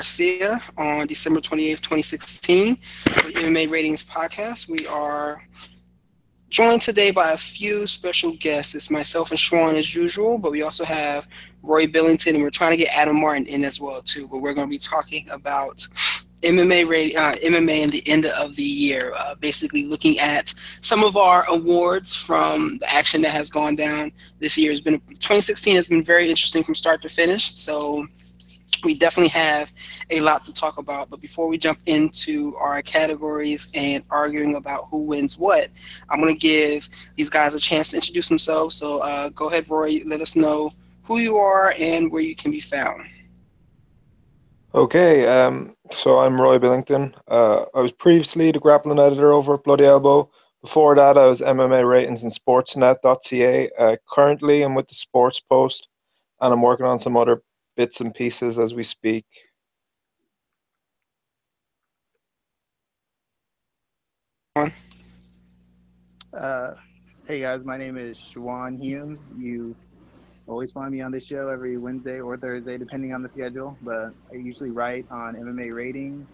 Garcia on December 28th, 2016 for the MMA Ratings Podcast. We are joined today by a few special guests. It's myself and Schwan as usual, but we also have Roy Billington, and we're trying to get Adam Martin in as well too. But we're going to be talking about MMA rating, uh, MMA in the end of the year, uh, basically looking at some of our awards from the action that has gone down this year. Has been 2016 has been very interesting from start to finish. So we definitely have a lot to talk about. But before we jump into our categories and arguing about who wins what, I'm going to give these guys a chance to introduce themselves. So uh, go ahead, Roy. Let us know who you are and where you can be found. Okay, um, so I'm Roy Billington. Uh, I was previously the grappling editor over at Bloody Elbow. Before that, I was MMA ratings and sportsnet.ca. Uh, currently, I'm with the Sports Post, and I'm working on some other bits and pieces as we speak. Uh, hey guys, my name is Schwan Humes. You always find me on this show every Wednesday or Thursday, depending on the schedule. But I usually write on MMA ratings,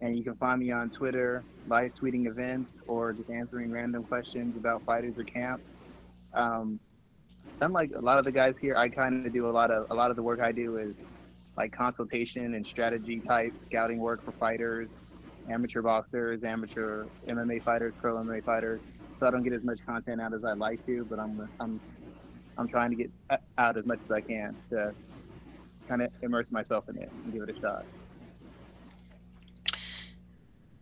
and you can find me on Twitter, live tweeting events, or just answering random questions about fighters or camp. Um, unlike a lot of the guys here, I kind of do a lot of a lot of the work I do is like consultation and strategy type scouting work for fighters, amateur boxers, amateur MMA fighters, pro MMA fighters. So I don't get as much content out as I'd like to, but I'm I'm I'm trying to get out as much as I can to kind of immerse myself in it and give it a shot.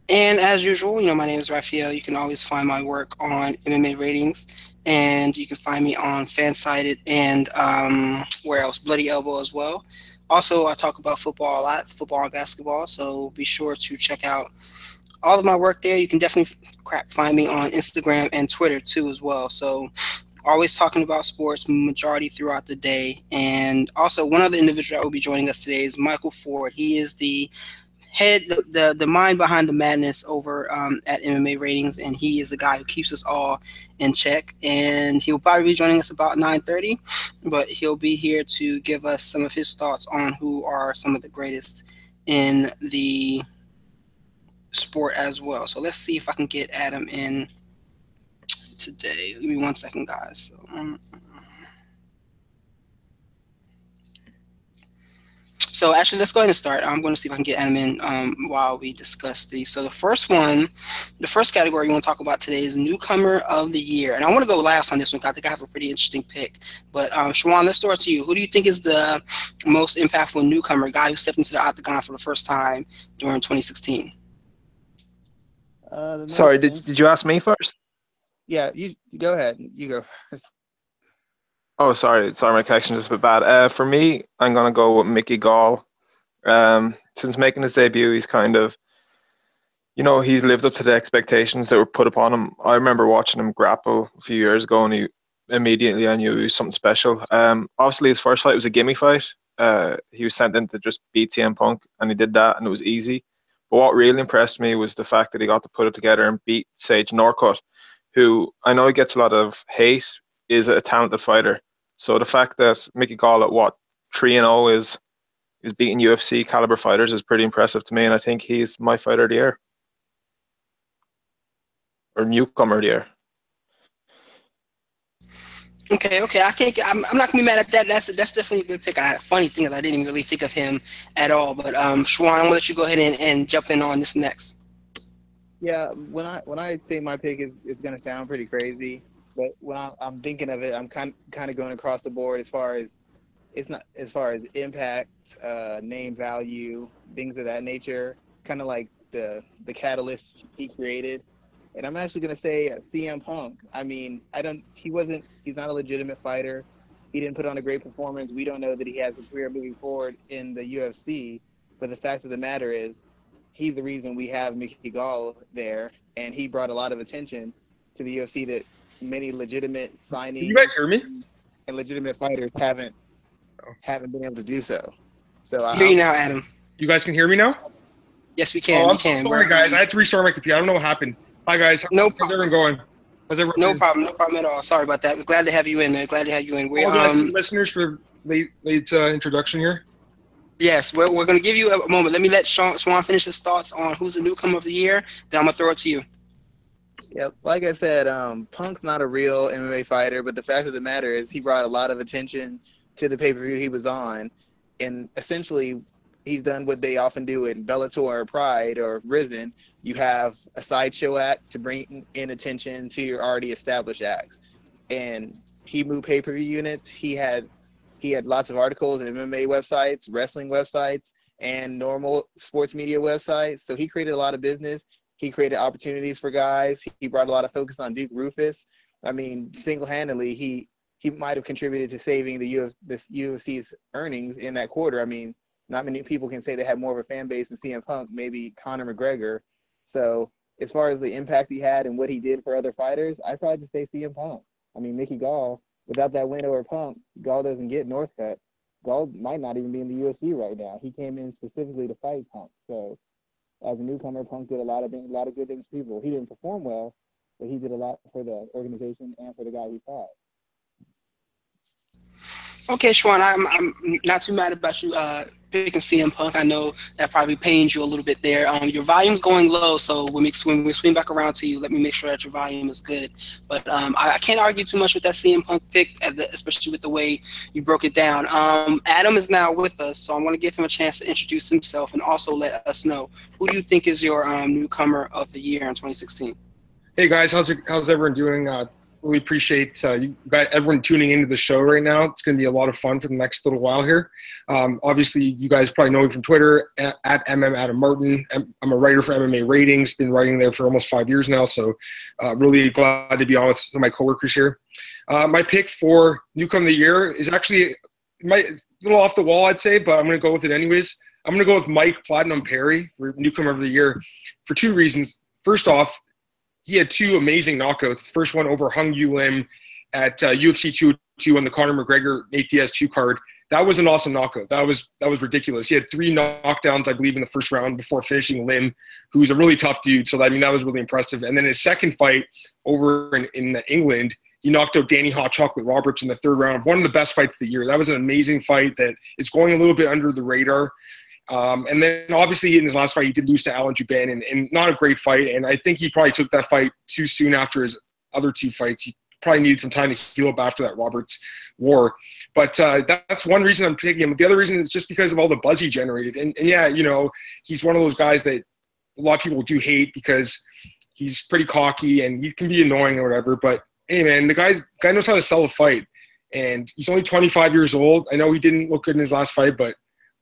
And as usual, you know, my name is Raphael. You can always find my work on MMA ratings and you can find me on Fansided and um, where else? Bloody Elbow as well. Also, I talk about football a lot, football and basketball. So be sure to check out all of my work there. You can definitely crap find me on Instagram and Twitter too as well. So always talking about sports majority throughout the day. And also, one other individual that will be joining us today is Michael Ford. He is the head the, the, the mind behind the madness over um, at MMA ratings, and he is the guy who keeps us all in check. And he'll probably be joining us about 9:30, but he'll be here to give us some of his thoughts on who are some of the greatest in the sport as well. So let's see if I can get Adam in today. Give me one second, guys. So, um, So actually, let's go ahead and start. I'm going to see if I can get Adam in um, while we discuss these. So the first one, the first category we want to talk about today is newcomer of the year, and I want to go last on this one. Because I think I have a pretty interesting pick. But um, Shawan, let's start to you. Who do you think is the most impactful newcomer, guy who stepped into the octagon for the first time during 2016? Uh, Sorry, did, did you ask me first? Yeah, you go ahead. You go first. Oh, sorry, sorry, my connection is a bit bad. Uh, for me, I'm gonna go with Mickey Gall. Um, since making his debut, he's kind of, you know, he's lived up to the expectations that were put upon him. I remember watching him grapple a few years ago, and he immediately I knew he was something special. Um, obviously, his first fight was a gimme fight. Uh, he was sent in to just beat CM Punk, and he did that, and it was easy. But what really impressed me was the fact that he got to put it together and beat Sage Northcutt, who I know he gets a lot of hate, is a talented fighter. So the fact that Mickey Gall at what three and zero oh is is beating UFC caliber fighters is pretty impressive to me, and I think he's my fighter of the year or newcomer of the year. Okay, okay. I can't. I'm, I'm not gonna be mad at that. That's that's definitely a good pick. I funny thing is I didn't really think of him at all. But um, Schwan, I'm gonna let you go ahead and, and jump in on this next. Yeah, when I when I say my pick is, is gonna sound pretty crazy, but when I'm thinking of it, I'm kind kind of going across the board as far as it's not as far as impact, uh, name value, things of that nature. Kind of like the the catalyst he created. And I'm actually gonna say CM Punk. I mean, I don't. He wasn't. He's not a legitimate fighter. He didn't put on a great performance. We don't know that he has a career moving forward in the UFC. But the fact of the matter is, he's the reason we have Mickey Gall there, and he brought a lot of attention to the UFC that many legitimate signings. Can you guys hear me? And legitimate fighters haven't oh. haven't been able to do so. So I hear you now, Adam. You guys can hear me now? Yes, we can. Oh, I'm can. sorry, guys. I had to restart my computer. I don't know what happened. Hi, guys. No How's everyone going? How's everyone? No problem. No problem at all. Sorry about that. Glad to have you in, man. Glad to have you in. We um, listeners for late late uh, introduction here. Yes, we're, we're going to give you a moment. Let me let Sean Swan finish his thoughts on who's the newcomer of the year. Then I'm going to throw it to you. Yep. Like I said, um, Punk's not a real MMA fighter, but the fact of the matter is he brought a lot of attention to the pay per view he was on, and essentially he's done what they often do in Bellator or Pride or Rizin. You have a sideshow act to bring in attention to your already established acts, and he moved pay per view units. He had he had lots of articles and MMA websites, wrestling websites, and normal sports media websites. So he created a lot of business. He created opportunities for guys. He brought a lot of focus on Duke Roufus. I mean, single-handedly, he he might have contributed to saving the, Uf, the UFC's earnings in that quarter. I mean, not many people can say they have more of a fan base than CM Punk, maybe Conor McGregor. So as far as the impact he had and what he did for other fighters, I'd probably just say CM Punk. I mean, Mickey Gall, without that win over Punk, Gall doesn't get Northcutt. Gall might not even be in the UFC right now. He came in specifically to fight Punk. So as a newcomer, Punk did a lot of a lot of good things for people. He didn't perform well, but he did a lot for the organization and for the guy he fought. Okay, Schwan, I'm, I'm not too mad about you uh, picking CM Punk. I know that probably pains you a little bit there. Um, your volume's going low, so when we, when we swing back around to you, let me make sure that your volume is good. But um, I, I, can't argue too much with that CM Punk pick, especially with the way you broke it down. Um, Adam is now with us, so I'm going to give him a chance to introduce himself and also let us know who do you think is your um, newcomer of the year in 2016. Hey guys, how's how's everyone doing? Uh, really appreciate uh, you got everyone tuning into the show right now. It's going to be a lot of fun for the next little while here. Um, obviously, you guys probably know me from Twitter at, at, MM Adam Martin. I'm a writer for MMA Ratings. Been writing there for almost five years now. So, uh, really glad to be on with some of my coworkers here. Uh, my pick for newcomer of the year is actually my, a little off the wall, I'd say, but I'm going to go with it anyways. I'm going to go with Mike Platinum Perry for newcomer of the year for two reasons. First off, he had two amazing knockouts. The first one over Hyun Gyu Lim at uh, UFC 202 on the Conor McGregor Nate Diaz 2 card. That was an awesome knockout. That was that was ridiculous. He had three knockdowns, I believe, in the first round before finishing Lim, who's a really tough dude. So I mean, that was really impressive. And then his second fight over in, in England, he knocked out Danny Hot Chocolate Roberts in the third round. of One of the best fights of the year. That was an amazing fight that is going a little bit under the radar. Um, and then obviously in his last fight, he did lose to Alan Jouban and, and not a great fight. And I think he probably took that fight too soon after his other two fights. He probably needed some time to heal up after that Roberts war. But uh, that's one reason I'm picking him. The other reason is just because of all the buzz he generated. And, and yeah, you know, he's one of those guys that a lot of people do hate because he's pretty cocky and he can be annoying or whatever. But hey, man, the guy's guy knows how to sell a fight. And he's only 25 years old. I know he didn't look good in his last fight, but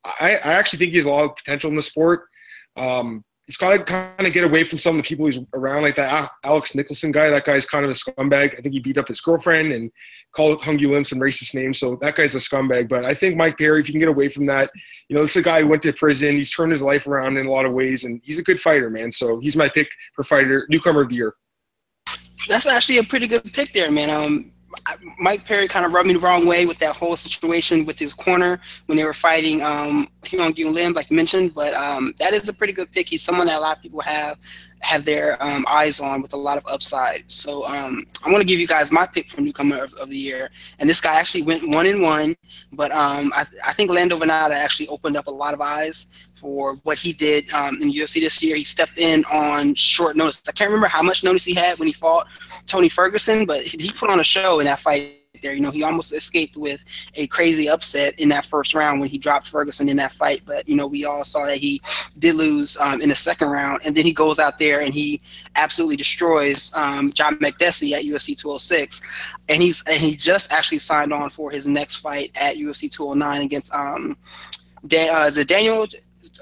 I, I actually think he has a lot of potential in the sport. Um, he's got to kind of get away from some of the people he's around, like that Alex Nicholson guy. That guy's kind of a scumbag. I think he beat up his girlfriend and called Hyun Gyu Lim some racist names. So that guy's a scumbag. But I think Mike Perry, if you can get away from that, you know, this is a guy who went to prison. He's turned his life around in a lot of ways, and he's a good fighter, man. So he's my pick for fighter newcomer of the year. That's actually a pretty good pick there, man. Um, Mike Perry kind of rubbed me the wrong way with that whole situation with his corner when they were fighting um, Gyu Lim, like you mentioned. But um, that is a pretty good pick. He's someone that a lot of people have have their um, eyes on with a lot of upside. So um, I'm going to give you guys my pick for newcomer of, of, the year. And this guy actually went one and one, but um, I, I, think Lando Vannata actually opened up a lot of eyes for what he did um, in UFC this year. He stepped in on short notice. I can't remember how much notice he had when he fought Tony Ferguson, but he put on a show in that fight there. You know, he almost escaped with a crazy upset in that first round when he dropped Ferguson in that fight. But you know, we all saw that he did lose um, in the second round, and then he goes out there and he absolutely destroys um, John Makdessi at UFC 206, and he's and he just actually signed on for his next fight at UFC 209 against um, Dan, uh, is it Daniel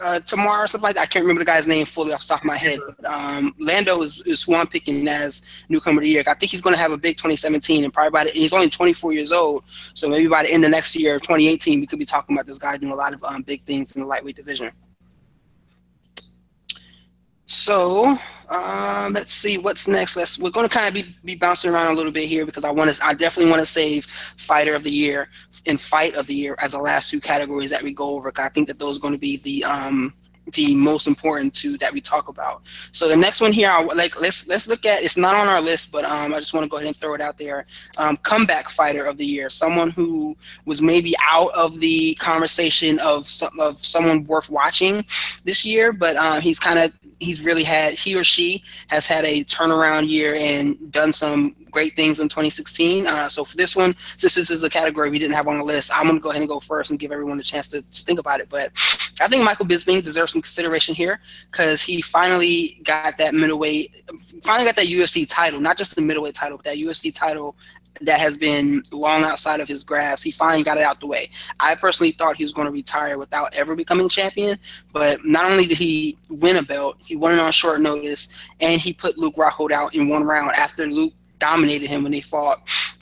uh, tomorrow or something like that. I can't remember the guy's name fully off the top of my head. But, um, Lando is, is who I'm picking as newcomer of the year. I think he's going to have a big 2017, and probably by the, he's only 24 years old, so maybe by the end of next year, 2018, we could be talking about this guy doing a lot of um, big things in the lightweight division. So um, let's see what's next. Let's we're going to kind of be, be bouncing around a little bit here because I want to I definitely want to save fighter of the year and fight of the year as the last two categories that we go over. I think that those are going to be the um, the most important two that we talk about. So the next one here, I, like let's let's look at. It's not on our list, but um, I just want to go ahead and throw it out there. Um, comeback fighter of the year, someone who was maybe out of the conversation of some of someone worth watching this year, but um, he's kind of he's really had he or she has had a turnaround year and done some great things in 2016. Uh, so for this one, since this is a category we didn't have on the list, I'm going to go ahead and go first and give everyone a chance to, to think about it. But I think Michael Bisping deserves some consideration here because he finally got that middleweight, finally got that UFC title, not just the middleweight title, but that UFC title that has been long outside of his grasp. He finally got it out the way. I personally thought he was going to retire without ever becoming champion, but not only did he win a belt, he won it on short notice, and he put Luke Rockhold out in one round after Luke dominated him when they fought.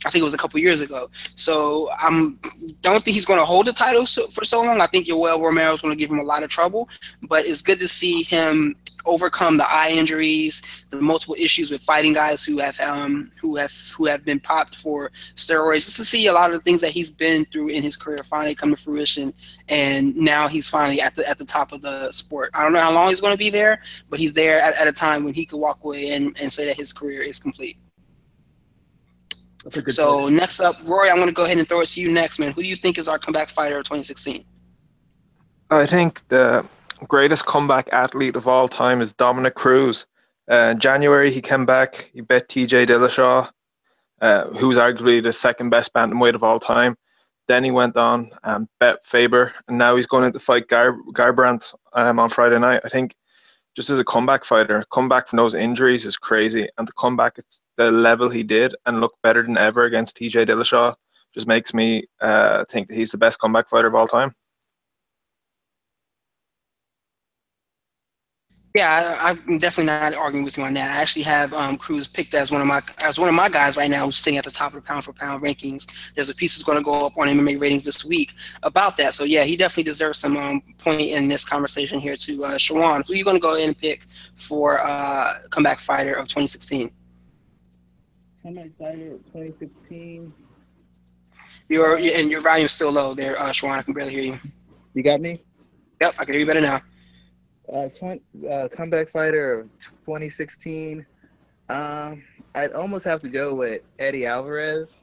I think it was a couple years ago. So I um, don't think he's going to hold the title so, for so long. I think Yoel Romero is going to give him a lot of trouble. But it's good to see him overcome the eye injuries, the multiple issues with fighting guys who have um, who have who have been popped for steroids. Just to see a lot of the things that he's been through in his career finally come to fruition, and now he's finally at the at the top of the sport. I don't know how long he's going to be there, but he's there at, at a time when he could walk away and, and say that his career is complete. So point. next up, Rory, I'm going to go ahead and throw it to you next, man. Who do you think is our comeback fighter of 2016? I think the greatest comeback athlete of all time is Dominick Cruz. Uh, January, he came back. He bet TJ Dillashaw, uh, who's arguably the second best bantamweight of all time. Then he went on and bet Faber, and now he's going to fight Gar- Garbrandt um, on Friday night. I think just as a comeback fighter, come back from those injuries is crazy, and the come back at the level he did and look better than ever against TJ Dillashaw just makes me uh, think that he's the best comeback fighter of all time. Yeah, I, am definitely not arguing with you on that. I actually have um, Cruz picked as one of my as one of my guys right now, who's sitting at the top of the pound for pound rankings. There's a piece that's going to go up on MMA ratings this week about that. So yeah, he definitely deserves some um, point in this conversation here. To uh, Shawan, who are you going to go in and pick for uh, comeback fighter of 2016? Comeback fighter 2016. Your and your volume's still low there, uh, Shawan. I can barely hear you. You got me. Yep, I can hear you better now uh, 20, uh, comeback fighter of 2016. Um, I'd almost have to go with Eddie Alvarez.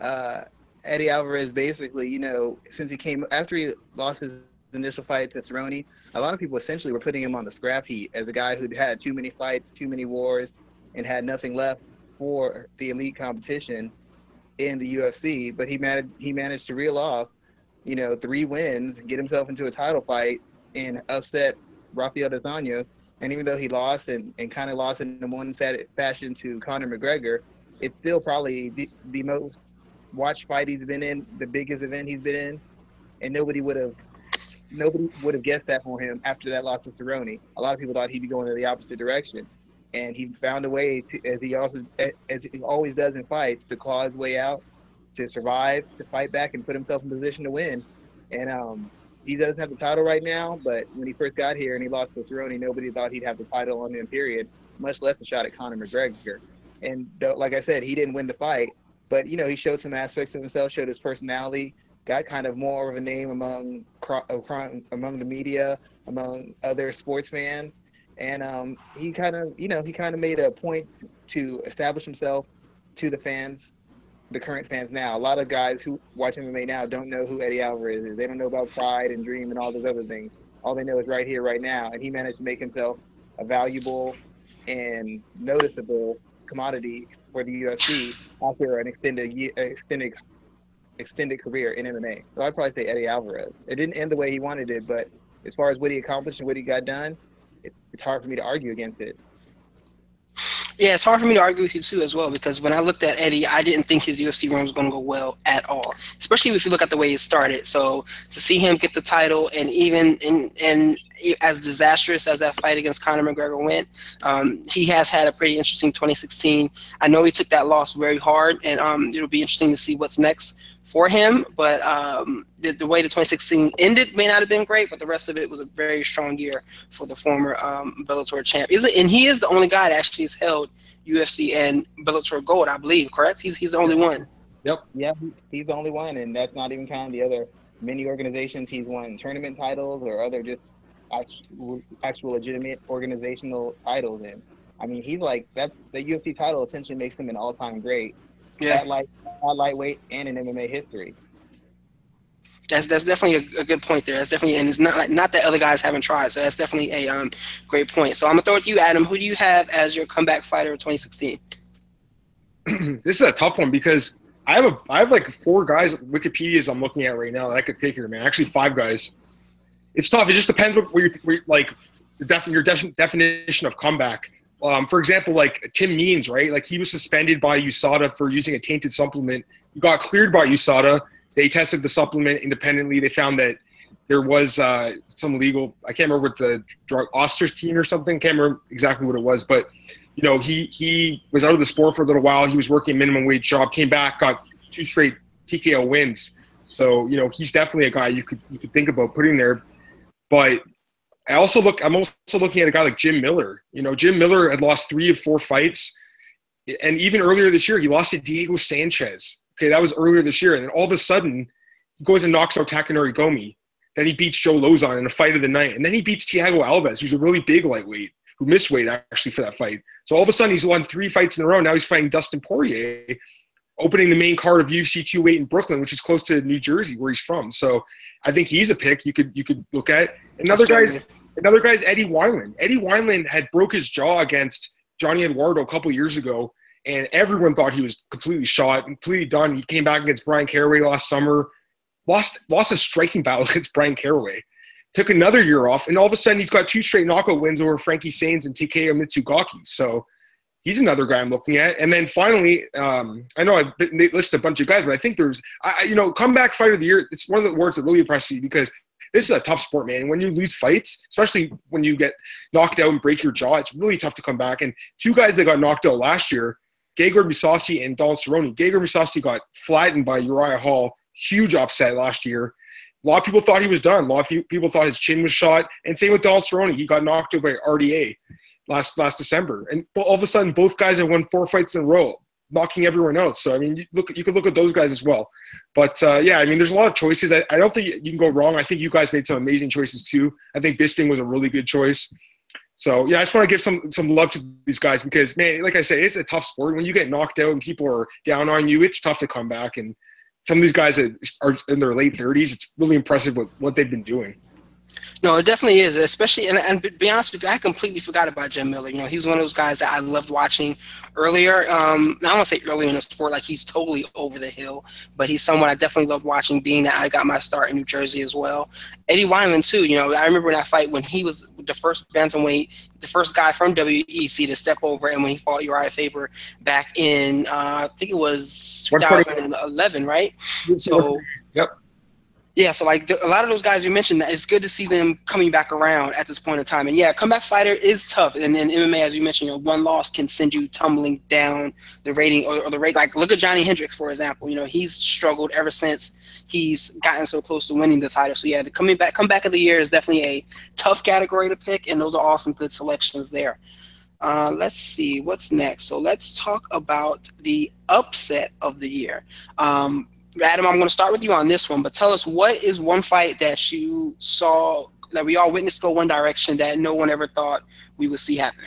Uh, Eddie Alvarez, basically, you know, since he came after he lost his initial fight to Cerrone, a lot of people essentially were putting him on the scrap heap as a guy who'd had too many fights, too many wars, and had nothing left for the elite competition in the UFC. But he managed he managed to reel off, you know, three wins, get himself into a title fight, and upset Rafael dos Anjos. And even though he lost and, and kind of lost in the one sad fashion to Conor McGregor, it's still probably the, the most watched fight he's been in, the biggest event he's been in. And nobody would have nobody would have guessed that for him after that loss to Cerrone. A lot of people thought he'd be going in the opposite direction. And he found a way to, as he also as he always does in fights, to claw his way out, to survive, to fight back, and put himself in position to win. And um, he doesn't have the title right now, but when he first got here and he lost to Cerrone, nobody thought he'd have the title on him, period, much less a shot at Conor McGregor. And like I said, he didn't win the fight, but you know he showed some aspects of himself, showed his personality, got kind of more of a name among among the media, among other sports fans, and um, he kind of you know he kind of made a point to establish himself to the fans the current fans now. A lot of guys who watch MMA now don't know who Eddie Alvarez is. They don't know about Pride and Dream and all those other things. All they know is right here, right now. And he managed to make himself a valuable and noticeable commodity for the UFC after an extended extended extended career in MMA. So I'd probably say Eddie Alvarez. It didn't end the way he wanted it, but as far as what he accomplished and what he got done, it's, it's hard for me to argue against it. Yeah, it's hard for me to argue with you too as well because when I looked at Eddie, I didn't think his UFC run was going to go well at all. Especially if you look at the way it started. So to see him get the title and even in and as disastrous as that fight against Conor McGregor went, um, he has had a pretty interesting 2016. I know he took that loss very hard, and um, it'll be interesting to see what's next for him. But um, the, the, way the 2016 ended may not have been great, but the rest of it was a very strong year for the former um, Bellator champ. Is it, and he is the only guy that actually has held UFC and Bellator gold, I believe. Correct? He's he's the only one. Yep. Yeah, he's the only one, and that's not even counting the other many organizations he's won tournament titles or other just actual, actual legitimate organizational titles in. I mean, he's like that. The UFC title essentially makes him an all-time great. Yeah. At light, at lightweight and in MMA history. That's that's definitely a, a, good point there. That's definitely, and it's not like not that other guys haven't tried. So that's definitely a um, great point. So I'm gonna throw it to you, Adam. Who do you have as your comeback fighter of 2016? this is a tough one because I have a I have like four guys Wikipedia's I'm looking at right now that I could pick here, man. Actually, five guys. It's tough. It just depends what where you're, like your, def, your de- definition of comeback. Um, for example, like Tim Means, right? Like he was suspended by USADA for using a tainted supplement. He got cleared by USADA. They tested the supplement independently. They found that there was uh, some legal. I can't remember what the drug Ostarine or something. Can't remember exactly what it was, but you know, he he was out of the sport for a little while. He was working a minimum wage job, came back, got two straight TKO wins. So you know, he's definitely a guy you could you could think about putting there. But I also look. I'm also looking at a guy like Jim Miller. You know, Jim Miller had lost three of four fights, and even earlier this year, he lost to Diego Sanchez. Okay, that was earlier this year, and then all of a sudden, he goes and knocks out Takanori Gomi. Then he beats Joe Lauzon in a fight of the night, and then he beats Thiago Alves, who's a really big lightweight who missed weight actually for that fight. So all of a sudden he's won three fights in a row. Now he's fighting Dustin Poirier, opening the main card of UFC 208 in Brooklyn, which is close to New Jersey, where he's from. So I think he's a pick you could you could look at. Another guy, another guy's Eddie Wineland. Eddie Wineland had broke his jaw against Johnny Eduardo a couple years ago, and everyone thought he was completely shot, completely done. He came back against Brian Caraway last summer, lost lost a striking battle against Brian Caraway took another year off, and all of a sudden he's got two straight knockout wins over Frankie Saenz and Takeya Mizugaki. So he's another guy I'm looking at. And then finally, um, I know I listed a bunch of guys, but I think there's, I, you know, comeback fighter of the year. It's one of the words that really impresses me because this is a tough sport, man. When you lose fights, especially when you get knocked out and break your jaw, it's really tough to come back. And two guys that got knocked out last year, Gegard Mousasi and Donald Cerrone. Gegard Mousasi got flattened by Uriah Hall. Huge upset last year. A lot of people thought he was done. A lot of people thought his chin was shot. And same with Donald Cerrone. He got knocked out by RDA last last December. And all of a sudden, both guys have won four fights in a row, knocking everyone out. So I mean, you look you could look at those guys as well. But uh, yeah, I mean, there's a lot of choices. I, I don't think you can go wrong. I think you guys made some amazing choices too. I think Bisping was a really good choice. So yeah, I just want to give some some love to these guys because man, like I said, it's a tough sport. When you get knocked out and people are down on you, it's tough to come back. And some of these guys that are in their late 30s, it's really impressive with what they've been doing. No, it definitely is, especially and, and to be honest with you, I completely forgot about Jim Miller. You know, he was one of those guys that I loved watching earlier. Um, I don't want to say earlier in the sport, like he's totally over the hill, but he's someone I definitely loved watching. Being that I got my start in New Jersey as well. Eddie Wineland too. You know, I remember in that fight when he was the first bantamweight, the first guy from WEC to step over, and when he fought Uriah Faber back in, uh, I think it was 2011, right? So. Yeah, so like a lot of those guys you mentioned, that it's good to see them coming back around at this point in time. And yeah, comeback fighter is tough. And then MMA, as you mentioned, you know, one loss can send you tumbling down the rating or, or the rate. Like look at Johnny Hendricks, for example. You know, he's struggled ever since he's gotten so close to winning the title. So yeah, the coming back comeback of the year is definitely a tough category to pick, and those are all some good selections there. Uh, let's see what's next. So let's talk about the upset of the year. Um, Adam, I'm going to start with you on this one, but tell us what is one fight that you saw that we all witnessed go one direction that no one ever thought we would see happen?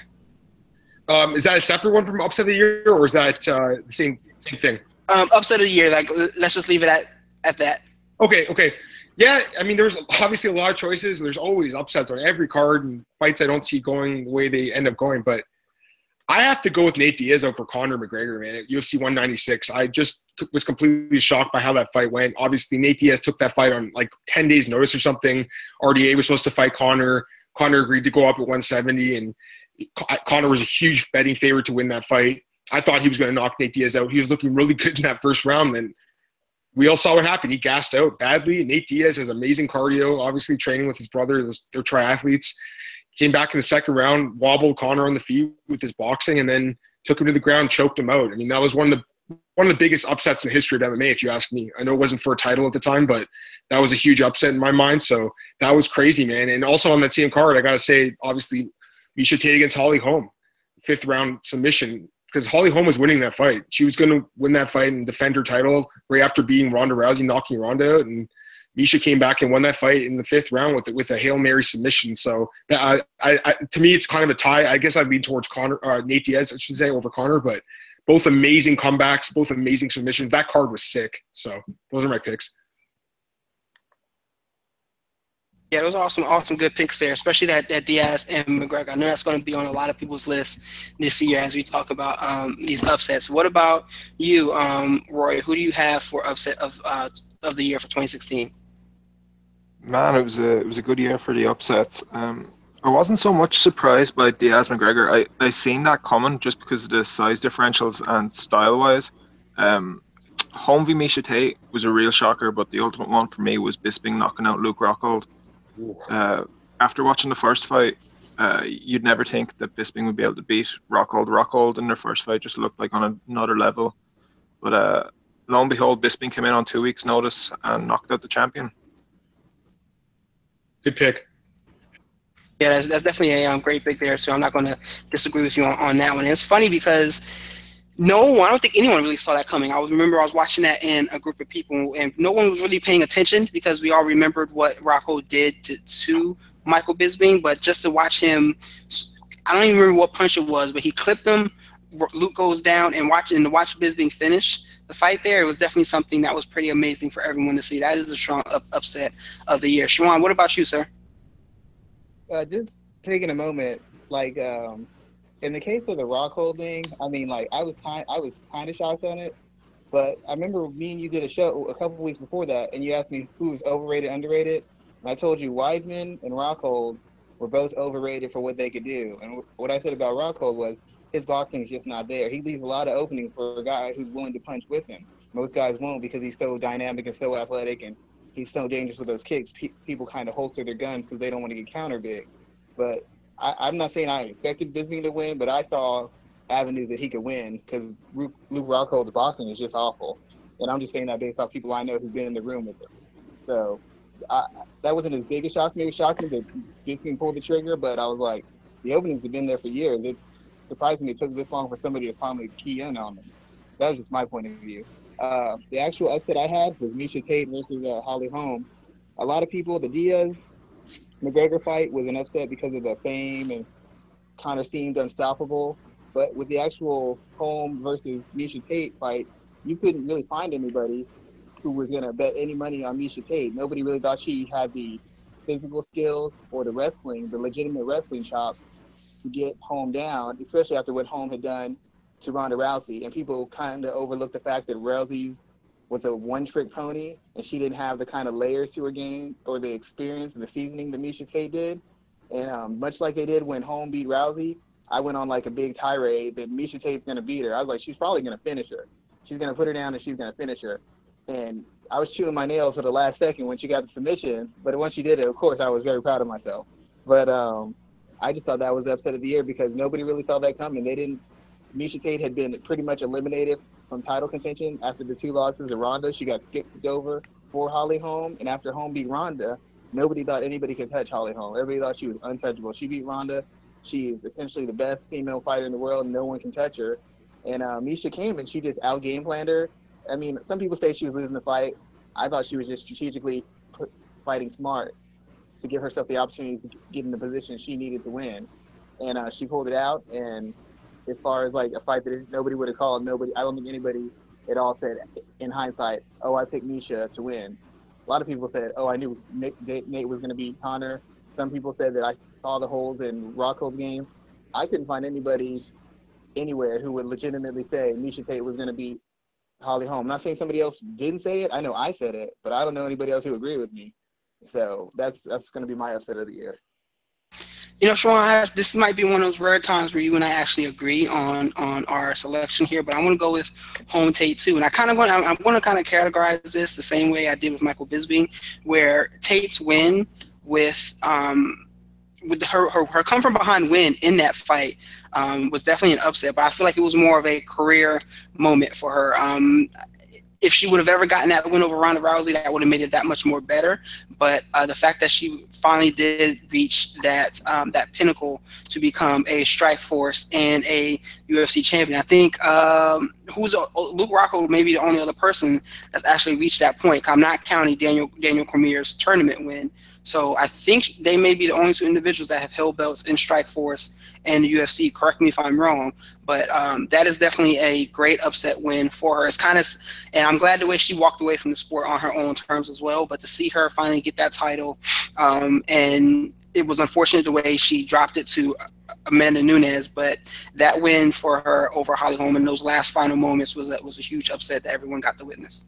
Um, is that a separate one from upset of the year, or is that uh, the same same thing? Um, upset of the year, like let's just leave it at at that. Okay, okay, yeah. I mean, there's obviously a lot of choices. There's always upsets on every card and fights I don't see going the way they end up going, but I have to go with Nate Diaz over Conor McGregor, man, at UFC 196. I just was completely shocked by how that fight went. Obviously, Nate Diaz took that fight on like 10 days' notice or something. RDA was supposed to fight Conor. Conor agreed to go up at 170, and Conor was a huge betting favorite to win that fight. I thought he was going to knock Nate Diaz out. He was looking really good in that first round. Then we all saw what happened. He gassed out badly. Nate Diaz has amazing cardio, obviously training with his brother. They're triathletes came back in the second round, wobbled Conor on the feet with his boxing, and then took him to the ground, choked him out. I mean, that was one of the one of the biggest upsets in the history of MMA, if you ask me. I know it wasn't for a title at the time, but that was a huge upset in my mind. So that was crazy, man. And also on that same card, I gotta say, obviously, Miesha Tate against Holly Holm, fifth round submission, because Holly Holm was winning that fight. She was to win that fight and defend her title right after beating Ronda Rousey, knocking Ronda out, and Miesha came back and won that fight in the fifth round with with a hail mary submission. So I, I, I, to me, it's kind of a tie. I guess I'd lean towards Conor, uh, Nate Diaz, I should say, over Conor. But both amazing comebacks, both amazing submissions. That card was sick. So those are my picks. Yeah, those are awesome, awesome, good picks there, especially that, that Diaz and McGregor. I know that's going to be on a lot of people's list this year as we talk about um, these upsets. What about you, um, Roy? Who do you have for upset of uh, of the year for 2016? Man, it was a it was a good year for the upsets. Um, I wasn't so much surprised by Diaz McGregor. I I seen that coming just because of the size differentials and style wise. Um, Holm v Miesha Tate was a real shocker, but the ultimate one for me was Bisping knocking out Luke Rockhold. Uh, after watching the first fight, uh, you'd never think that Bisping would be able to beat Rockhold. Rockhold in their first fight just looked like on another level. But uh, lo and behold, Bisping came in on two weeks' notice and knocked out the champion. Good pick. Yeah, that's, that's definitely a um, great pick there. So I'm not going to disagree with you on, on that one. And it's funny because no one, I don't think anyone really saw that coming. I remember I was watching that in a group of people, and no one was really paying attention because we all remembered what Rocco did to, to Michael Bisping. But just to watch him, I don't even remember what punch it was, but he clipped him. Luke goes down, and watching to watch Bisping finish the fight there, it was definitely something that was pretty amazing for everyone to see. That is a strong up, upset of the year. Shawan, what about you, sir? Uh, just taking a moment, like um, in the case of the Rockhold thing, I mean, like I was kind, I was kind of shocked on it, but I remember me and you did a show a couple weeks before that, and you asked me who was overrated, underrated, and I told you Weidman and Rockhold were both overrated for what they could do, and what I said about Rockhold was his boxing is just not there. He leaves a lot of openings for a guy who's willing to punch with him. Most guys won't because he's so dynamic and so athletic, and he's so dangerous with those kicks. Pe- people kind of holster their guns because they don't want to get counter big, but I, am not saying I expected Bisping to win, but I saw avenues that he could win because Luke Rockhold's boxing is just awful. And I'm just saying that based off people I know who've been in the room with him. So I, that wasn't as big a shock to me. Was shocking that Bisping pulled the trigger, but I was like, the openings have been there for years. It surprised me it took this long for somebody to finally key in on them. That was just my point of view. Uh, the actual upset I had was Miesha Tate versus uh, Holly Holm. A lot of people, the Diaz McGregor fight was an upset because of the fame and kind of seemed unstoppable. But with the actual Holm versus Miesha Tate fight, you couldn't really find anybody who was going to bet any money on Miesha Tate. Nobody really thought she had the physical skills or the wrestling, the legitimate wrestling chops to get Holm down, especially after what Holm had done to Ronda Rousey. And people kind of overlooked the fact that Rousey's was a one trick pony and she didn't have the kind of layers to her game or the experience and the seasoning that Miesha Tate did. And um, much like they did when Holm beat Rousey, I went on like a big tirade that Miesha Tate's going to beat her. I was like, she's probably going to finish her. She's going to put her down and she's going to finish her. And I was chewing my nails for the last second when she got the submission. But once she did it, of course, I was very proud of myself. But um, I just thought that was the upset of the year because nobody really saw that coming. They didn't. Miesha Tate had been pretty much eliminated from title contention after the two losses to Ronda. She got skipped over for Holly Holm, and after Holm beat Ronda, nobody thought anybody could touch Holly Holm. Everybody thought she was untouchable. She beat Ronda. She is essentially the best female fighter in the world. No one can touch her. And uh, Miesha came and she just out game planned her. I mean, some people say she was losing the fight. I thought she was just strategically fighting smart to give herself the opportunity to get in the position she needed to win. And uh, she pulled it out, and as far as like a fight that nobody would have called. Nobody, I don't think anybody at all said in hindsight, "Oh, I picked Miesha to win." A lot of people said, "Oh, I knew Nate, Nate was going to beat Conor." Some people said that I saw the holes in Rockhold's game. I couldn't find anybody anywhere who would legitimately say Miesha Tate was going to beat Holly Holm. I'm not saying somebody else didn't say it. I know I said it, but I don't know anybody else who agreed with me. So that's that's going to be my upset of the year. You know, Sean, this might be one of those rare times where you and I actually agree on on our selection here, but I want to go with Holm Tate too. And I kind of want I'm going to kind of categorize this the same way I did with Michael Bisping, where Tate's win with um, with her, her, her come from behind win in that fight um, was definitely an upset, but I feel like it was more of a career moment for her. Um, if she would have ever gotten that win over Ronda Rousey, that would have made it that much more better. but uh, the fact that she finally did reach that um, that pinnacle to become a Strikeforce and a UFC champion, I think um, who's uh, Luke Rockhold may be the only other person that's actually reached that point. I'm not counting Daniel Daniel Cormier's tournament win. So I think they may be the only two individuals that have held belts in Strikeforce and the UFC. Correct me if I'm wrong, but um, that is definitely a great upset win for her. It's kind of, and I'm glad the way she walked away from the sport on her own terms as well. But to see her finally get that title, um, and it was unfortunate the way she dropped it to Amanda Nunes, but that win for her over Holly Holm in those last final moments was a, was a huge upset that everyone got to witness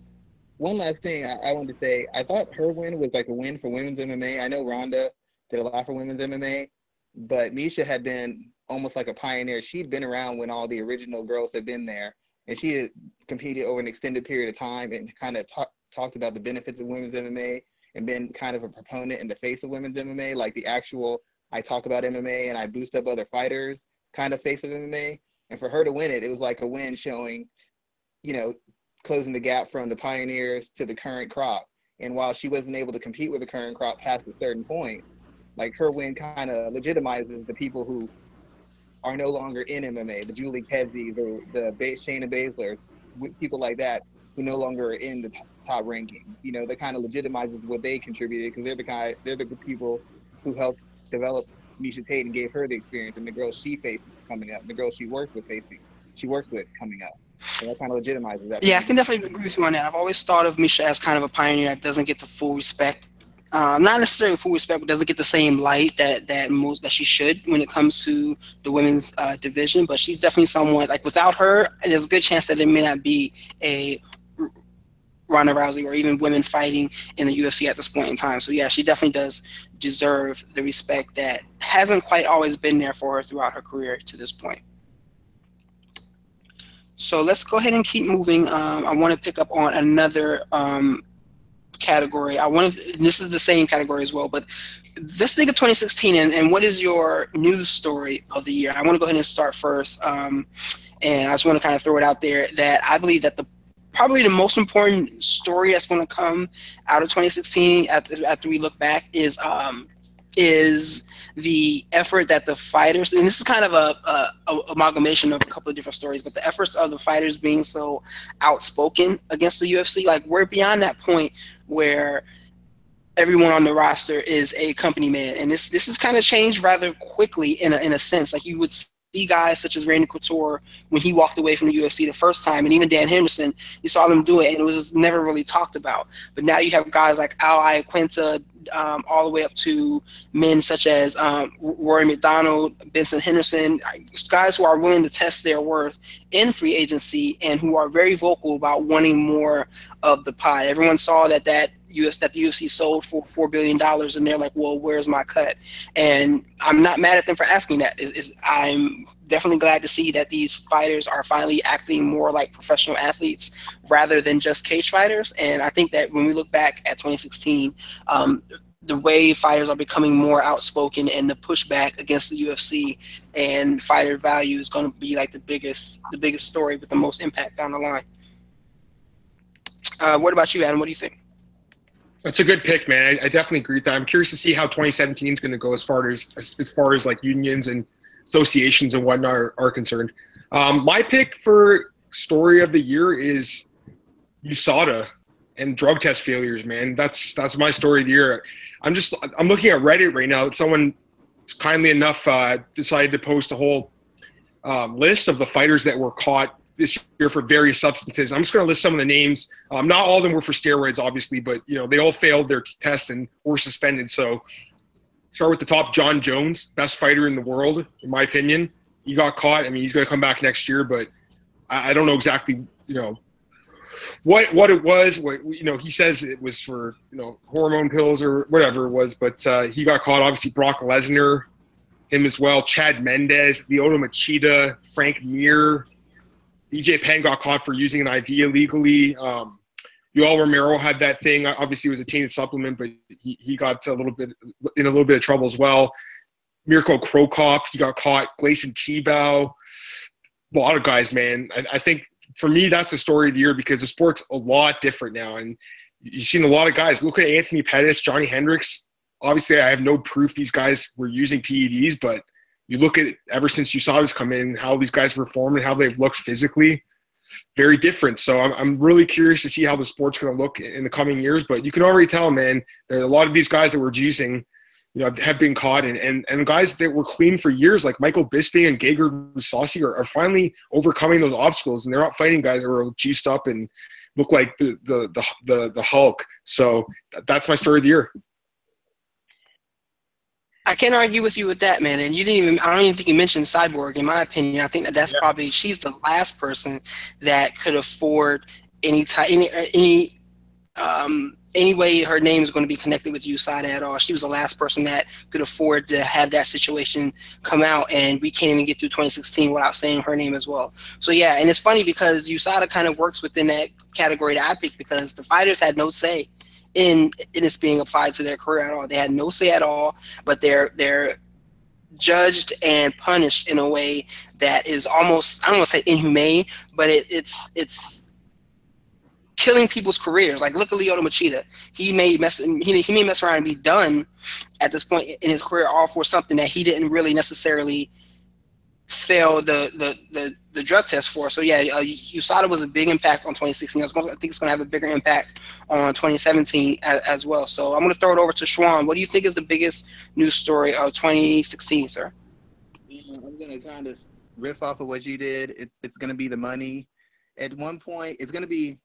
one last thing I, I wanted to say. I thought her win was like a win for women's MMA. I know Ronda did a lot for women's MMA, but Miesha had been almost like a pioneer. She'd been around when all the original girls had been there, and she had competed over an extended period of time and kind of talk, talked about the benefits of women's MMA and been kind of a proponent in the face of women's MMA, like the actual I talk about MMA and I boost up other fighters kind of face of MMA. And for her to win it, it was like a win showing, you know, closing the gap from the pioneers to the current crop. And while she wasn't able to compete with the current crop past a certain point, like her win kind of legitimizes the people who are no longer in MMA, the Julie Kedzie, the the Shayna Baszlers, people like that who no longer are in the top ranking. You know, that kind of legitimizes what they contributed because they're the kind, they're the people who helped develop Miesha Tate and gave her the experience, and the girls she faces coming up, the girls she worked with facing, she worked with coming up. And that kind of legitimizes that. Yeah, I can definitely agree with you on that. I've always thought of Miesha as kind of a pioneer that doesn't get the full respect. Um, not necessarily full respect, but doesn't get the same light that that most that she should when it comes to the women's uh, division. But she's definitely someone like without her, there's a good chance that there may not be a Ronda Rousey or even women fighting in the UFC at this point in time. So yeah, she definitely does deserve the respect that hasn't quite always been there for her throughout her career to this point. So let's go ahead and keep moving. Um, I want to pick up on another um, category. I want to. This is the same category as well, but let's think of 2016 and, and what is your news story of the year? I want to go ahead and start first, um, and I just want to kind of throw it out there that I believe that the probably the most important story that's going to come out of 2016 after, after we look back is um, is the effort that the fighters and this is kind of a, a, a, amalgamation of a couple of different stories but the efforts of the fighters being so outspoken against the ufc like we're beyond that point where everyone on the roster is a company man. And this this has kind of changed rather quickly in a, in a sense. Like you would guys such as Randy Couture when he walked away from the UFC the first time, and even Dan Henderson, you saw them do it, and it was never really talked about. But now you have guys like Al Iaquinta, um, all the way up to men such as um, Rory MacDonald, Benson Henderson, guys who are willing to test their worth in free agency and who are very vocal about wanting more of the pie. Everyone saw that that US that the UFC sold for four billion dollars, and they're like, "Well, where's my cut?" And I'm not mad at them for asking that. Is, is I'm definitely glad to see that these fighters are finally acting more like professional athletes rather than just cage fighters. And I think that when we look back at 2016, um, the way fighters are becoming more outspoken and the pushback against the UFC and fighter value is going to be like the biggest the biggest story with the most impact down the line. Uh, what about you, Adam? What do you think? That's a good pick, man. I, I, definitely agree with that. I'm curious to see how 2017 is going to go as far as as far as like unions and associations and whatnot are, are concerned. Um, my pick for story of the year is USADA and drug test failures, man. That's that's my story of the year. I'm just I'm looking at Reddit right now. Someone kindly enough uh, decided to post a whole um, list of the fighters that were caught this year for various substances. I'm just going to list some of the names. Um, not all of them were for steroids, obviously, but you know they all failed their test and were suspended. So start with the top. Jon Jones, best fighter in the world, in my opinion. He got caught. I mean, he's going to come back next year, but I, I don't know exactly, you know, what what it was. What you know, he says it was for you know hormone pills or whatever it was, but uh, he got caught. Obviously, Brock Lesnar, him as well. Chad Mendes, Lyoto Machida, Frank Mir, BJ Penn got caught for using an IV illegally. Um, Yoel Romero had that thing. Obviously, it was a tainted supplement, but he, he got a little bit in a little bit of trouble as well. Mirko Cro Cop, he got caught. Gleison Tibau, a lot of guys, man. I, I, think for me, that's the story of the year because the sport's a lot different now. And you've seen a lot of guys. Look at Anthony Pettis, Johnny Hendricks. Obviously, I have no proof these guys were using PEDs, but you look at ever since USADA's come in, how these guys perform and how they've looked physically, very different. So I'm, I'm really curious to see how the sport's going to look in the coming years. But you can already tell, man, there are a lot of these guys that were juicing, you know, have been caught, and and, and guys that were clean for years, like Michael Bisping and Gegard Mousasi, are, are finally overcoming those obstacles, and they're not fighting guys that are juiced up and look like the the the the, the Hulk. So that's my story of the year. I can't argue with you with that, man. And you didn't even, I don't even think you mentioned Cyborg, in my opinion. I think that that's yeah. probably, she's the last person that could afford any type, any, any, um, any way her name is going to be connected with USADA at all. She was the last person that could afford to have that situation come out, and we can't even get through 2016 without saying her name as well. So yeah, and it's funny because USADA kind of works within that category that I picked because the fighters had no say in in this being applied to their career at all. They had no say at all, but they're they're judged and punished in a way that is almost I don't want to say inhumane, but it, it's it's killing people's careers. Like look at Lyoto Machida. He may mess he, he may mess around and be done at this point in his career all for something that he didn't really necessarily fail the the the, the drug test for. So yeah, uh, USADA was a big impact on 2016. I, I think it's going to have a bigger impact on 2017 as, as, well. So I'm going to throw it over to Schwan. What do you think is the biggest news story of 2016, sir? I'm going to kind of riff off of what you did. It, it's going to be the money. At one point, it's going to be,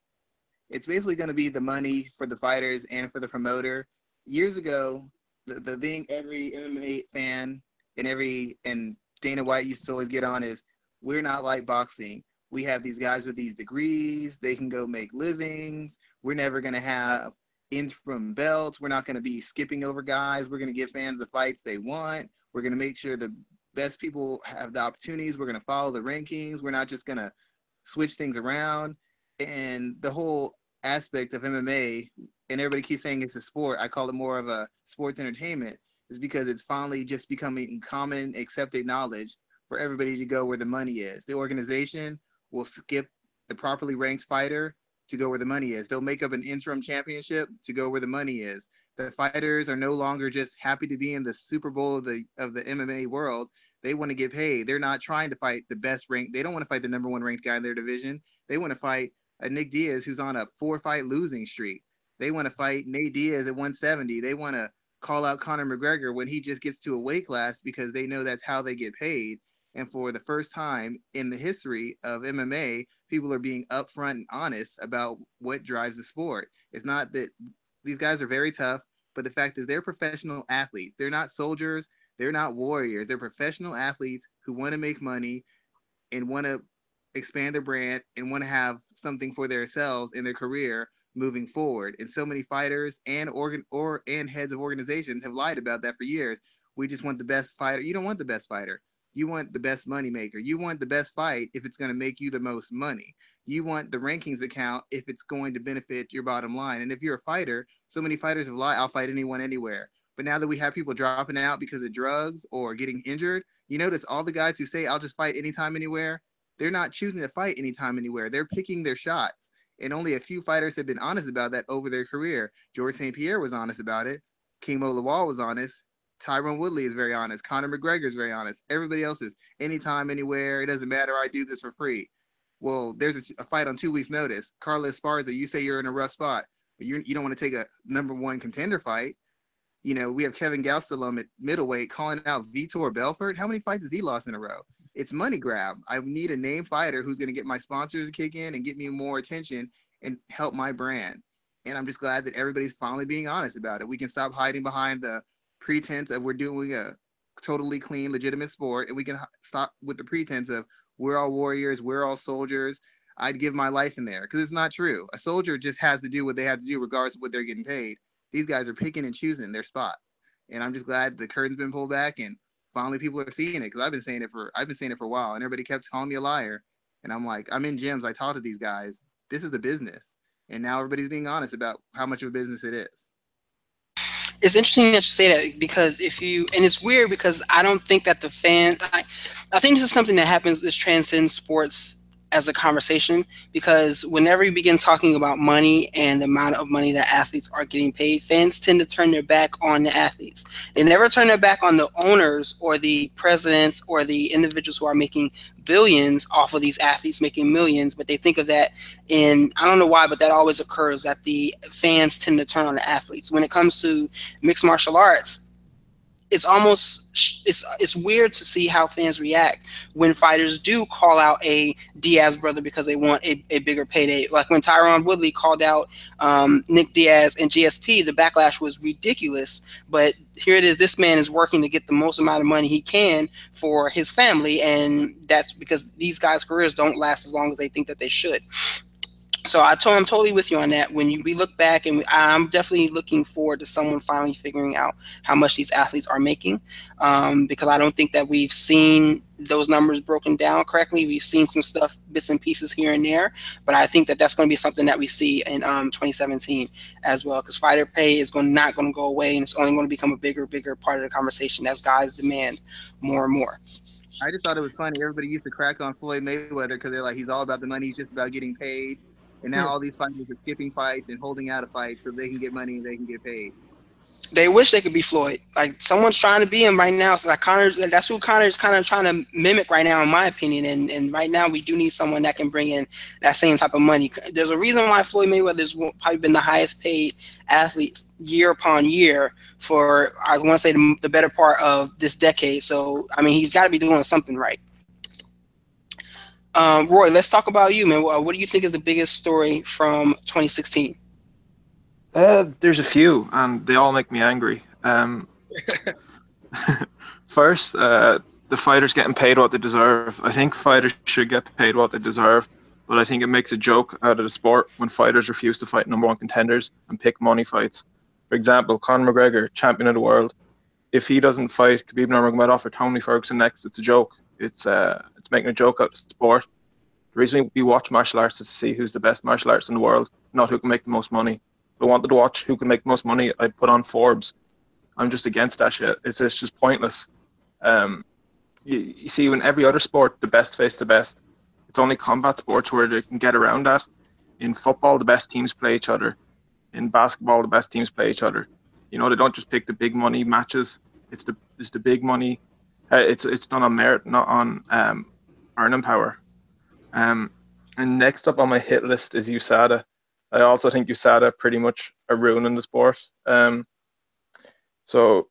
it's basically going to be the money for the fighters and for the promoter. Years ago, the, the thing every MMA fan and every and Dana White used to always get on is we're not like boxing. We have these guys with these degrees. They can go make livings. We're never going to have interim belts. We're not going to be skipping over guys. We're going to give fans the fights they want. We're going to make sure the best people have the opportunities. We're going to follow the rankings. We're not just going to switch things around. And the whole aspect of MMA, and everybody keeps saying it's a sport. I call it more of a sports entertainment is because it's finally just becoming common accepted knowledge for everybody to go where the money is. The organization will skip the properly ranked fighter to go where the money is. They'll make up an interim championship to go where the money is. The fighters are no longer just happy to be in the Super Bowl of the of the MMA world. They want to get paid. They're not trying to fight the best ranked. They don't want to fight the number one ranked guy in their division. They want to fight a Nick Diaz who's on a four fight losing streak. They want to fight Nate Diaz at 170. They want to call out Conor McGregor when he just gets to a weight class because they know that's how they get paid. And for the first time in the history of MMA, people are being upfront and honest about what drives the sport. It's not that these guys are very tough, but the fact is they're professional athletes. They're not soldiers, they're not warriors. They're professional athletes who want to make money and want to expand their brand and want to have something for themselves in their career moving forward. And so many fighters and organ or and heads of organizations have lied about that for years. We just want the best fighter. You don't want the best fighter. You want the best money maker. You want the best fight if it's going to make you the most money. You want the rankings account if it's going to benefit your bottom line. And if you're a fighter, so many fighters have lied, I'll fight anyone anywhere. But now that we have people dropping out because of drugs or getting injured, you notice all the guys who say I'll just fight anytime anywhere, they're not choosing to fight anytime anywhere. They're picking their shots and only a few fighters have been honest about that over their career. Georges St. Pierre was honest about it. King Mo Lawal was honest. Tyron Woodley is very honest. Conor McGregor is very honest. Everybody else is anytime, anywhere. It doesn't matter. I do this for free. Well, there's a, a fight on two weeks' notice. Carla Esparza, you say you're in a rough spot, but you you don't want to take a number one contender fight. You know, we have Kelvin Gastelum at middleweight calling out Vitor Belfort. How many fights has he lost in a row? It's money grab. I need a name fighter who's going to get my sponsors to kick in and get me more attention and help my brand. And I'm just glad that everybody's finally being honest about it. We can stop hiding behind the pretense of we're doing a totally clean, legitimate sport, and we can stop with the pretense of we're all warriors, we're all soldiers. I'd give my life in there because it's not true. A soldier just has to do what they have to do, regardless of what they're getting paid. These guys are picking and choosing their spots, and I'm just glad the curtain's been pulled back and finally people are seeing it because I've been saying it for I've been saying it for a while, and everybody kept calling me a liar. And I'm like, I'm in gyms. I talk to these guys. This is a business, and now everybody's being honest about how much of a business it is. It's interesting that you say that because if you and it's weird because I don't think that the fans. I, I think this is something that happens. This transcends sports as a conversation because whenever you begin talking about money and the amount of money that athletes are getting paid, fans tend to turn their back on the athletes. They never turn their back on the owners or the presidents or the individuals who are making billions off of these athletes making millions, but they think of that in I don't know why, but that always occurs that the fans tend to turn on the athletes. When it comes to mixed martial arts, it's almost it's it's weird to see how fans react when fighters do call out a Diaz brother because they want a, a bigger payday. Like when Tyron Woodley called out um, Nick Diaz and GSP, the backlash was ridiculous. But here it is: this man is working to get the most amount of money he can for his family, and that's because these guys' careers don't last as long as they think that they should so I told I'm totally with you on that. When you, we look back, and we, I'm definitely looking forward to someone finally figuring out how much these athletes are making, um, because I don't think that we've seen those numbers broken down correctly. We've seen some stuff, bits and pieces here and there, but I think that that's going to be something that we see in um, 2017 as well, because fighter pay is going not going to go away, and it's only going to become a bigger, bigger part of the conversation as guys demand more and more. I just thought it was funny. Everybody used to crack on Floyd Mayweather because they're like, he's all about the money. He's just about getting paid and now all these fighters are skipping fights and holding out a fight so they can get money and they can get paid. They wish they could be Floyd. Like someone's trying to be him right now. So like Conor's, that's who Conor's kind of trying to mimic right now, in my opinion. And and right now we do need someone that can bring in that same type of money. There's a reason why Floyd Mayweather's probably been the highest paid athlete year upon year for I want to say the, the better part of this decade. So I mean he's got to be doing something right. Um, Roy, let's talk about you, man. What do you think is the biggest story from 2016? Uh, there's a few, and they all make me angry. Um, first, uh, the fighters getting paid what they deserve. I think fighters should get paid what they deserve, but I think it makes a joke out of the sport when fighters refuse to fight number one contenders and pick money fights. For example, Conor McGregor, champion of the world, if he doesn't fight Khabib Nurmagomedov or Tony Ferguson next, it's a joke. It's uh, it's making a joke out of sport. The reason we watch martial arts is to see who's the best martial arts in the world, not who can make the most money. If I wanted to watch who can make the most money, I'd put on Forbes. I'm just against that shit. It's, it's just pointless. Um, you, you see, in every other sport, the best face the best. It's only combat sports where they can get around that. In football, the best teams play each other. In basketball, the best teams play each other. You know, they don't just pick the big money matches. It's the it's the big money uh, it's it's done on merit, not on um, earning power. Um, and next up on my hit list is USADA. I also think USADA pretty much a ruin in the sport. Um, so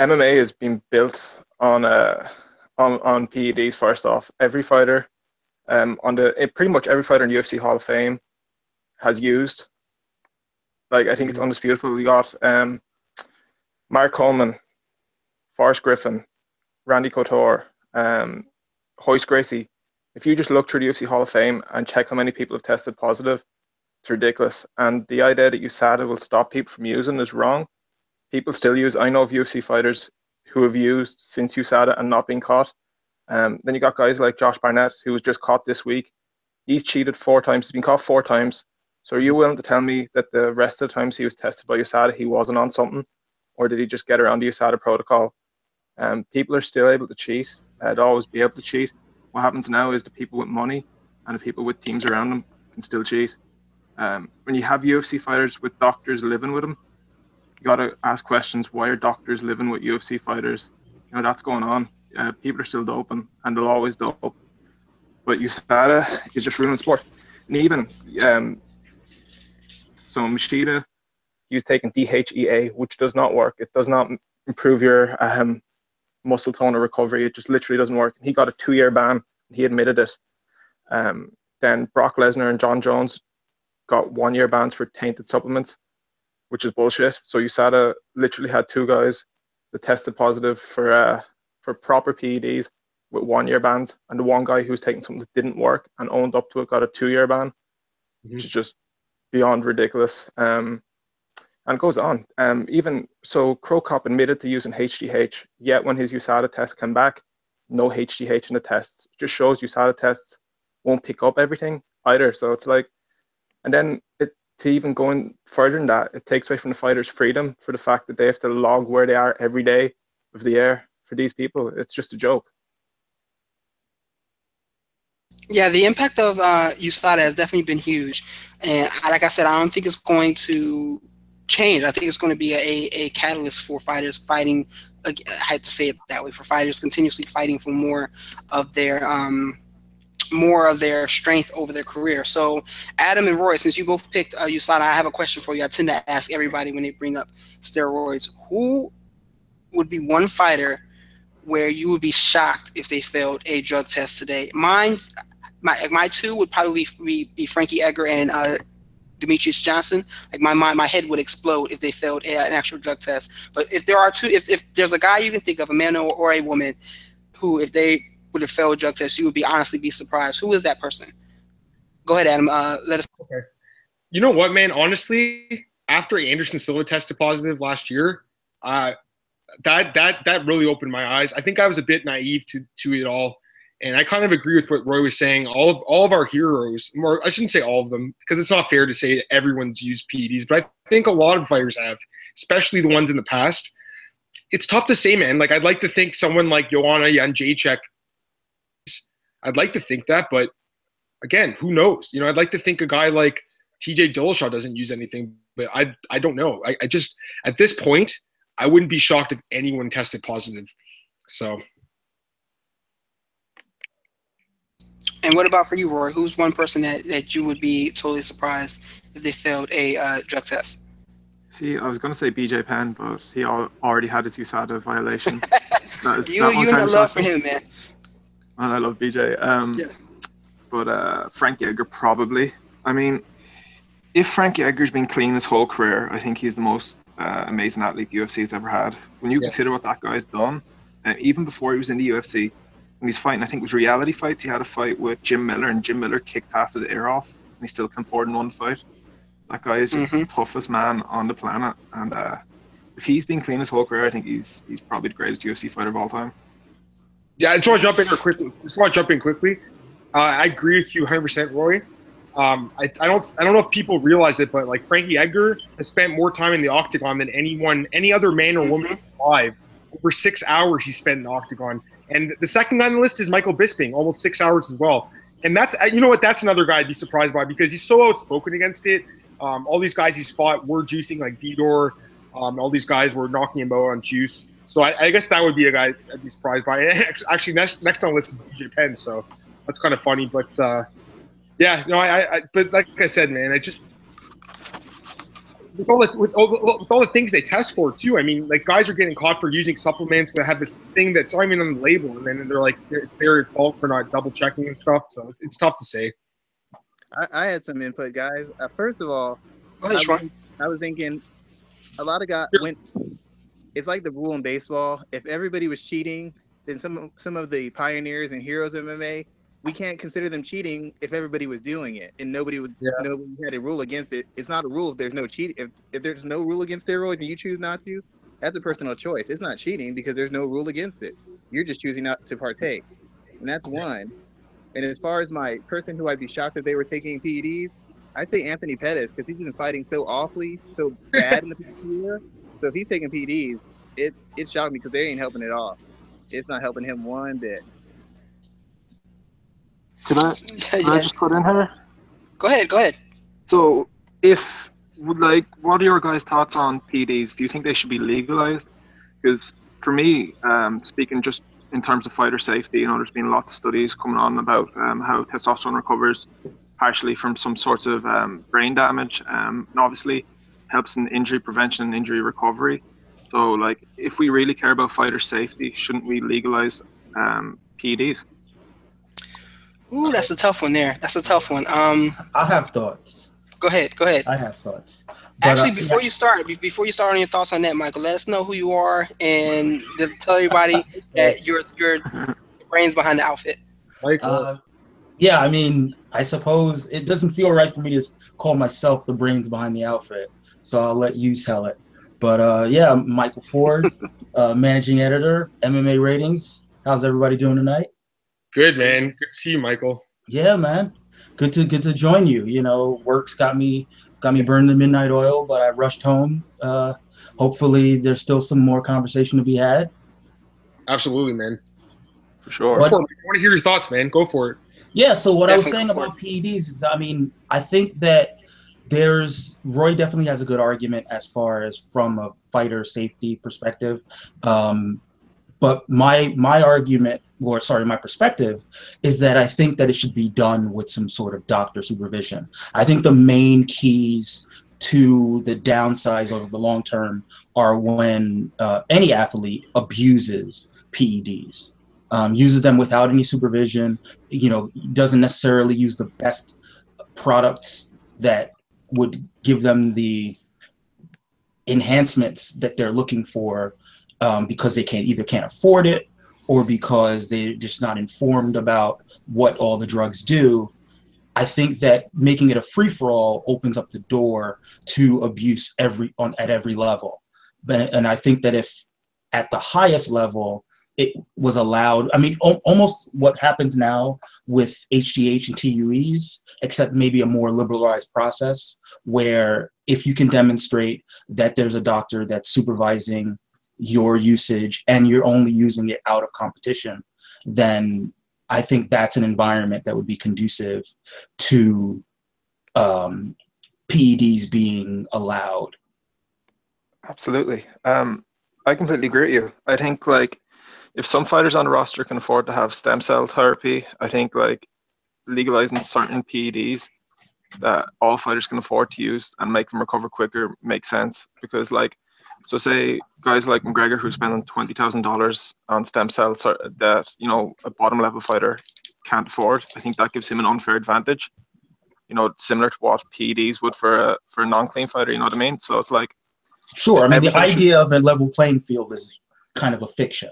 MMA has been built on uh, on on PEDs. First off, every fighter um, on the it, pretty much every fighter in UFC Hall of Fame has used. Like I think it's undisputable. We got um, Mark Coleman, Forrest Griffin, Randy Couture, um, Royce Gracie. If you just look through the UFC Hall of Fame and check how many people have tested positive, it's ridiculous. And the idea that USADA will stop people from using is wrong. People still use. I know of UFC fighters who have used since USADA and not been caught. Um, then you got guys like Josh Barnett, who was just caught this week. He's cheated four times. He's been caught four times. So are you willing to tell me that the rest of the times he was tested by USADA, he wasn't on something? Or did he just get around the USADA protocol um, people are still able to cheat. They'll always be able to cheat. What happens now is the people with money and the people with teams around them can still cheat. Um, when you have UFC fighters with doctors living with them, you got to ask questions. Why are doctors living with UFC fighters? You know that's going on. Uh, people are still doping, and they'll always dope. But USADA is just ruining sport. And even um, so, Machida, he was taking DHEA, which does not work. It does not improve your um, muscle tone or recovery. It just literally doesn't work. He got a two year ban. He admitted it. Um, then Brock Lesnar and Jon Jones got one year bans for tainted supplements, which is bullshit. So USADA literally had two guys that tested positive for uh, for proper PEDs with one year bans, and the one guy who was taking something that didn't work and owned up to it got a two year ban, mm-hmm. which is just beyond ridiculous. Um, and goes on. Um, even so, Cro Cop admitted to using HGH, yet when his USADA test came back, no HGH in the tests. It just shows USADA tests won't pick up everything either. So it's like, and then it, to even going further than that, it takes away from the fighters' freedom for the fact that they have to log where they are every day of the year for these people. It's just a joke. Yeah, the impact of uh, USADA has definitely been huge, and like I said, I don't think it's going to change. I think it's going to be a, a catalyst for fighters fighting. I had to say it that way for fighters continuously fighting for more of their um, more of their strength over their career. So, Adam and Roy, since you both picked uh, USADA, I have a question for you. I tend to ask everybody when they bring up steroids: Who would be one fighter where you would be shocked if they failed a drug test today? Mine, my my two would probably be, be Frankie Edgar and uh, Demetrious Johnson, like my, my my head would explode if they failed an actual drug test. But if there are two, if, if there's a guy you can think of, a man or, or a woman, who if they would have failed a drug test, you would be honestly be surprised. Who is that person? Go ahead, Adam. Uh, let us. Okay. You know what, man? Honestly, after Anderson Silva tested positive last year, uh, that that that really opened my eyes. I think I was a bit naive to to it all. And I kind of agree with what Roy was saying. All of all of our heroes, more I shouldn't say all of them, because it's not fair to say that everyone's used PEDs, but I think a lot of fighters have, especially the ones in the past. It's tough to say, man. Like I'd like to think someone like Joanna Jędrzejczyk. I'd like to think that, but again, who knows? You know, I'd like to think a guy like TJ Dillashaw doesn't use anything, but I I don't know. I, I just at this point, I wouldn't be shocked if anyone tested positive. So And what about for you, Roy? Who's one person that, that you would be totally surprised if they failed a uh, drug test? See, I was going to say BJ Penn, but he already had his USADA violation. that is, you you know love for him, man. And I love BJ. Um, yeah. But uh, Frankie Edgar probably. I mean, if Frankie Edgar's been clean his whole career, I think he's the most uh, amazing athlete the UFC has ever had. When you yeah. consider what that guy's done, uh, even before he was in the UFC, when he's fighting, I think it was reality fights. He had a fight with Jim Miller, and Jim Miller kicked half of the air off, and he still came forward in one fight. That guy is just mm-hmm. the toughest man on the planet, and uh, if he's been clean his whole career, I think he's he's probably the greatest UFC fighter of all time. Yeah, I just want to jump in quickly. Just want to jump in quickly. Uh, I agree with you 100, percent Roy. Um, I, I don't I don't know if people realize it, but like Frankie Edgar has spent more time in the octagon than anyone, any other man or woman mm-hmm. alive. Over six hours he spent in the octagon. And the second on the list is Michael Bisping, almost six hours as well. And that's you know what that's another guy I'd be surprised by because he's so outspoken against it. Um, all these guys he's fought were juicing like Vitor. Um, all these guys were knocking him out on juice. So I, I, guess that would be a guy I'd be surprised by. Actually, next next on the list is BJ Penn. So that's kind of funny. But uh, yeah, no, I, I but like I said, man, I just with all the with all, with all the things they test for too. I mean, like guys are getting caught for using supplements that have this thing that's not even on the label, and then they're like it's their fault for not double checking and stuff. So it's, it's tough to say. I, I, had some input, guys. Uh, first of all, I, was, I was thinking a lot of guys went. It's like the rule in baseball. If everybody was cheating, then some some of the pioneers and heroes of MMA we can't consider them cheating if everybody was doing it and nobody would yeah. nobody had a rule against it. It's not a rule if there's no cheat. If if there's no rule against steroids and you choose not to, that's a personal choice. It's not cheating because there's no rule against it. You're just choosing not to partake, and that's one. And as far as my person who I'd be shocked if they were taking PEDs, I'd say Anthony Pettis because he's been fighting so awfully, so bad in the past year. So if he's taking PEDs, it it shocked me because they ain't helping at all. It's not helping him one bit. Can I, can. I just put in here? Go ahead, go ahead. So, if like, what are your guys' thoughts on PEDs? Do you think they should be legalized? Because for me, um, speaking just in terms of fighter safety, you know, there's been lots of studies coming on about um, how testosterone recovers partially from some sorts of um, brain damage, um, and obviously helps in injury prevention and injury recovery. So, like, if we really care about fighter safety, shouldn't we legalize um, PEDs? Ooh, that's a tough one there. That's a tough one. Um, I have thoughts. Go ahead. Go ahead. I have thoughts. But, Actually, uh, before yeah. you start, before you start on your thoughts on that, Michael, let us know who you are and tell everybody that you're you're brains behind the outfit. Uh, yeah, I mean, I suppose it doesn't feel right for me to call myself the brains behind the outfit, so I'll let you tell it. But uh, yeah, Michael Ford, uh, managing editor, MMA ratings. How's everybody doing tonight? Good man. Good to see you, Michael. Yeah, man. Good to good to join you. You know, work's got me got me burning the midnight oil, but I rushed home. Uh, hopefully, there's still some more conversation to be had. Absolutely, man. For sure. But, I want to hear your thoughts, man. Go for it. Yeah. So what I was saying about PEDs is, I mean, I think that there's Roy definitely has a good argument as far as from a fighter safety perspective. Um, but my my argument, or sorry, my perspective, is that I think that it should be done with some sort of doctor supervision. I think the main keys to the downsides over the long term are when uh, any athlete abuses PEDs, um, uses them without any supervision. You know, doesn't necessarily use the best products that would give them the enhancements that they're looking for um, because they can't either can't afford it or because they're just not informed about what all the drugs do. I think that making it a free for all opens up the door to abuse every on at every level. But, And I think that if at the highest level it was allowed, I mean, almost what happens now with HGH and TUEs, except maybe a more liberalized process where if you can demonstrate that there's a doctor that's supervising your usage and you're only using it out of competition, then I think that's an environment that would be conducive to um, PEDs being allowed. Absolutely. Um, I completely agree with you. I think like if some fighters on the roster can afford to have stem cell therapy, I think like legalizing certain PEDs that all fighters can afford to use and make them recover quicker makes sense because like so say guys like McGregor who's spending twenty thousand dollars on stem cells that you know a bottom level fighter can't afford. I think that gives him an unfair advantage. You know, similar to what PEDs would for a for a non clean fighter. You know what I mean? So it's like sure. I mean, the idea should... of a level playing field is kind of a fiction.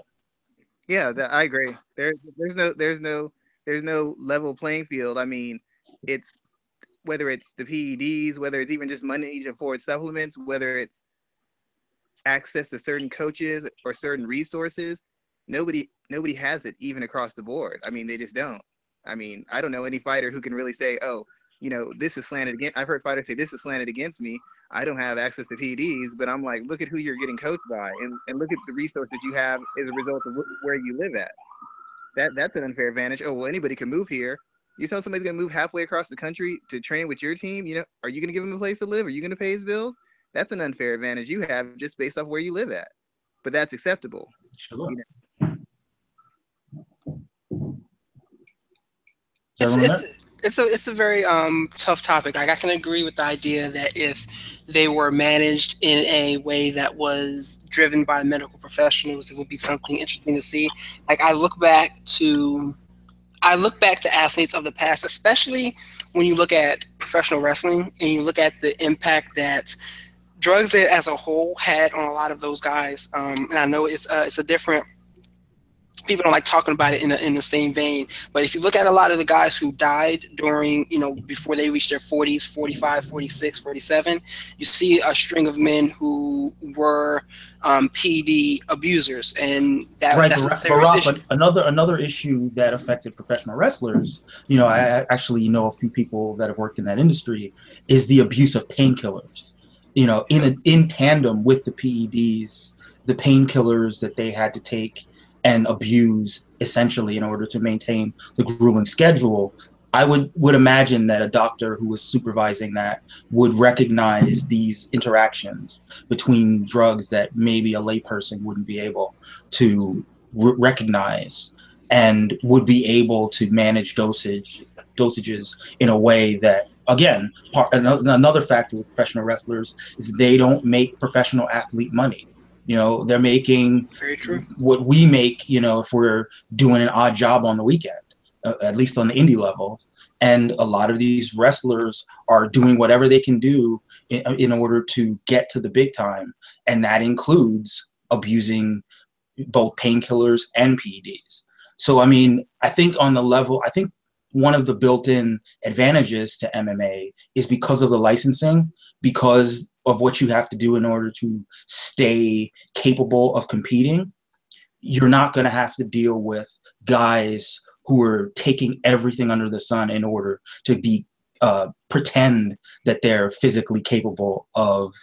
Yeah, that, I agree. There's there's no there's no there's no level playing field. I mean, it's whether it's the PEDs, whether it's even just money to afford supplements, whether it's access to certain coaches or certain resources nobody nobody has it even across the board. I mean they just don't. I mean i don't know any fighter who can really say oh you know this is slanted against i've heard fighters say this is slanted against me. I don't have access to PEDs but i'm like look at who you're getting coached by and, and look at the resources you have as a result of where you live at. That that's an unfair advantage. Oh well anybody can move here. You tell somebody's to move halfway across the country to train with your team you know are you to give him a place to live? Are you to pay his bills that's an unfair advantage you have just based off where you live at. But that's acceptable. Sure. You know? It's, it's, it's, a it's a very um, tough topic. Like I can agree with the idea that if they were managed in a way that was driven by medical professionals, it would be something interesting to see. Like I look back to I look back to athletes of the past, especially when you look at professional wrestling and you look at the impact that drugs as a whole had on a lot of those guys. Um, and I know it's uh, it's a different. People don't like talking about it in the, in the same vein, but if you look at a lot of the guys who died during, you know, before they reached their 40s, 45, 46, 47, you see a string of men who were um, PED abusers, and that, right, that's but, a serious but another another issue that affected professional wrestlers, you know, I actually know a few people that have worked in that industry, is the abuse of painkillers you know, in a, in tandem with the PEDs, the painkillers that they had to take and abuse essentially in order to maintain the grueling schedule. I would would imagine that a doctor who was supervising that would recognize these interactions between drugs that maybe a layperson wouldn't be able to recognize and would be able to manage dosage dosages in a way that again, part, another factor with professional wrestlers is they don't make professional athlete money. You know, they're making what we make, you know, if we're doing an odd job on the weekend, uh, at least on the indie level. And a lot of these wrestlers are doing whatever they can do in, in order to get to the big time. And that includes abusing both painkillers and PEDs. So, I mean, I think on the level, I think one of the built-in advantages to MMA is because of the licensing, because of what you have to do in order to stay capable of competing. You're not going to have to deal with guys who are taking everything under the sun in order to be uh, pretend that they're physically capable of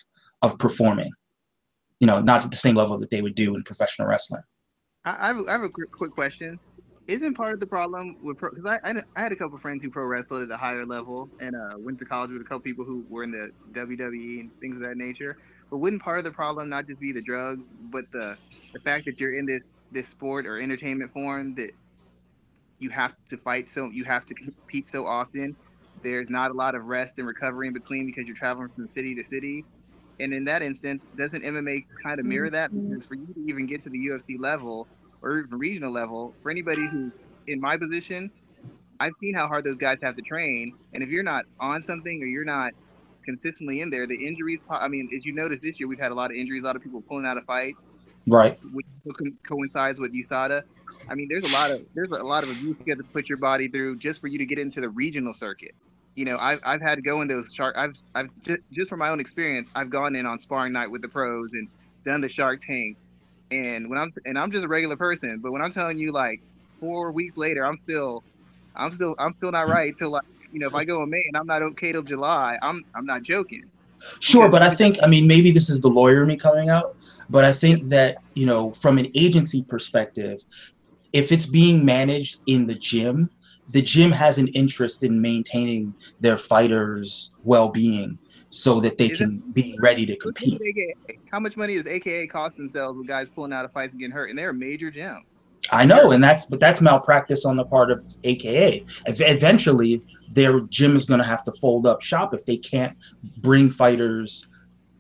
of performing. You know, not at the same level that they would do in professional wrestling. I have, I have a quick question isn't part of the problem with pro because I, I, I had a couple friends who pro wrestled at a higher level and uh, went to college with a couple people who were in the WWE and things of that nature. But wouldn't part of the problem not just be the drugs, but the the fact that you're in this this sport or entertainment form that you have to fight so you have to compete so often. There's not a lot of rest and recovery in between because you're traveling from city to city. And in that instance, doesn't MMA kind of mirror that? Mm-hmm. Because for you to even get to the UFC level or even regional level, for anybody who's in my position, I've seen how hard those guys have to train. And if you're not on something or you're not consistently in there, the injuries, I mean, as you notice this year, we've had a lot of injuries, a lot of people pulling out of fights Right. which coincides with USADA. I mean, there's a lot of there's a lot of abuse you have to put your body through just for you to get into the regional circuit. You know, I've, I've had to go into those shark. I've I've just, just from my own experience, I've gone in on sparring night with the pros and done the shark tanks. And when I'm and I'm just a regular person, but when I'm telling you like four weeks later, I'm still, I'm still I'm still not right till like you know if I go in May and I'm not okay till July, I'm I'm not joking. Sure, but I think I mean maybe this is the lawyer me coming out, but I think that you know from an agency perspective, if it's being managed in the gym, the gym has an interest in maintaining their fighters' well-being so that they Is can be ready to compete. How much money does AKA cost themselves with guys pulling out of fights and getting hurt? And they're a major gym. I know, and that's but that's malpractice on the part of AKA. Eventually, their gym is going to have to fold up shop if they can't bring fighters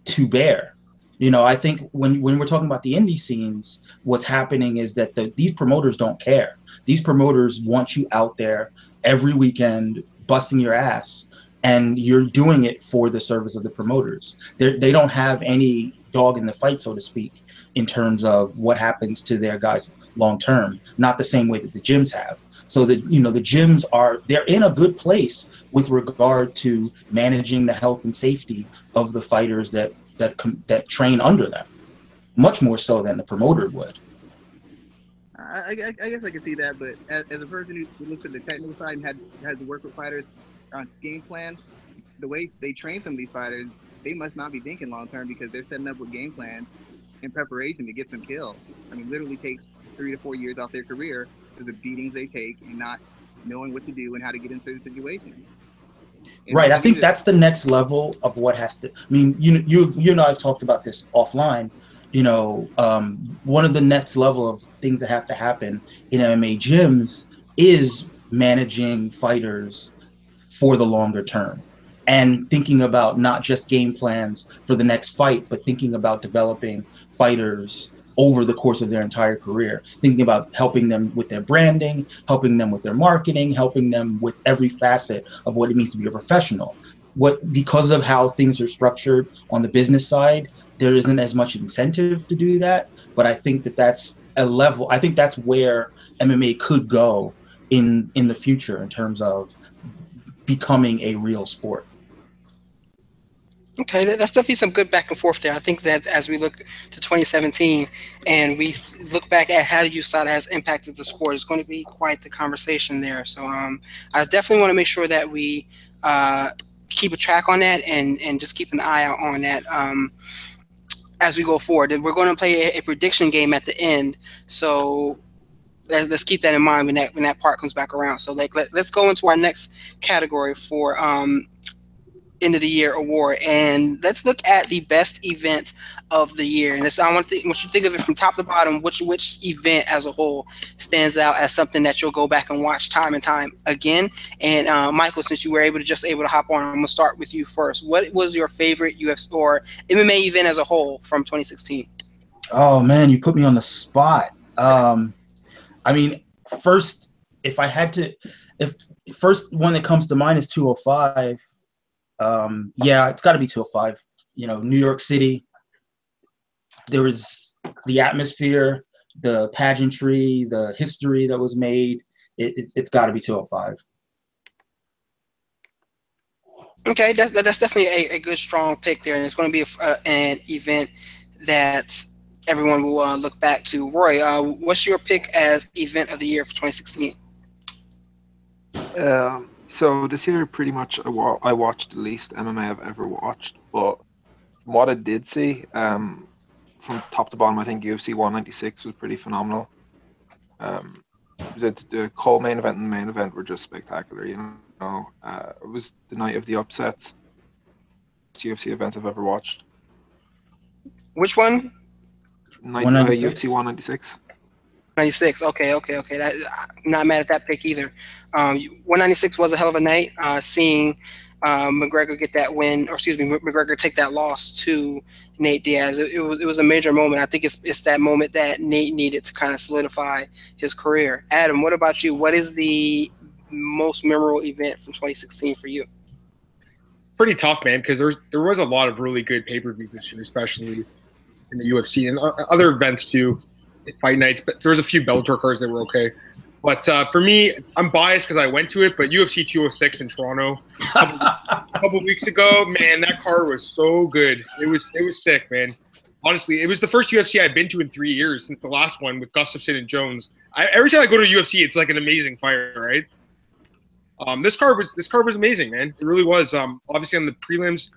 to bear. You know, I think when when we're talking about the indie scenes, what's happening is that the, these promoters don't care. These promoters want you out there every weekend busting your ass, and you're doing it for the service of the promoters. They they don't have any dog in the fight, so to speak, in terms of what happens to their guys long term. Not the same way that the gyms have. So that you know the gyms are they're in a good place with regard to managing the health and safety of the fighters that that that train under them, much more so than the promoter would. I, I, I guess I can see that, but as, as a person who looks at the technical side and had had to work with fighters on game plan, the way they train some of these fighters, they must not be thinking long term because they're setting up with game plans in preparation to get them killed. I mean, literally takes three to four years off their career to the beatings they take and not knowing what to do and how to get into the situation. And Right. I think that's the next level of what has to. I mean, you you you and I have talked about this offline. You know, um, one of the next level of things that have to happen in MMA gyms is managing fighters for the longer term and thinking about not just game plans for the next fight, but thinking about developing fighters over the course of their entire career, thinking about helping them with their branding, helping them with their marketing, helping them with every facet of what it means to be a professional. What because of how things are structured on the business side, there isn't as much incentive to do that. But I think that that's a level. I think that's where MMA could go in in the future in terms of becoming a real sport. Okay, that's definitely some good back and forth there. I think that as we look to 2017 and we look back at how USADA has impacted the sport, it's going to be quite the conversation there. So um, I definitely want to make sure that we uh, keep a track on that and, and just keep an eye out on that um, as we go forward. And we're going to play a, a prediction game at the end. So let's, let's keep that in mind when that when that part comes back around. So like let, let's go into our next category for um, end of the year award and let's look at the best event of the year and this i want to you to think of it from top to bottom which which event as a whole stands out as something that you'll go back and watch time and time again and uh, michael since you were able to just able to hop on i'm gonna start with you first what was your favorite ufc or mma event as a whole from 2016 Oh man, you put me on the spot. Um, I mean, first, if I had to, if first one that comes to mind is 205. Um, yeah, it's got to be 205. You know, New York City. There was the atmosphere, the pageantry, the history that was made. It, it's it's got to be 205. Okay, that's that's definitely a, a good strong pick there, and it's going to be a, uh, an event that everyone will uh, look back to. Roy, uh, what's your pick as event of the year for 2016? Um, so this year, pretty much, I, wa- I watched the least MMA I've ever watched. But what I did see, um, from top to bottom, I think UFC 196 was pretty phenomenal. Um, the, the co-main event and the main event were just spectacular. You know, uh, it was the night of the upsets. UFC event I've ever watched. Which one? Night, uh, 196? UFC 196. 96. Okay, okay, okay. That, I'm not mad at that pick either. Um, 196 was a hell of a night. Uh, seeing uh, McGregor get that win, or excuse me, McGregor take that loss to Nate Diaz. It, it was it was a major moment. I think it's it's that moment that Nate needed to kind of solidify his career. Adam, what about you? What is the most memorable event from 2016 for you? pretty tough, man, because there's there was a lot of really good pay per views this year, especially in the UFC and o- other events too, fight nights. But there was a few Bellator cards that were okay. But uh, for me, I'm biased because I went to it. But UFC 206 in Toronto a couple weeks ago, man, that card was so good. It was it was sick, man. Honestly, it was the first UFC I've been to in three years since the last one with Gustafsson and Jones. I, every time I go to UFC, it's like an amazing fight, right? Um, this card was this card was amazing, man. It really was. Um, obviously on the prelims,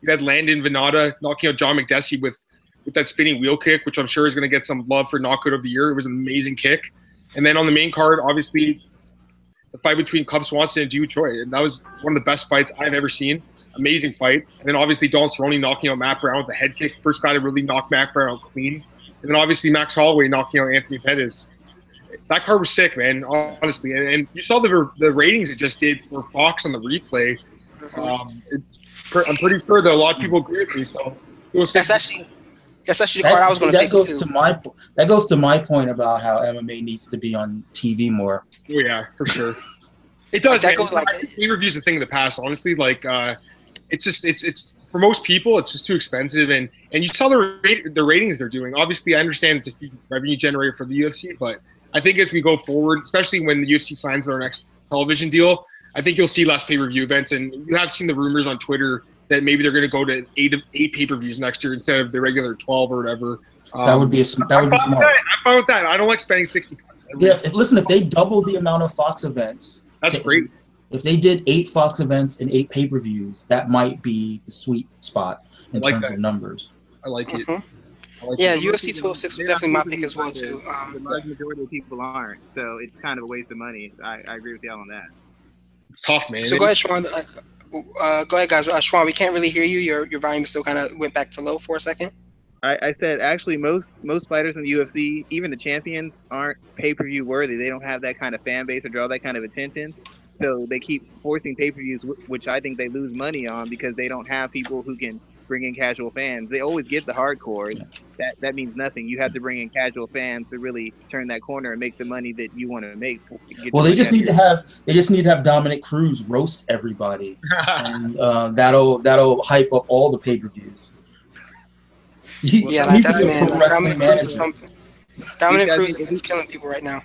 you had Landon Vannata knocking out John Makdessi with with that spinning wheel kick, which I'm sure is going to get some love for knockout of the year. It was an amazing kick. And then on the main card, obviously, the fight between Cub Swanson and Doo Ho Choi, and that was one of the best fights I've ever seen. Amazing fight. And then obviously Don Cerrone knocking out Matt Brown with the head kick, first guy to really knock Matt Brown out clean. And then obviously Max Holloway knocking out Anthony Pettis. That card was sick, man. Honestly, and, and you saw the the ratings it just did for Fox on the replay. Um, it, I'm pretty sure that a lot of people agree with me. So it was That's actually that's actually the card I was going to that goes too. to my that goes to my point about how MMA needs to be on TV more. Oh yeah, for sure. It does. That man. goes like- pay review's a thing of the past. Honestly, like uh, it's just it's it's for most people it's just too expensive, and and you saw the rate, the ratings they're doing. Obviously, I understand it's a huge revenue generator for the UFC, but I think as we go forward, especially when the UFC signs their next television deal, I think you'll see less pay per view events, and you have seen the rumors on Twitter that maybe they're going to go to eight eight pay per views next year instead of the regular twelve or whatever. That Um, would be a, sm- that would I'm be fine smart. that. I'm fine with that. I don't like spending sixty. Yeah, if, if- listen, if they double the amount of Fox events, that's to- great. If they did eight Fox events and eight pay per views, that might be the sweet spot in like terms that. of numbers. I like it. Mhm. Like Yeah, it. UFC 206 was definitely my pick as well too. The Um, large majority of people aren't, so it's kind of a waste of money. I, I agree with y'all on that. It's tough, man. so go ahead, Schwan. Uh, uh, go ahead, guys. Uh, Schwan, we can't really hear you. Your your volume still kind of went back to low for a second. I, I said actually most most fighters in the UFC, even the champions, aren't pay per view worthy. They don't have that kind of fan base or draw that kind of attention. So they keep forcing pay per views, which I think they lose money on because they don't have people who can bring in casual fans. They always get the hardcore. That that means nothing. You have to bring in casual fans to really turn that corner and make the money that you want to make. Get Well, they just that need to have they just need to have Dominick Cruz roast everybody, and uh, that'll that'll hype up all the pay per views. Yeah, like, that's man. Like, Dominick Cruz is something. Dominick Cruz is killing people right now.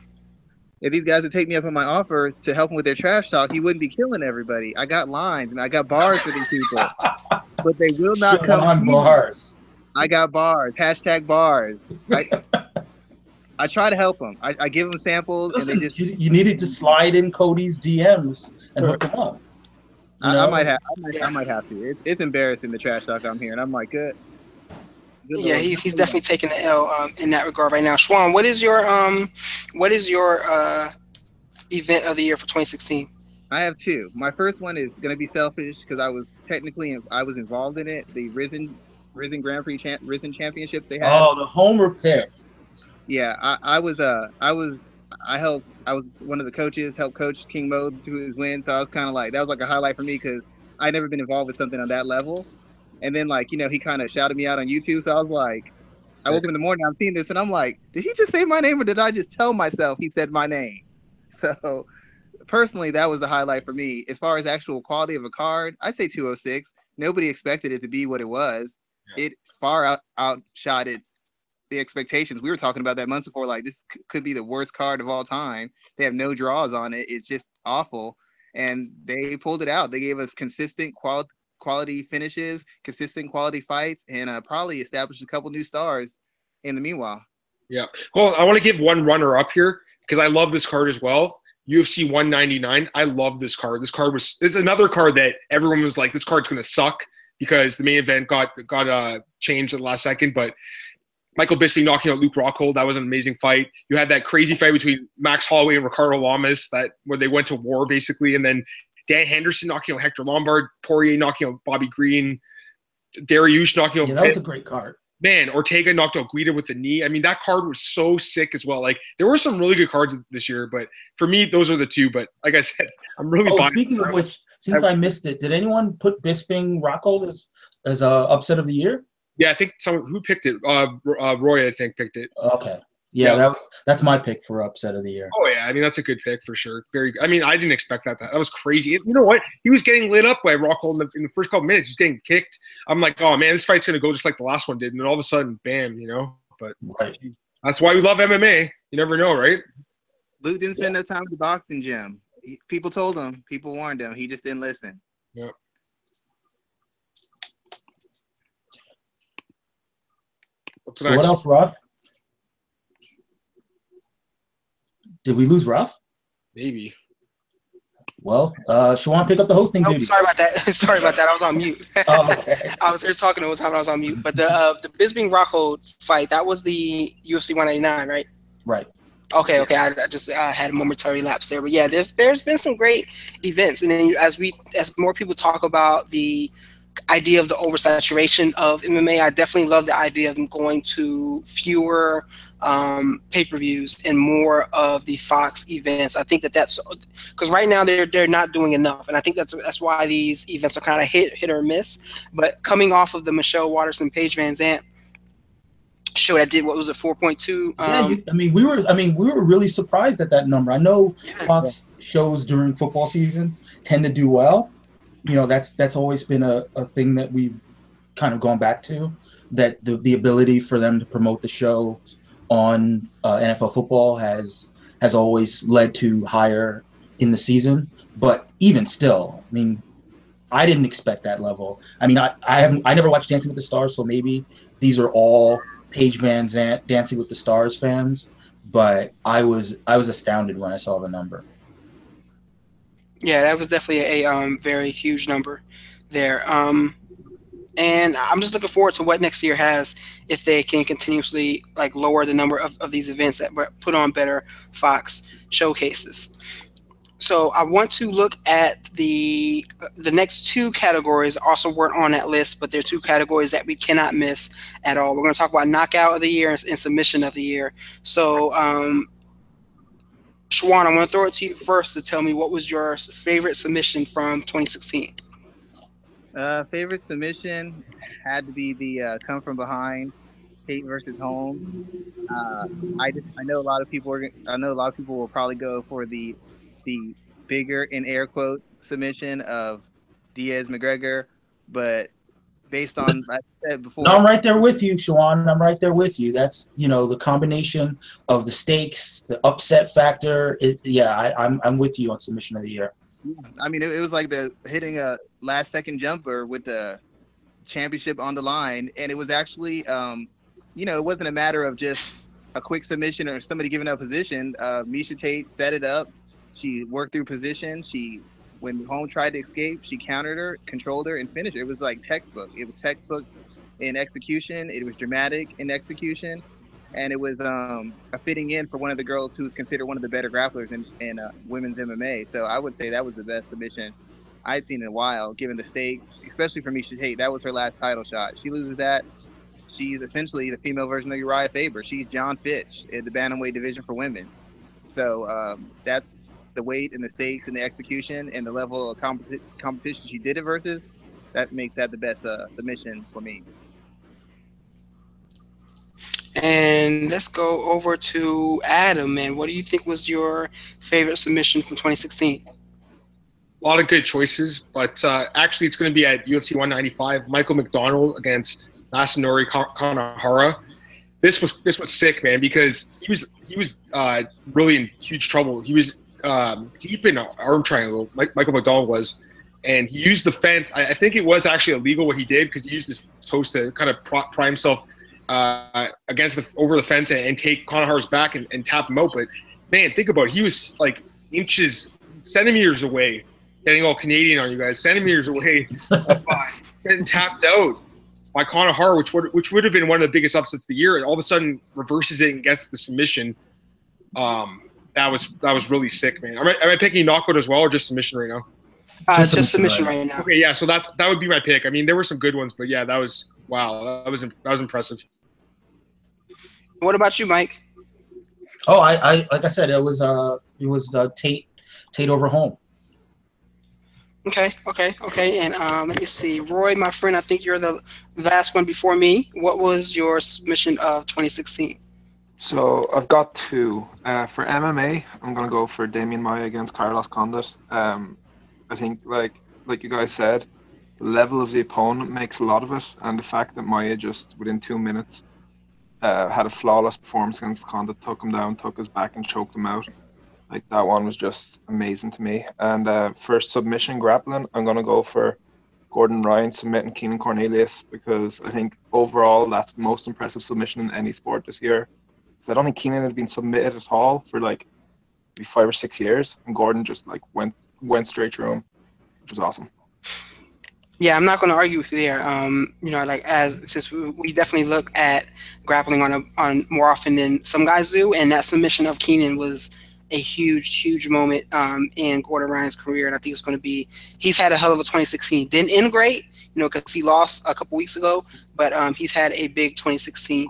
if these guys would take me up on my offers to help them with their trash talk, he wouldn't be killing everybody. I got lines and I got bars for these people, but they will not come. on bars. I got bars. Hashtag bars. I, I try to help them. I, I give them samples and they just. you, you needed to slide in Cody's DMs and hook them up. I, I might have. I might, I might have to. It, it's embarrassing the trash talk I'm hearing. I'm like, good. good Yeah, he's, he's definitely taking the L um, in that regard right now. Schwan, what is your um, what is your uh, event of the year for 2016? I have two. My first one is gonna be selfish because I was technically I was involved in it. The Rizin Rizin Grand Prix champ, Rizin Championship they had. Oh, the home repair. Yeah, I, I was uh I was I helped I was one of the coaches helped coach King Mo to his win, so I was kind of like that was like a highlight for me because I'd never been involved with something on that level. And then like you know he kind of shouted me out on YouTube, so I was like, I woke up in the morning, I'm seeing this, and I'm like, did he just say my name or did I just tell myself he said my name? So personally, that was the highlight for me. As far as actual quality of a card, I'd say 206. Nobody expected it to be what it was. It far out outshot its the expectations. We were talking about that months before, like this c- could be the worst card of all time. They have no draws on it. It's just awful. And they pulled it out. They gave us consistent quality quality finishes, consistent quality fights, and uh, probably established a couple new stars in the meanwhile. Yeah. Well, I want to give one runner up here because I love this card as well. UFC 199. I love this card. This card was it's another card that everyone was like, this card's gonna suck because the main event got got uh changed at the last second. But Michael Bisping knocking out Luke Rockhold. That was an amazing fight. You had that crazy fight between Max Holloway and Ricardo Lamas that where they went to war basically, and then Dan Henderson knocking out Hector Lombard, Poirier knocking out Bobby Green, Dariush knocking out. Yeah, that was a great card. Man, Ortega knocked out Guida with the knee. I mean, that card was so sick as well. Like there were some really good cards this year, but for me, those are the two. But like I said, I'm really. Oh, speaking of which, since I, I missed it, did anyone put Bisping Rockhold as as a upset of the year? Yeah, I think someone who picked it. Uh, uh, Roy, I think picked it. Okay. Yeah, yeah. That, that's my pick for upset of the year. Oh yeah, I mean that's a good pick for sure. Very. I mean, I didn't expect that. That was crazy. You know what? He was getting lit up by Rockhold in the, in the first couple minutes. He's getting kicked. I'm like, oh man, this fight's gonna go just like the last one did, and then all of a sudden, bam, you know. But right. that's why we love MMA. You never know, right? Luke didn't spend yeah. no time at the boxing gym. He, people told him, people warned him. He just didn't listen. Yep. so what else, Ruff? Did we lose Ruff? Maybe. Well, uh, Shawan, pick up the hosting oh, duty. Sorry about that. sorry about that. I was on mute. Oh, okay. I was there talking to time I was on mute. But the uh, the Bisping Rockhold fight that was the UFC 189, right? Right. Okay, okay. I, I just I had a momentary lapse there, but yeah, there's there's been some great events, and then as we as more people talk about the idea of the oversaturation of MMA. I definitely love the idea of going to fewer um, pay-per-views and more of the Fox events. I think that that's because right now they're they're not doing enough, and I think that's that's why these events are kind of hit hit or miss. But coming off of the Michelle Waterson, Paige VanZant show that did what was it 4.2 um, yeah you, i mean we were i mean we were really surprised at that number i know yeah, fox shows during football season tend to do well you know that's that's always been a, a thing that we've kind of gone back to that the, the ability for them to promote the show on uh, NFL football has has always led to higher in the season. But even still, I mean, I didn't expect that level. I mean, I, I haven't I never watched Dancing with the Stars, so maybe these are all Paige VanZant Dancing with the Stars fans. But I was I was astounded when I saw the number. Yeah, that was definitely a um, very huge number there. Um, and I'm just looking forward to what next year has if they can continuously like lower the number of, of these events that put on better Fox showcases. So I want to look at the the next two categories also weren't on that list, but they're two categories that we cannot miss at all. We're going to talk about knockout of the year and, and submission of the year. So um, Shawan, I'm going to throw it to you first to tell me what was your favorite submission from 2016. Uh, favorite submission had to be the uh, come from behind, Tate versus Holmes. Uh, I just I know a lot of people are I know a lot of people will probably go for the the bigger in air quotes submission of Diaz McGregor, but based on I said before. No, I'm right there with you, Shawan. I'm right there with you. That's you know the combination of the stakes, the upset factor. It, yeah, I, I'm I'm with you on submission of the year. I mean, it, it was like the hitting a last second jumper with the championship on the line, and it was actually, um, you know, it wasn't a matter of just a quick submission or somebody giving up position. Uh, Miesha Tate set it up. She worked through position. She when Holm tried to escape, she countered her, controlled her, and finished her. It was like textbook. It was textbook in execution. It was dramatic in execution, and it was um, a fitting in for one of the girls who's considered one of the better grapplers in, in uh, women's MMA. So I would say that was the best submission I'd seen in a while, given the stakes, especially for Miesha Tate. That was her last title shot. She loses that. She's essentially the female version of Uriah Faber. She's Jon Fitch in the bantamweight division for women. So um, that's the weight and the stakes and the execution and the level of competi- competition she did it versus, that makes that the best uh, submission for me. And let's go over to Adam. And what do you think was your favorite submission from 2016? A lot of good choices, but uh, actually, it's going to be at UFC 195. Michael McDonald against Masanori Kanehara. This was this was sick, man, because he was he was uh, really in huge trouble. He was um, deep in arm triangle. Mike, Michael McDonald was, and he used the fence. I, I think it was actually illegal what he did because he used his toes to kind of pry himself uh, against the over the fence and, and take Kanehara's back and, and, tap him out. But man, think about it. He was like inches, centimeters away, getting all Canadian on you guys, centimeters away, getting tapped out. by Conor which would which would have been one of the biggest upsets of the year, And all of a sudden reverses it and gets the submission. Um, that was that was really sick, man. Am I, am I picking knockout as well, or just submission right now? Uh, just, just submission right. right now. Okay, yeah. So that's that would be my pick. I mean, there were some good ones, but yeah, that was wow. That was that was impressive. What about you, Mike? Oh, I, I like I said, it was uh it was uh, Tate Tate over Holm. Okay, okay, okay. And um, let me see, Roy, my friend. I think you're the last one before me. What was your submission of 2016? So I've got two. Uh, for MMA, I'm gonna go for Demian Maia against Carlos Condit. Um, I think like like you guys said, the level of the opponent makes a lot of it, and the fact that Maia just within two minutes uh, had a flawless performance against Condit, took him down, took his back, and choked him out. Like that one was just amazing to me. And uh, for submission grappling, I'm gonna go for Gordon Ryan submitting Keenan Cornelius because I think overall that's the most impressive submission in any sport this year because I don't think Keenan had been submitted at all for like maybe five or six years, and Gordon just like went went straight through him, which was awesome. Yeah, I'm not going to argue with you there. Um, you know, like as since we, definitely look at grappling on a, on more often than some guys do, and that submission of Keenan was a huge, huge moment um, in Gordon Ryan's career, and I think it's going to be. He's had a hell of a 2016. Didn't end great, you know, because he lost a couple weeks ago, but um, he's had a big 2016.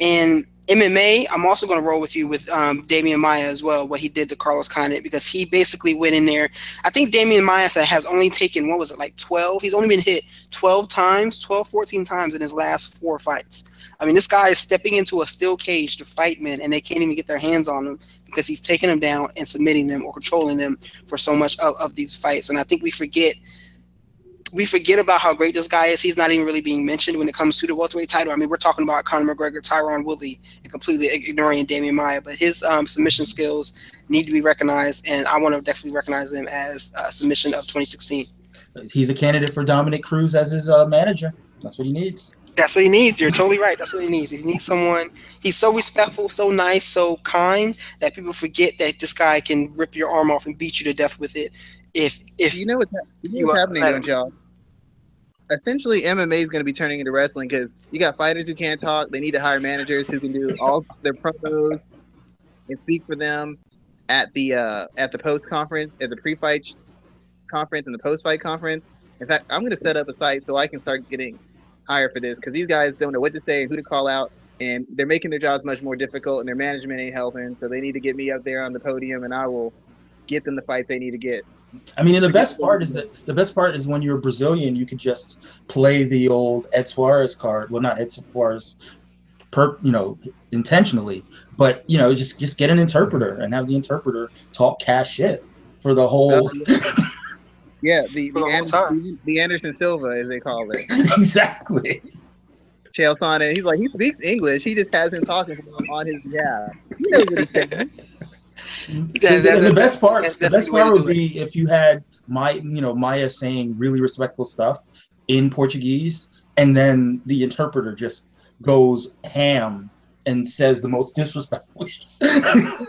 And MMA, I'm also going to roll with you with um, Demian Maia as well, what he did to Carlos Condit, because he basically went in there. I think Demian Maia has only taken, what was it, like 12? He's only been hit 12 times, 12, 14 times in his last four fights. I mean, this guy is stepping into a steel cage to fight men, and they can't even get their hands on him because he's taking them down and submitting them or controlling them for so much of, of these fights. And I think we forget – we forget about how great this guy is. He's not even really being mentioned when it comes to the welterweight title. I mean, we're talking about Conor McGregor, Tyron Woodley, and completely ignoring Demian Maia. But his um, submission skills need to be recognized, and I want to definitely recognize him as a submission of 2016. He's a candidate for Dominick Cruz as his uh, manager. That's what he needs. That's what he needs. You're totally right. That's what he needs. He needs someone. He's so respectful, so nice, so kind that people forget that this guy can rip your arm off and beat you to death with it. If if you know what's, you know what's happening, John essentially MMA is going to be turning into wrestling because you got fighters who can't talk. They need to hire managers who can do all their promos and speak for them at the uh, at the post conference, at the pre-fight conference, and the post-fight conference. In fact, I'm going to set up a site so I can start getting hired for this because these guys don't know what to say and who to call out, and they're making their jobs much more difficult, and their management ain't helping. So they need to get me up there on the podium, and I will get them the fight they need to get. I mean, and the best part is that the best part is when you're Brazilian, you could just play the old Ed Soares card. Well, not Ed Soares, per you know, intentionally, but you know, just just get an interpreter and have the interpreter talk cash shit for the whole. yeah, the the, Anderson, the Anderson Silva, as they call it. exactly. Chael Sonnen, he's like he speaks English. He just has him talking on his behalf. He knows what he's saying. Mm-hmm. Yeah, that, the, the best part, the best part would be if you had my, you know, Maia saying really respectful stuff in Portuguese, and then the interpreter just goes ham and says the most disrespectful. this,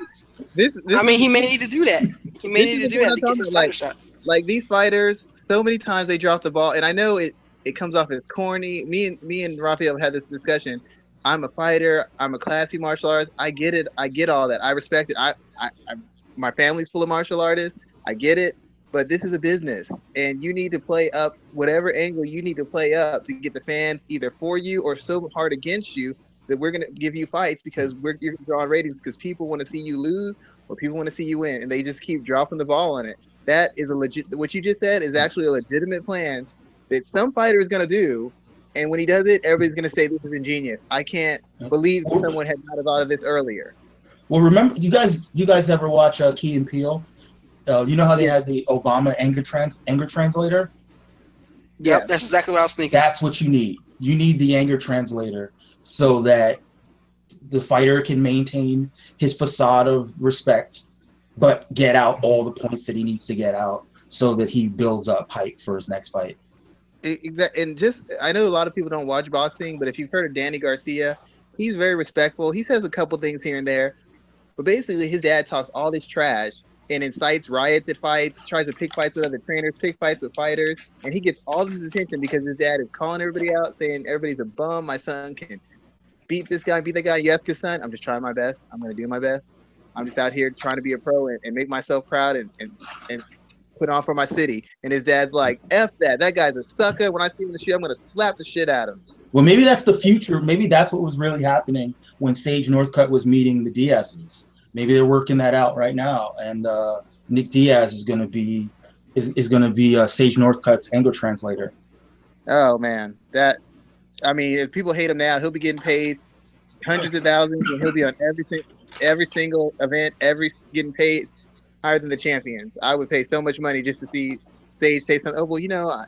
this, I mean, he may need to do that. He may need to do that to get his like, shot. Like these fighters, so many times they drop the ball, and I know it. It comes off as corny. Me and me and Rafael had this discussion. I'm a fighter. I'm a classy martial artist. I get it. I get all that. I respect it. I, I, I, my family's full of martial artists. I get it. But this is a business, and you need to play up whatever angle you need to play up to get the fans either for you or so hard against you that we're going to give you fights because we're you're drawing ratings because people want to see you lose or people want to see you win, and they just keep dropping the ball on it. That is a legit. What you just said is actually a legitimate plan that some fighter is going to do and when he does it, everybody's gonna say this is ingenious. I can't believe that someone had not thought of this earlier. Well, remember, you guys, you guys ever watch uh, Key and Peele? Uh, you know how they had the Obama anger trans anger translator? Yeah, that's exactly what I was thinking. That's what you need. You need the anger translator so that the fighter can maintain his facade of respect, but get out all the points that he needs to get out so that he builds up hype for his next fight and just I know a lot of people don't watch boxing, but if you've heard of Danny Garcia, he's very respectful. He says a couple things here and there, but basically his dad talks all this trash, and incites riots at fights, tries to pick fights with other trainers, pick fights with fighters, and he gets all this attention because his dad is calling everybody out, saying everybody's a bum. My son can beat this guy, beat that guy. Yes, son, I'm just trying my best. I'm gonna do my best. I'm just out here trying to be a pro and, and make myself proud and, and and put on for my city. And his dad's like, F that. That guy's a sucker. When I see him in the shit, I'm gonna slap the shit out of him. Well, maybe that's the future. Maybe that's what was really happening when Sage Northcutt was meeting the Diaz's. Maybe they're working that out right now, and uh, Nick Diaz is going to be is, is going to be uh, Sage Northcutt's English translator. Oh man, that I mean, if people hate him now, he'll be getting paid hundreds of thousands, and he'll be on every every single event, every getting paid higher than the champions. I would pay so much money just to see Sage say something. Oh well, you know, I,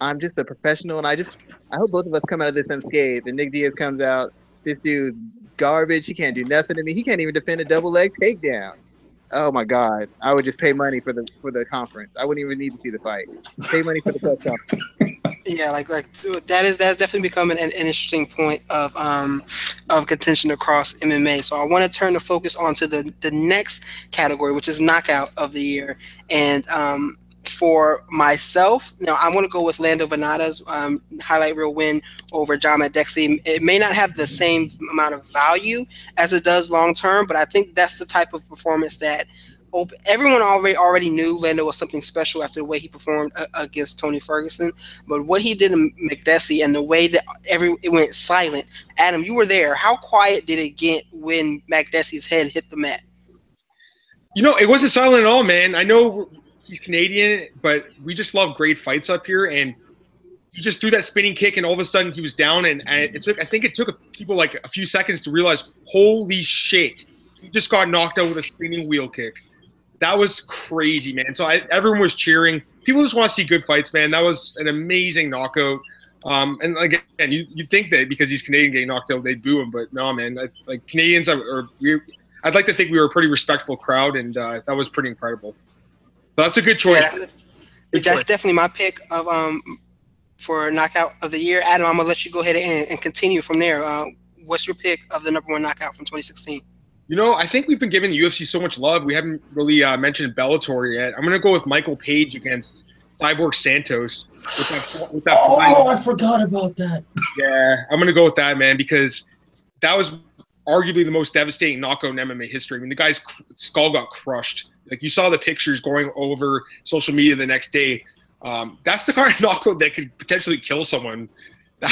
I'm just a professional, and I just I hope both of us come out of this unscathed. And Nick Diaz comes out, this dude's garbage. He can't do nothing to me. He can't even defend a double leg takedown. Oh my god! I would just pay money for the for the conference. I wouldn't even need to see the fight. Pay money for the press conference. Yeah, like like that is that's definitely becoming an, an interesting point of um of contention across MMA. So I want to turn the focus onto the the next category, which is knockout of the year, and um for myself, you know, I'm going to go with Lando Vannata's um, highlight reel win over John Makdessi. It may not have the same amount of value as it does long term, but I think that's the type of performance that everyone already already knew Lando was something special after the way he performed uh, against Tony Ferguson. But what he did in Makdessi and the way that every it went silent. Adam, you were there. How quiet did it get when Makdessi's head hit the mat? You know, it wasn't silent at all, man. I know he's Canadian, but we just love great fights up here. And he just threw that spinning kick, and all of a sudden he was down. And, and it took, I think it took people like a few seconds to realize, holy shit, he just got knocked out with a spinning wheel kick. That was crazy, man. So I, everyone was cheering. People just want to see good fights, man. That was an amazing knockout. Um, and again, you you think that because he's Canadian getting knocked out, they'd boo him, but no, man. I, like Canadians are, are we, I'd like to think we were a pretty respectful crowd, and uh, that was pretty incredible. That's a good choice. Yeah, good that's choice. definitely my pick of um for knockout of the year. Adam, I'm gonna let you go ahead and, and continue from there. Uh, what's your pick of the number one knockout from 2016? You know, I think we've been giving the UFC so much love. We haven't really uh, mentioned Bellator yet. I'm gonna go with Michael Page against Cyborg Santos. With that, with that oh, final. I forgot about that. Yeah, I'm gonna go with that, man, because that was arguably the most devastating knockout in MMA history. I mean, the guy's skull got crushed. Like you saw the pictures going over social media the next day. Um, that's the kind of knockout that could potentially kill someone.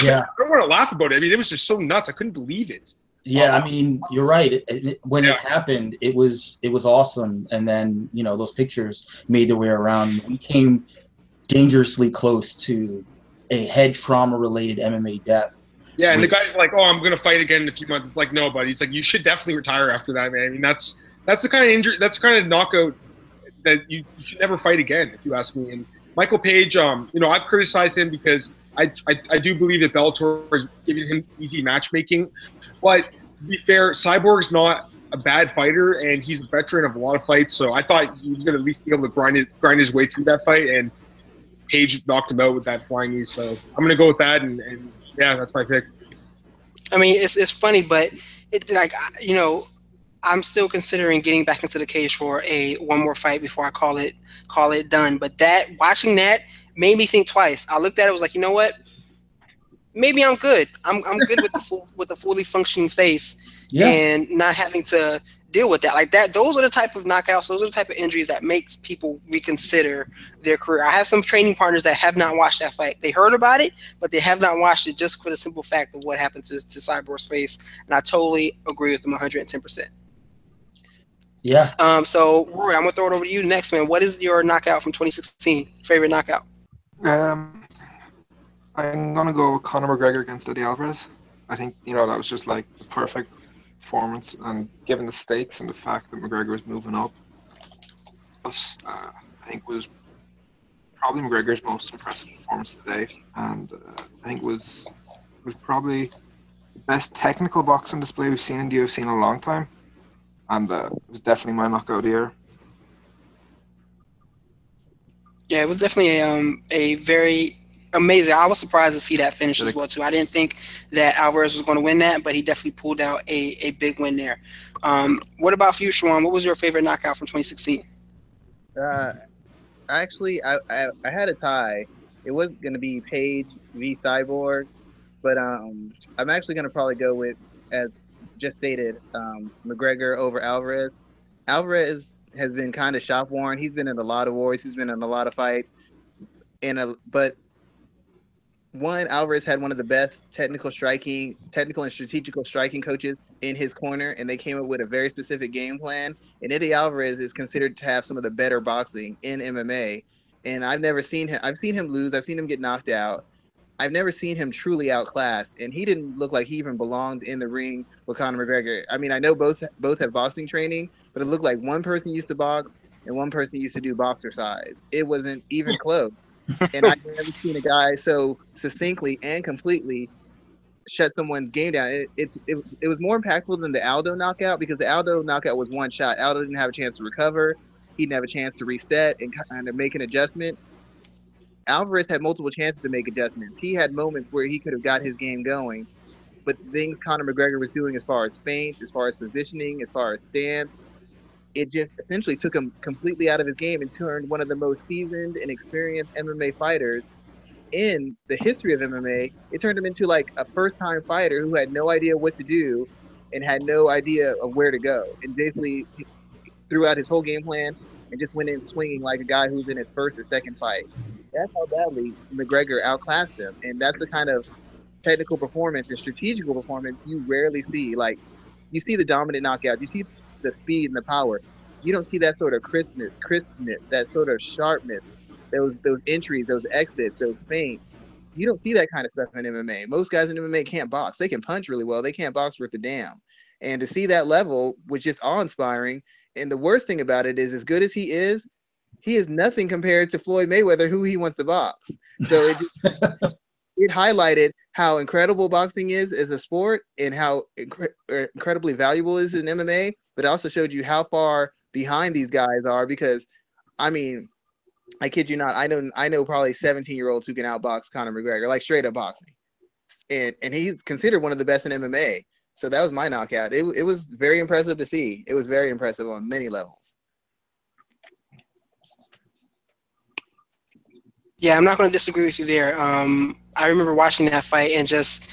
Yeah. I don't want to laugh about it. I mean, it was just so nuts. I couldn't believe it. Yeah, um, I mean, you're right. It, it, when yeah. it happened, it was it was awesome. And then you know those pictures made their way around. We came dangerously close to a head trauma related MMA death. Yeah, and which, the guy's like, "Oh, I'm going to fight again in a few months." It's like, no, buddy. It's like you should definitely retire after that, man. I mean, that's that's the kind of injury. That's the kind of knockout that you, you should never fight again, if you ask me. And Michael Page, um, you know, I've criticized him because I, I, I do believe that Bellator is giving him easy matchmaking. But to be fair, Cyborg's not a bad fighter, and he's a veteran of a lot of fights. So I thought he was going to at least be able to grind it, grind his way through that fight. And Page knocked him out with that flying knee. So I'm going to go with that. And, and yeah, that's my pick. I mean, it's it's funny, but it like you know I'm still considering getting back into the cage for a one more fight before I call it call it done. But that watching that made me think twice. I looked at it, was like, you know what? Maybe I'm good. I'm I'm good with the full, with a fully functioning face yeah. and not having to deal with that. Like that, those are the type of knockouts. Those are the type of injuries that makes people reconsider their career. I have some training partners that have not watched that fight. They heard about it, but they have not watched it just for the simple fact of what happened to, to Cyborg's face. And I totally agree with them 110. percent yeah. Um, so Roy, I'm gonna throw it over to you next, man. What is your knockout from 2016? Favorite knockout? Um, I'm gonna go with Conor McGregor against Eddie Alvarez. I think you know that was just like the perfect performance, and given the stakes and the fact that McGregor was moving up, was, uh, I think was probably McGregor's most impressive performance to date, and uh, I think was was probably the best technical boxing display we've seen in the UFC in a long time and uh, it was definitely my knockout year. Yeah, it was definitely a, um, a very amazing. I was surprised to see that finish as well too. I didn't think that Alvarez was going to win that, but he definitely pulled out a, a big win there. Um, what about for you, Shawan? What was your favorite knockout from 2016? Uh, actually, I, I, I had a tie. It wasn't going to be Page v Cyborg, but um, I'm actually going to probably go with, as just stated, um, McGregor over Alvarez. Alvarez has been kind of shop worn. He's been in a lot of wars. He's been in a lot of fights. In a, but one, Alvarez had one of the best technical striking, technical and strategical striking coaches in his corner, and they came up with a very specific game plan. And Eddie Alvarez is considered to have some of the better boxing in MMA. And I've never seen him. I've seen him lose. I've seen him get knocked out. I've never seen him truly outclassed, and he didn't look like he even belonged in the ring with Conor McGregor. I mean, I know both both have boxing training, but it looked like one person used to box and one person used to do boxer size. It wasn't even close. and I've never seen a guy so succinctly and completely shut someone's game down. It, it's it, it was more impactful than the Aldo knockout because the Aldo knockout was one shot. Aldo didn't have a chance to recover. He didn't have a chance to reset and kind of make an adjustment. Alvarez had multiple chances to make adjustments. He had moments where he could have got his game going, but things Conor McGregor was doing as far as feint, as far as positioning, as far as stance, it just essentially took him completely out of his game and turned one of the most seasoned and experienced MMA fighters in the history of MMA. It turned him into like a first time fighter who had no idea what to do and had no idea of where to go. And basically threw out his whole game plan and just went in swinging like a guy who's in his first or second fight. That's how badly McGregor outclassed him. And that's the kind of technical performance and strategical performance you rarely see. Like, you see the dominant knockout, you see the speed and the power. You don't see that sort of crispness, crispness, that sort of sharpness, those those entries, those exits, those feints. You don't see that kind of stuff in MMA. Most guys in MMA can't box. They can punch really well. They can't box worth a damn. And to see that level was just awe-inspiring. And the worst thing about it is, as good as he is, he is nothing compared to Floyd Mayweather, who he wants to box. So it just, it highlighted how incredible boxing is as a sport and how incre- uh, incredibly valuable is in MMA. But it also showed you how far behind these guys are because, I mean, I kid you not, I know I know probably 17 year olds who can outbox Conor McGregor, like straight up boxing, and and he's considered one of the best in MMA. So that was my knockout. It, it was very impressive to see. It was very impressive on many levels. Yeah, I'm not going to disagree with you there. Um, I remember watching that fight and just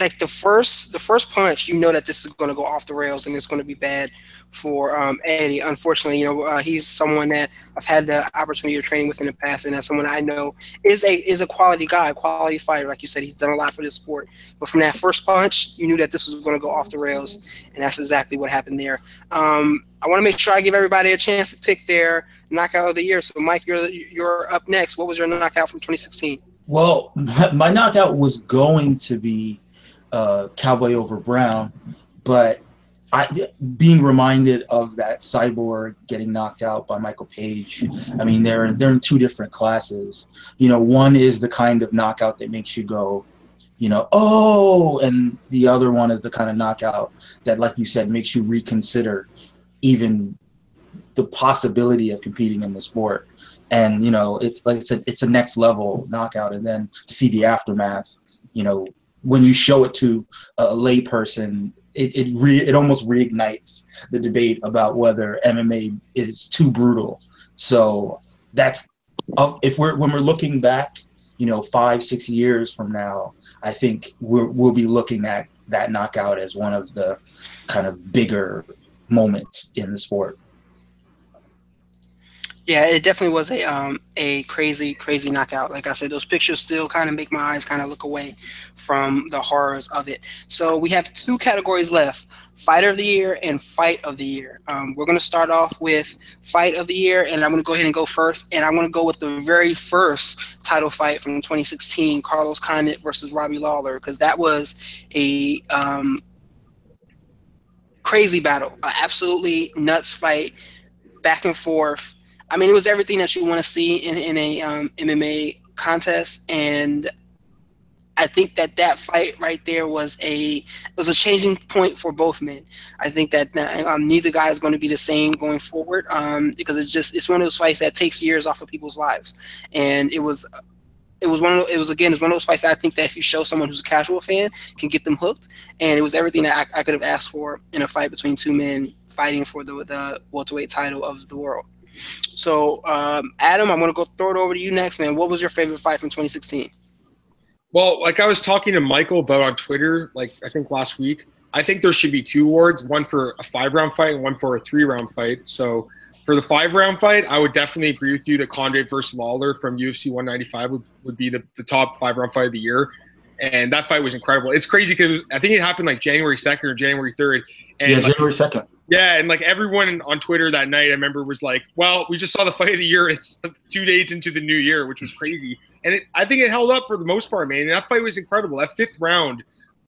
like the first the first punch, you know that this is going to go off the rails and it's going to be bad for um, Eddie. Unfortunately, you know uh, he's someone that I've had the opportunity of training with in the past, and that's someone I know is a is a quality guy, quality fighter. Like you said, he's done a lot for this sport. But from that first punch, you knew that this was going to go off the rails, and that's exactly what happened there. Um, I want to make sure I give everybody a chance to pick their knockout of the year. So, Mike, you're you're up next. What was your knockout from 2016? Well, my, knockout was going to be uh, Cowboy over Brown, but I, being reminded of that cyborg getting knocked out by Michael Page. I mean, they're they're in two different classes. You know, one is the kind of knockout that makes you go, you know, oh, and the other one is the kind of knockout that, like you said, makes you reconsider even the possibility of competing in the sport. And you know, it's like it's a it's a next level knockout, and then to see the aftermath, you know, when you show it to a layperson, it it re, it almost reignites the debate about whether MMA is too brutal. So that's if we're when we're looking back, you know, five six years from now, I think we're, we'll be looking at that knockout as one of the kind of bigger moments in the sport. Yeah, it definitely was a um, a crazy, crazy knockout. Like I said, those pictures still kind of make my eyes kind of look away from the horrors of it. So we have two categories left: Fighter of the Year and Fight of the Year. Um, we're going to start off with Fight of the Year, and I'm going to go ahead and go first. And I'm going to go with the very first title fight from 2016, Carlos Condit versus Robbie Lawler, because that was a um, crazy battle, an absolutely nuts fight, back and forth I mean, it was everything that you want to see in, in a um, MMA contest, and I think that that fight right there was a was a changing point for both men. I think that um, neither guy is going to be the same going forward um, because it's just it's one of those fights that takes years off of people's lives, and it was it was one of those, it was again it's one of those fights I think that if you show someone who's a casual fan can get them hooked, and it was everything that I, I could have asked for in a fight between two men fighting for the the welterweight title of the world. So, um, Adam, I'm going to go throw it over to you next, man. What was your favorite fight from 2016? Well, like I was talking to Michael about on Twitter, like I think last week, I think there should be two awards, one for a five round fight and one for a three round fight. So for the five round fight, I would definitely agree with you that Condit versus Lawler from UFC 195 would, would be the, the top five round fight of the year. And that fight was incredible. It's crazy because I think it happened like January 2nd or January 3rd. And yeah, January 2nd. Yeah, and like everyone on Twitter that night, I remember was like, "Well, we just saw the fight of the year. It's two days into the new year, which was crazy." And it, I think it held up for the most part, man. And that fight was incredible. That fifth round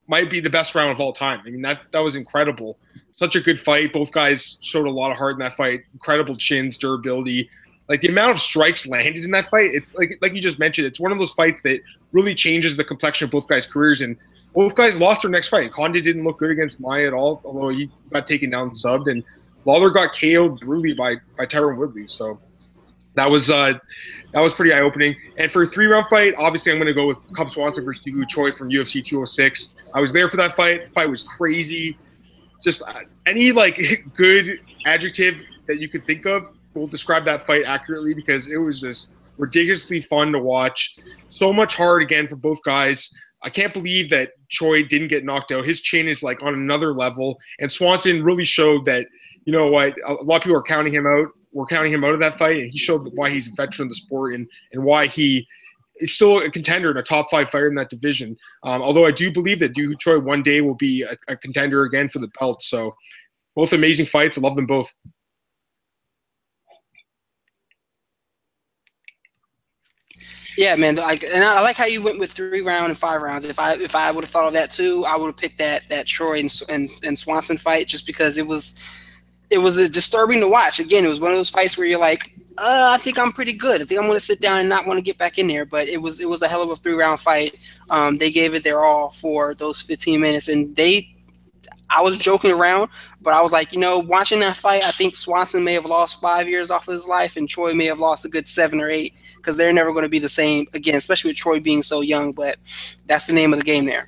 might be the best round of all time. I mean, that that was incredible. Such a good fight. Both guys showed a lot of heart in that fight. Incredible chins, durability. Like the amount of strikes landed in that fight, it's like like you just mentioned, it's one of those fights that really changes the complexion of both guys' careers. And both guys lost their next fight. Condit didn't look good against Maia at all, although he got taken down subbed, and Lawler got KO'd brutally by by Tyron Woodley. So that was uh, that was pretty eye opening. And for a three round fight, obviously I'm going to go with Cub Swanson versus Doo Choi from UFC 206. I was there for that fight. The fight was crazy. Just uh, any like good adjective that you could think of will describe that fight accurately because it was just ridiculously fun to watch. So much hard again for both guys. I can't believe that Choi didn't get knocked out. His chin is like on another level, and Swanson really showed that. You know what? A lot of people are counting him out. We're counting him out of that fight, and he showed why he's a veteran of the sport and and why he is still a contender and a top five fighter in that division. Um, although I do believe that Ho Choi one day will be a, a contender again for the belt. So both amazing fights. I love them both. Yeah, man. Like, and I like how you went with three round and five rounds. If I if I would have thought of that too, I would have picked that that Troy and, and, and Swanson fight just because it was it was disturbing to watch. Again, it was one of those fights where you're like, uh, I think I'm pretty good. I think I'm going to sit down and not want to get back in there. But it was it was a hell of a three round fight. Um, they gave it their all for those 15 minutes, and they I was joking around, but I was like, you know, watching that fight, I think Swanson may have lost five years off of his life, and Troy may have lost a good seven or eight because they're never going to be the same again, especially with Troy being so young. But that's the name of the game there.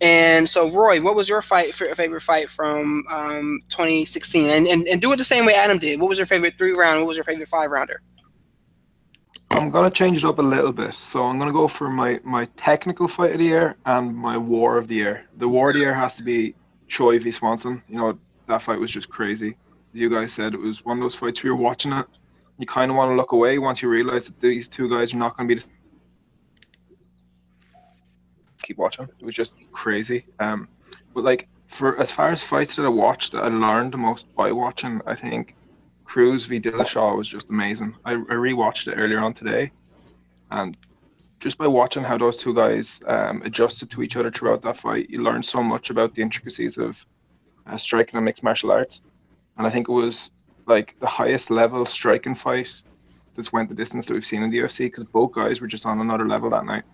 And so, Roy, what was your fight favorite fight from um, 2016? And, and and do it the same way Adam did. What was your favorite three round? What was your favorite five rounder? I'm gonna change it up a little bit. So I'm gonna go for my my technical fight of the year and my war of the year. The war of the year has to be Choi v Swanson. You know that fight was just crazy. As you guys said, it was one of those fights where you're watching it, you kind of want to look away once you realize that these two guys are not going to be. The... Keep watching. It was just crazy. Um, but like for as far as fights that I watched, that I learned the most by watching. I think Cruz v Dillashaw was just amazing. I, I rewatched it earlier on today, and just by watching how those two guys um, adjusted to each other throughout that fight, you learn so much about the intricacies of uh, striking and mixed martial arts. And I think it was like the highest level striking fight that's went the distance that we've seen in the UFC because both guys were just on another level that night.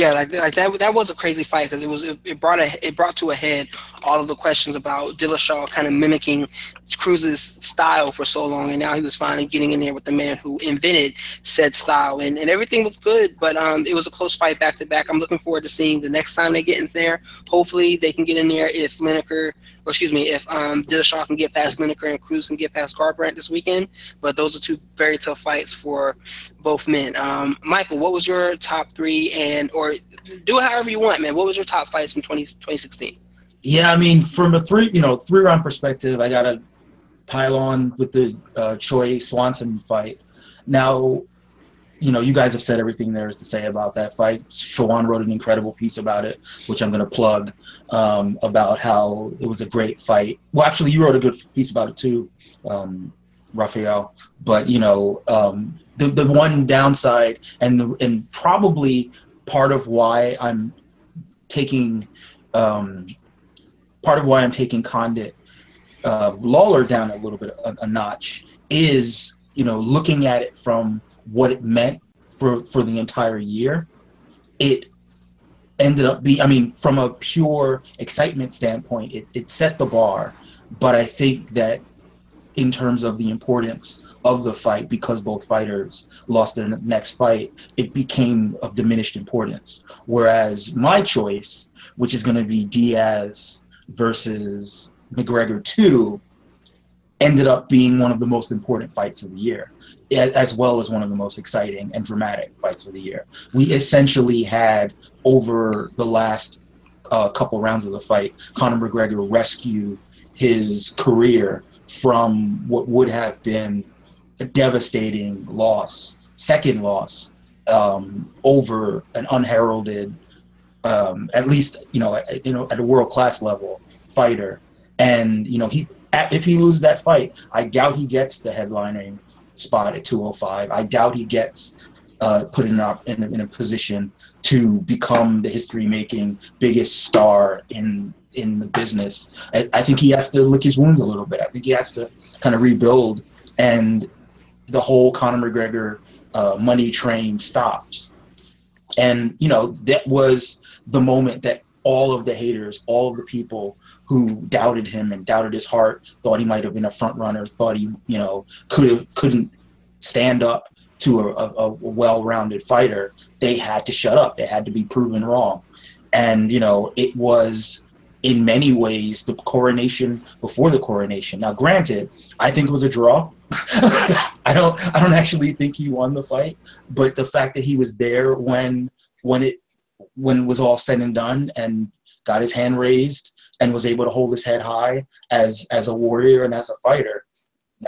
Yeah, like, like that. That was a crazy fight because it was it, it, brought a it brought to a head all of the questions about Dillashaw kind of mimicking Cruz's style for so long, and now he was finally getting in there with the man who invented said style, and, and everything looked good. But um, it was a close fight back to back. I'm looking forward to seeing the next time they get in there. Hopefully, they can get in there if Lineker, or excuse me, if um, Dillashaw can get past Lineker and Cruz can get past Garbrandt this weekend. But those are two very tough fights for both men. Um, Michael, what was your top three and or do it however you want, man. What was your top fights from 20, 2016? Yeah, I mean, from a three, you know, three round perspective, I got to pile on with the uh, Choi Swanson fight. Now, you know, you guys have said everything there is to say about that fight. Shawan wrote an incredible piece about it, which I'm going to plug um, about how it was a great fight. Well, actually, you wrote a good piece about it too, um, Raphael. But you know, um, the the one downside and the, and probably part of why I'm taking um, part of why I'm taking Condit uh, Lawler down a little bit a, a, notch is you know looking at it from what it meant for for the entire year. It ended up being I mean from a pure excitement standpoint, it, it set the bar, but I think that in terms of the importance of the fight because both fighters lost their next fight, it became of diminished importance. Whereas my choice, which is going to be Diaz versus McGregor 2, ended up being one of the most important fights of the year, as well as one of the most exciting and dramatic fights of the year. We essentially had over the last uh, couple rounds of the fight, Conor McGregor rescue his career from what would have been a devastating loss, second loss, um, over an unheralded, um, at least you know, at, you know, at a world class level fighter. And you know, he if he loses that fight, I doubt he gets the headlining spot at 205. I doubt he gets uh, put in a, in a, in a position to become the history-making biggest star in in the business. I, I, think he has to lick his wounds a little bit. I think he has to kind of rebuild, and the whole Conor McGregor uh, money train stops. And you know that was the moment that all of the haters, all of the people who doubted him and doubted his heart, thought he might have been a front runner, thought he, you know, could have couldn't stand up to a, a, a well-rounded fighter. They had to shut up. They had to be proven wrong, and you know, it was in many ways the coronation before the coronation. Now, granted, I think it was a draw. I don't I don't actually think he won the fight, but the fact that he was there when when it when it was all said and done and got his hand raised and was able to hold his head high as as a warrior and as a fighter.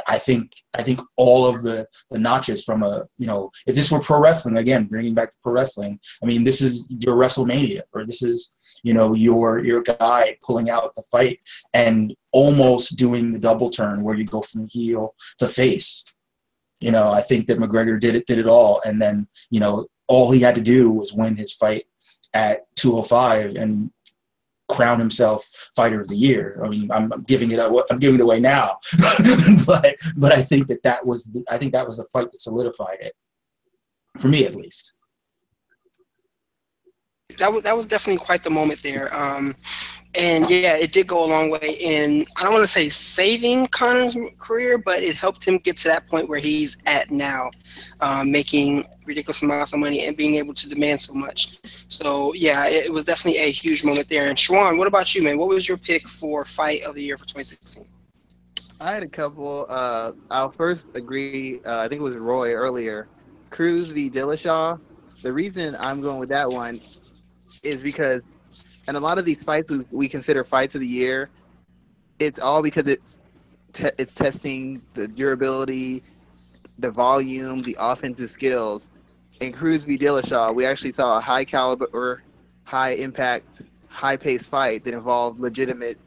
I think I think all of the the notches from a you know if this were pro wrestling again bringing back to pro wrestling I mean this is your WrestleMania or this is you know your your guy pulling out the fight and almost doing the double turn where you go from heel to face you know I think that McGregor did it did it all and then you know all he had to do was win his fight at 205 and crown himself fighter of the year. I mean, I'm, I'm giving it away, I'm giving it away now, but but I think that that was the, I think that was the fight that solidified it for me at least. That was that was definitely quite the moment there. Um, and yeah, it did go a long way in I don't want to say saving Conor's career, but it helped him get to that point where he's at now, um, making ridiculous amounts of money and being able to demand so much. So yeah, it was definitely a huge moment there. And Shawan, what about you, man? What was your pick for fight of the year for 2016? I had a couple. Uh, I'll first agree. Uh, I think it was Roy earlier. Cruz v. Dillashaw. The reason I'm going with that one is because and a lot of these fights we, we consider fights of the year, it's all because it's te- it's testing the durability, the volume, the offensive skills. In Cruz v. Dillashaw, we actually saw a high caliber, high impact, high paced fight that involved legitimate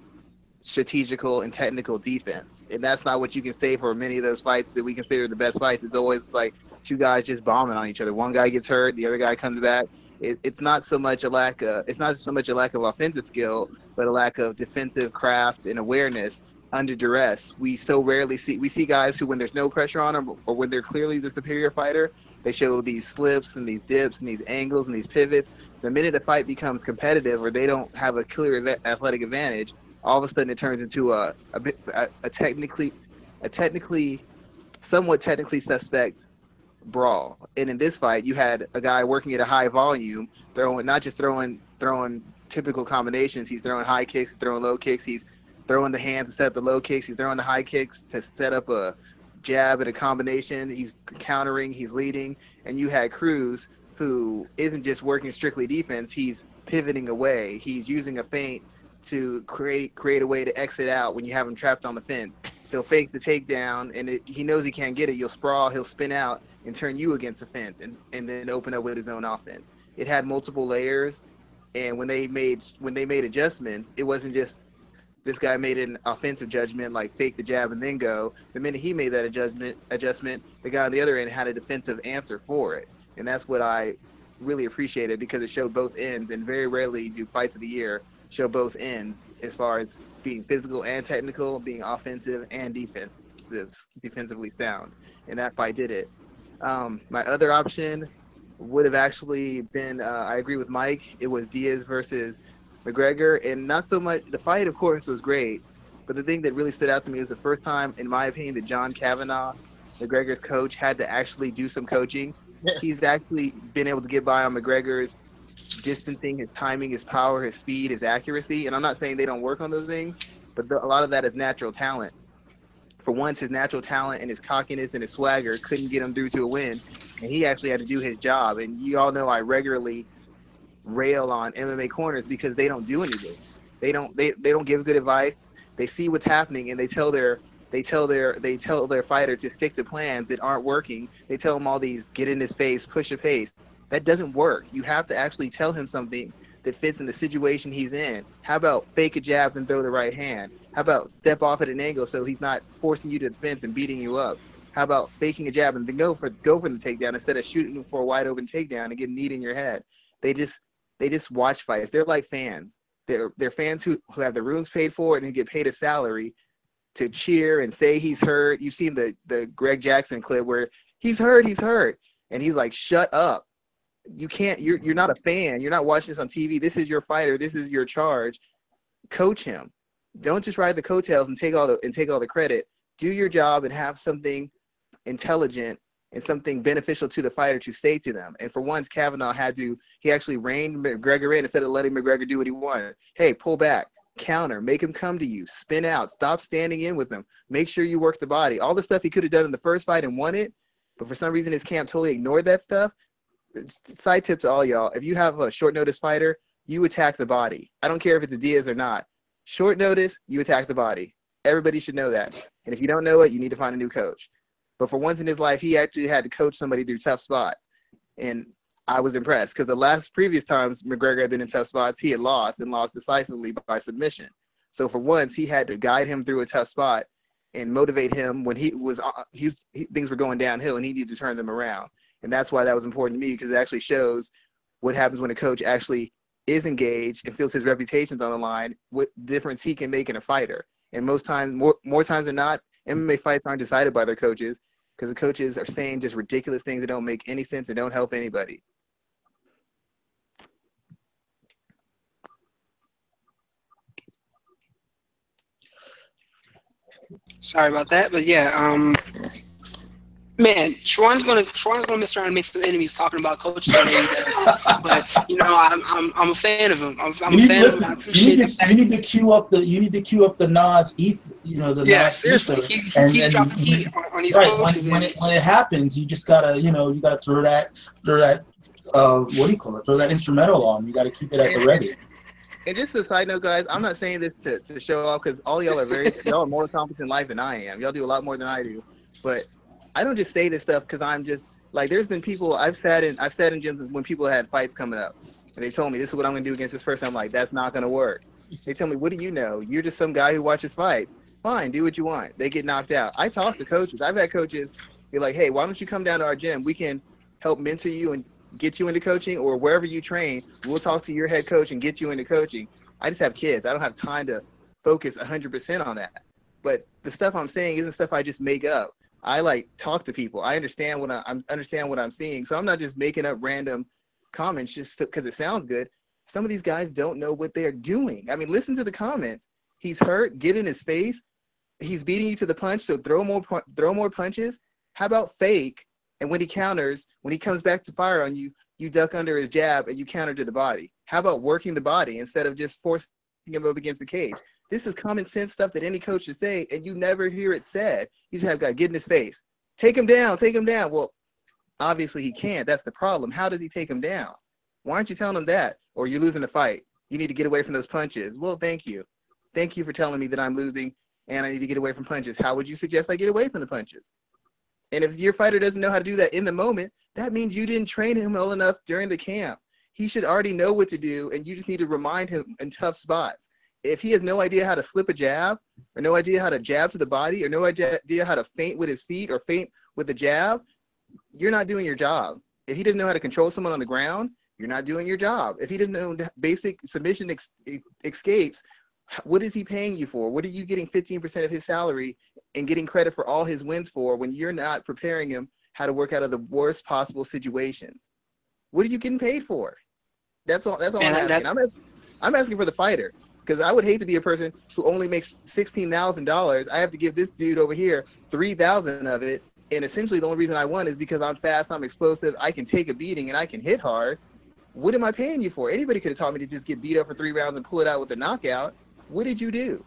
strategical and technical defense. And that's not what you can say for many of those fights that we consider the best fights. It's always like two guys just bombing on each other. One guy gets hurt, the other guy comes back it, it's not so much a lack of it's not so much a lack of offensive skill, but a lack of defensive craft and awareness under duress. We so rarely see we see guys who when there's no pressure on them or when they're clearly the superior fighter, they show these slips and these dips and these angles and these pivots. The minute a fight becomes competitive or they don't have a clear athletic advantage, all of a sudden it turns into a a, a, technically a technically somewhat technically suspect brawl. And in this fight, you had a guy working at a high volume, throwing not just throwing throwing typical combinations. He's throwing high kicks, throwing low kicks. He's throwing the hands to set up the low kicks. He's throwing the high kicks to set up a jab and a combination. He's countering. He's leading. And you had Cruz, who isn't just working strictly defense. He's pivoting away. He's using a feint to create create a way to exit out when you have him trapped on the fence. He'll fake the takedown, and it, he knows he can't get it. You'll sprawl. He'll spin out and turn you against the fence and, and then open up with his own offense. It had multiple layers and when they made when they made adjustments, it wasn't just this guy made an offensive judgment like fake the jab and then go. The minute he made that adjustment adjustment, the guy on the other end had a defensive answer for it. And that's what I really appreciated because it showed both ends and very rarely do fights of the year show both ends as far as being physical and technical, being offensive and defensive defensively sound. And that fight did it. Um, my other option would have actually been uh, I agree with Mike. It was Diaz versus McGregor, and not so much the fight. Of course, was great, but the thing that really stood out to me was the first time, in my opinion, that John Kavanagh, McGregor's coach, had to actually do some coaching. Yeah. He's actually been able to get by on McGregor's distancing, his timing, his power, his speed, his accuracy. And I'm not saying they don't work on those things, but the, a lot of that is natural talent for once, his natural talent and his cockiness and his swagger couldn't get him through to a win, and he actually had to do his job. And you all know I regularly rail on MMA corners because they don't do anything. They don't they, they don't give good advice. They see what's happening and they tell their they tell their they tell their fighter to stick to plans that aren't working. They tell him all these get in his face, push a pace. That doesn't work. You have to actually tell him something that fits in the situation he's in. How about fake a jab and throw the right hand? How about step off at an angle so he's not forcing you to the fence and beating you up? How about faking a jab and then go for go for the takedown instead of shooting for a wide open takedown and getting kneed in your head? They just they just watch fights. They're like fans. They're they're fans who, who have the rooms paid for and get paid a salary to cheer and say he's hurt. You've seen the the Greg Jackson clip where he's hurt, he's hurt, and he's like, "Shut up! You can't. You're you're not a fan. You're not watching this on TV. This is your fighter. This is your charge. Coach him. Don't just ride the coattails and take all the and take all the credit. Do your job and have something intelligent and something beneficial to the fighter to say to them. And for once, Kavanagh had to, he actually reined McGregor in instead of letting McGregor do what he wanted. Hey, pull back, counter, make him come to you, spin out, stop standing in with him, make sure you work the body. All the stuff he could have done in the first fight and won it, but for some reason his camp totally ignored that stuff. Side tip to all y'all if you have a short notice fighter, you attack the body. I don't care if it's a Diaz or not. Short notice, you attack the body. Everybody should know that. And if you don't know it, you need to find a new coach. But for once in his life, he actually had to coach somebody through tough spots. And I was impressed because the last previous times McGregor had been in tough spots, he had lost and lost decisively by submission. So for once, he had to guide him through a tough spot and motivate him when he was uh, he, he, things were going downhill and he needed to turn them around. And that's why that was important to me because it actually shows what happens when a coach actually is engaged and feels his reputation's on the line, what difference he can make in a fighter. And most times, more more times than not, MMA fights aren't decided by their coaches because the coaches are saying just ridiculous things that don't make any sense and don't help anybody. Sorry about that, but yeah, um, man, Shawan's gonna Shawan's gonna mess around and make some enemies talking about coaches. but you know, I'm, I'm I'm a fan of him. I'm, I'm a fan listen, of him. I appreciate you need, to, you need to queue up the you need to queue up the Nas ETH. You know the yeah, Nas seriously, he, he and, keeps and, dropping heat on, on these right, coaches. When, when, it, when it happens, you just gotta you know you gotta throw that throw that uh what do you call it? Throw that instrumental on. You gotta keep it at the ready. And just a side note, guys, I'm not saying this to, to show off because all y'all are very y'all are more accomplished in life than I am. Y'all do a lot more than I do. But I don't just say this stuff because I'm just like there's been people I've sat in I've sat in gyms when people had fights coming up and they told me this is what I'm gonna do against this person. I'm like, that's not gonna work. They tell me, what do you know? You're just some guy who watches fights. Fine, do what you want. They get knocked out. I talk to coaches. I've had coaches be like, hey, why don't you come down to our gym? We can help mentor you and get you into coaching or wherever you train. We'll talk to your head coach and get you into coaching. I just have kids. I don't have time to focus 100% on that. But the stuff I'm saying isn't stuff I just make up. I like talk to people. I understand what I, I understand what I'm seeing. So I'm not just making up random comments just because it sounds good. Some of these guys don't know what they're doing. I mean, listen to the comments. He's hurt. Get in his face. He's beating you to the punch. So throw more throw more punches. How about fake? And when he counters, when he comes back to fire on you, you duck under his jab and you counter to the body. How about working the body instead of just forcing him up against the cage? This is common sense stuff that any coach should say, and you never hear it said. You just have got to get in his face, take him down, take him down. Well, obviously he can't. That's the problem. How does he take him down? Why aren't you telling him that? Or you're losing the fight. You need to get away from those punches. Well, thank you. Thank you for telling me that I'm losing and I need to get away from punches. How would you suggest I get away from the punches? And if your fighter doesn't know how to do that in the moment, that means you didn't train him well enough during the camp. He should already know what to do, and you just need to remind him in tough spots. If he has no idea how to slip a jab, or no idea how to jab to the body, or no idea how to faint with his feet or faint with the jab, you're not doing your job. If he doesn't know how to control someone on the ground, you're not doing your job. If he doesn't know basic submission ex- escapes, what is he paying you for? What are you getting 15% of his salary and getting credit for all his wins for when you're not preparing him how to work out of the worst possible situations? What are you getting paid for? That's all. That's all I'm asking. I'm, asking. I'm asking for the fighter because I would hate to be a person who only makes sixteen thousand dollars. I have to give this dude over here three thousand of it, and essentially the only reason I won is because I'm fast, I'm explosive, I can take a beating, and I can hit hard. What am I paying you for? Anybody could have taught me to just get beat up for three rounds and pull it out with a knockout. What did you do?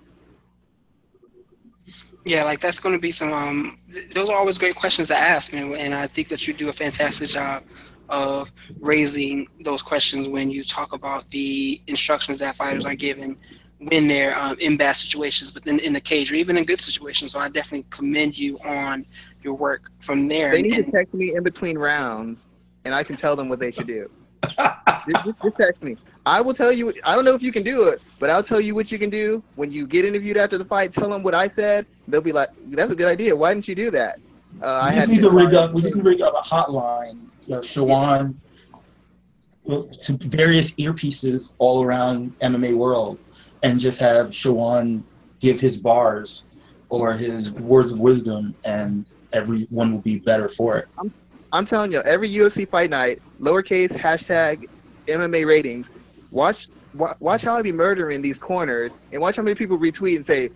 Yeah, like that's going to be some. Um, those are always great questions to ask, man. And I think that you do a fantastic job of raising those questions when you talk about the instructions that fighters are given when they're um, in bad situations, but then in the cage or even in good situations. So I definitely commend you on your work from there. They need and, to text me in between rounds, and I can tell them what they should do. just, just, just text me. I will tell you. I don't know if you can do it, but I'll tell you what you can do when you get interviewed after the fight. Tell them what I said. They'll be like, "That's a good idea. Why didn't you do that?" Uh, we I just need to rig up. We just need to rig up a hotline. Shawan to various earpieces all around MMA world, and just have Shawan give his bars or his words of wisdom, and everyone will be better for it. I'm, I'm telling you, every UFC fight night, lowercase hashtag MMA ratings watch watch how I be murdering these corners and watch how many people retweet and say,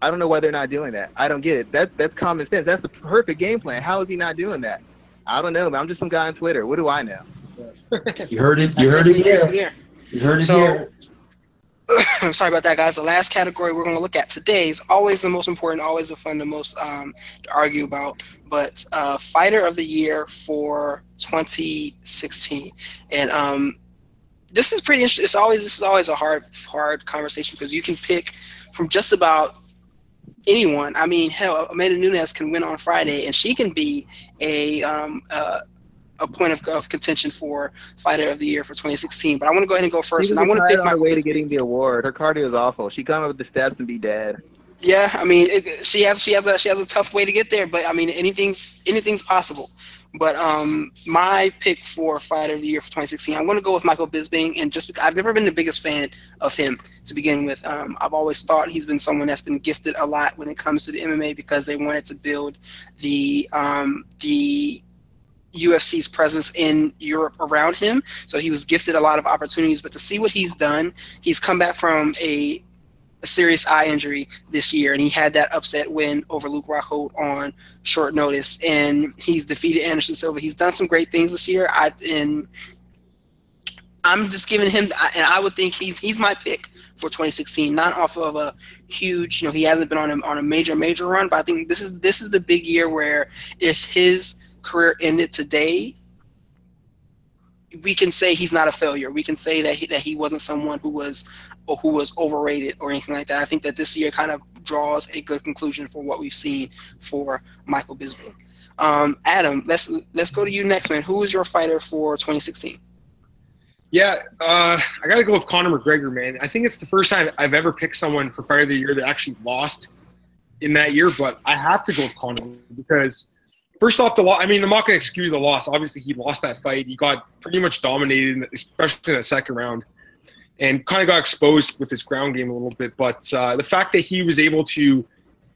I don't know why they're not doing that. I don't get it. That that's common sense. That's the perfect game plan. How is he not doing that? I don't know, man. I'm just some guy on Twitter. What do I know? you heard it. You heard it here. You heard it so, here. I'm sorry about that, guys. The last category we're going to look at today is always the most important, always the fun, the most um, to argue about. But uh, fighter of the year for 2016, and um, this is pretty interesting. It's always this is always a hard hard conversation because you can pick from just about anyone. I mean, hell, Amanda Nunes can win on Friday, and she can be a um, uh, a point of, of, contention for fighter of the year for 2016. But I want to go ahead and go first, and I want to pick my way to getting the award. Her cardio is awful. She come up the steps and be dead. Yeah, I mean, it, she has she has a she has a tough way to get there, but I mean, anything's anything's possible. But um, my pick for fighter of the year for 2016, I'm going to go with Michael Bisping, and just because I've never been the biggest fan of him to begin with. Um, I've always thought he's been someone that's been gifted a lot when it comes to the MMA because they wanted to build the um, the UFC's presence in Europe around him. So he was gifted a lot of opportunities. But to see what he's done, he's come back from a a serious eye injury this year, and he had that upset win over Luke Rockhold on short notice. And he's defeated Anderson Silva. He's done some great things this year. I and I'm just giving him, and I would think he's he's my pick for 2016. Not off of a huge, you know, he hasn't been on a on a major major run, but I think this is this is the big year where if his career ended today, we can say he's not a failure. We can say that he, that he wasn't someone who was or who was overrated or anything like that. I think that this year kind of draws a good conclusion for what we've seen for Michael Bisping. Um, Adam, let's let's go to you next, man. Who is your fighter for 2016? Yeah, uh, I got to go with Conor McGregor, man. I think it's the first time I've ever picked someone for fighter of the year that actually lost in that year, but I have to go with Conor because first off, the loss. I mean, I'm not going to excuse the loss. Obviously, he lost that fight. He got pretty much dominated, especially in the second round and kind of got exposed with his ground game a little bit. But uh, the fact that he was able to,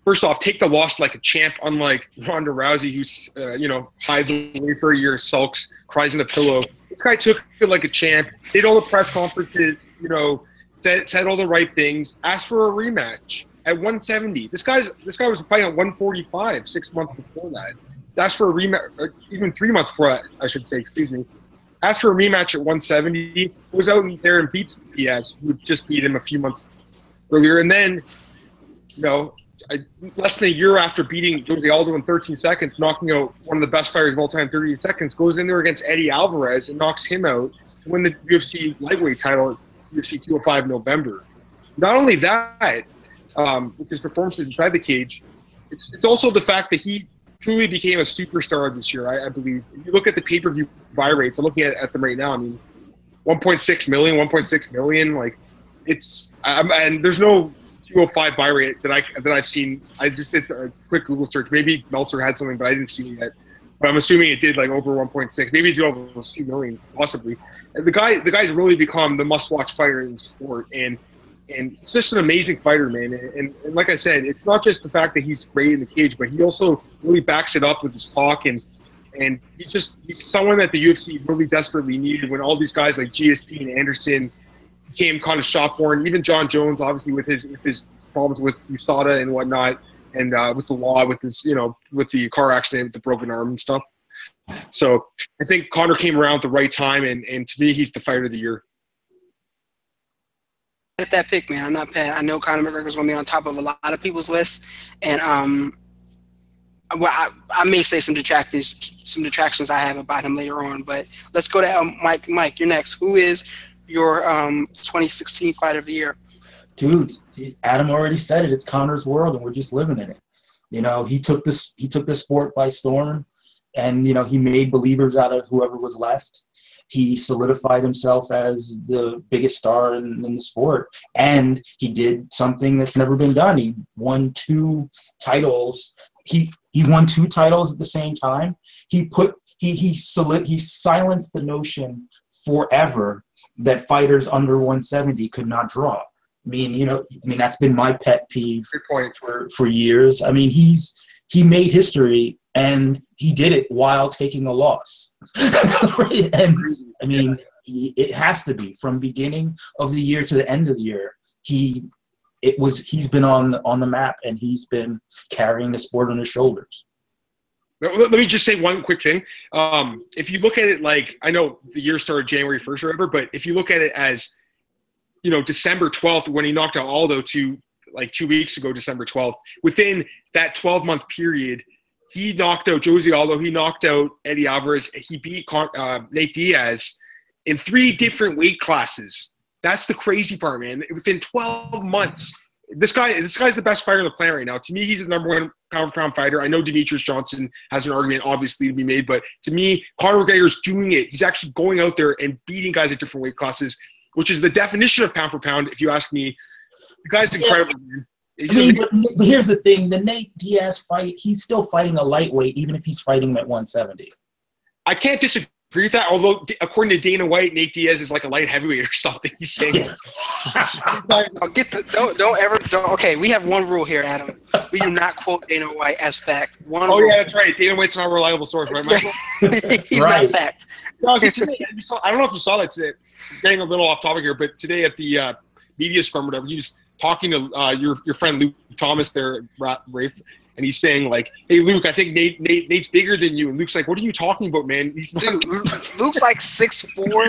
first off, take the loss like a champ, unlike Ronda Rousey, who's uh, you know hides away for a year, sulks, cries in a pillow. This guy took it like a champ. Did all the press conferences, you know, said, said all the right things. Asked for a rematch at 170. This guy's this guy was fighting at 145 six months before that. That's for a rematch, even three months before that, I should say. Excuse me as for a rematch at 170, was out there and beats Diaz, who just beat him a few months earlier. And then, you know, less than a year after beating Jose Aldo in 13 seconds, knocking out one of the best fighters of all time, 13 seconds, goes in there against Eddie Alvarez and knocks him out to win the UFC lightweight title UFC 205 November. Not only that, um, with his performances inside the cage, it's, it's also the fact that he truly became a superstar this year, I, I believe. If you look at the pay per view buy rates, I'm looking at, at them right now. I mean, 1.6 million, 1.6 million. Like, it's, um, and there's no 205 buy rate that I that I've seen. I just did a quick Google search. Maybe Meltzer had something, but I didn't see it yet. But I'm assuming it did like over 1.6. Maybe it did almost 2 million, possibly. And the guy, the guy's really become the must-watch fighter in the sport, and and he's just an amazing fighter, man. And, and, like I said, it's not just the fact that he's great in the cage, but he also really backs it up with his talk and and he's just he's someone that the UFC really desperately needed when all these guys like GSP and Anderson became kind of shop. Even Jon Jones, obviously with his with his problems with USADA and whatnot, and uh, with the law, with his you know with the car accident, with the broken arm and stuff. So I think Conor came around at the right time, and and to me, he's the fighter of the year. At that pick, man. I'm not bad. I know Conor McGregor's going to be on top of a lot of people's lists, and um, well, I, I may say some detractions, some detractions I have about him later on. But let's go to um, Mike. Mike, you're next. Who is your um 2016 Fight of the Year? Dude, Adam already said it. It's Conor's world, and we're just living in it. You know, he took this he took this sport by storm, and you know he made believers out of whoever was left he solidified himself as the biggest star in, in, the sport. And he did something that's never been done. He won two titles. He he won two titles at the same time. He put he he solid he silenced the notion forever that fighters under 170 could not draw. I mean you know i mean that's been my pet peeve for for years. I mean he's he made history and he did it while taking a loss. and I mean, he, it has to be from beginning of the year to the end of the year. He it was he's been on on the map and he's been carrying the sport on his shoulders. Let me just say one quick thing. Um, if you look at it like I know the year started January first or whatever, but if you look at it as you know December twelfth when he knocked out Aldo to like two weeks ago, December twelfth, within that twelve month period, he knocked out Jose Aldo. He knocked out Eddie Alvarez. He beat uh, Nate Diaz in three different weight classes. That's the crazy part, man. Within 12 months, this guy, this guy's the best fighter on the planet right now. To me, he's the number one pound for pound fighter. I know Demetrious Johnson has an argument, obviously, to be made, but to me, Conor McGregor's doing it. He's actually going out there and beating guys at different weight classes, which is the definition of pound for pound. If you ask me, the guy's incredible. Man. I mean, but, but, here's the thing: the Nate Diaz fight, he's still fighting a lightweight, even if he's fighting him at 170. I can't disagree with that. Although, according to Dana White, Nate Diaz is like a light heavyweight or something. He's saying. I'll get the don't don't ever don't. Okay, we have one rule here, Adam. We do not quote Dana White as fact. One. Oh rule. yeah, that's right. Dana White's not a reliable source, right, Michael? He's right. not fact. No, today, I don't know if you saw that today. Getting a little off topic here, but today at the uh, media scrum, whatever, he was talking to uh, your your friend Luke Thomas there, Rafe, and he's saying like, "Hey Luke, I think Nate, Nate Nate's bigger than you." And Luke's like, "What are you talking about, man?" He's Dude, Luke's like six four,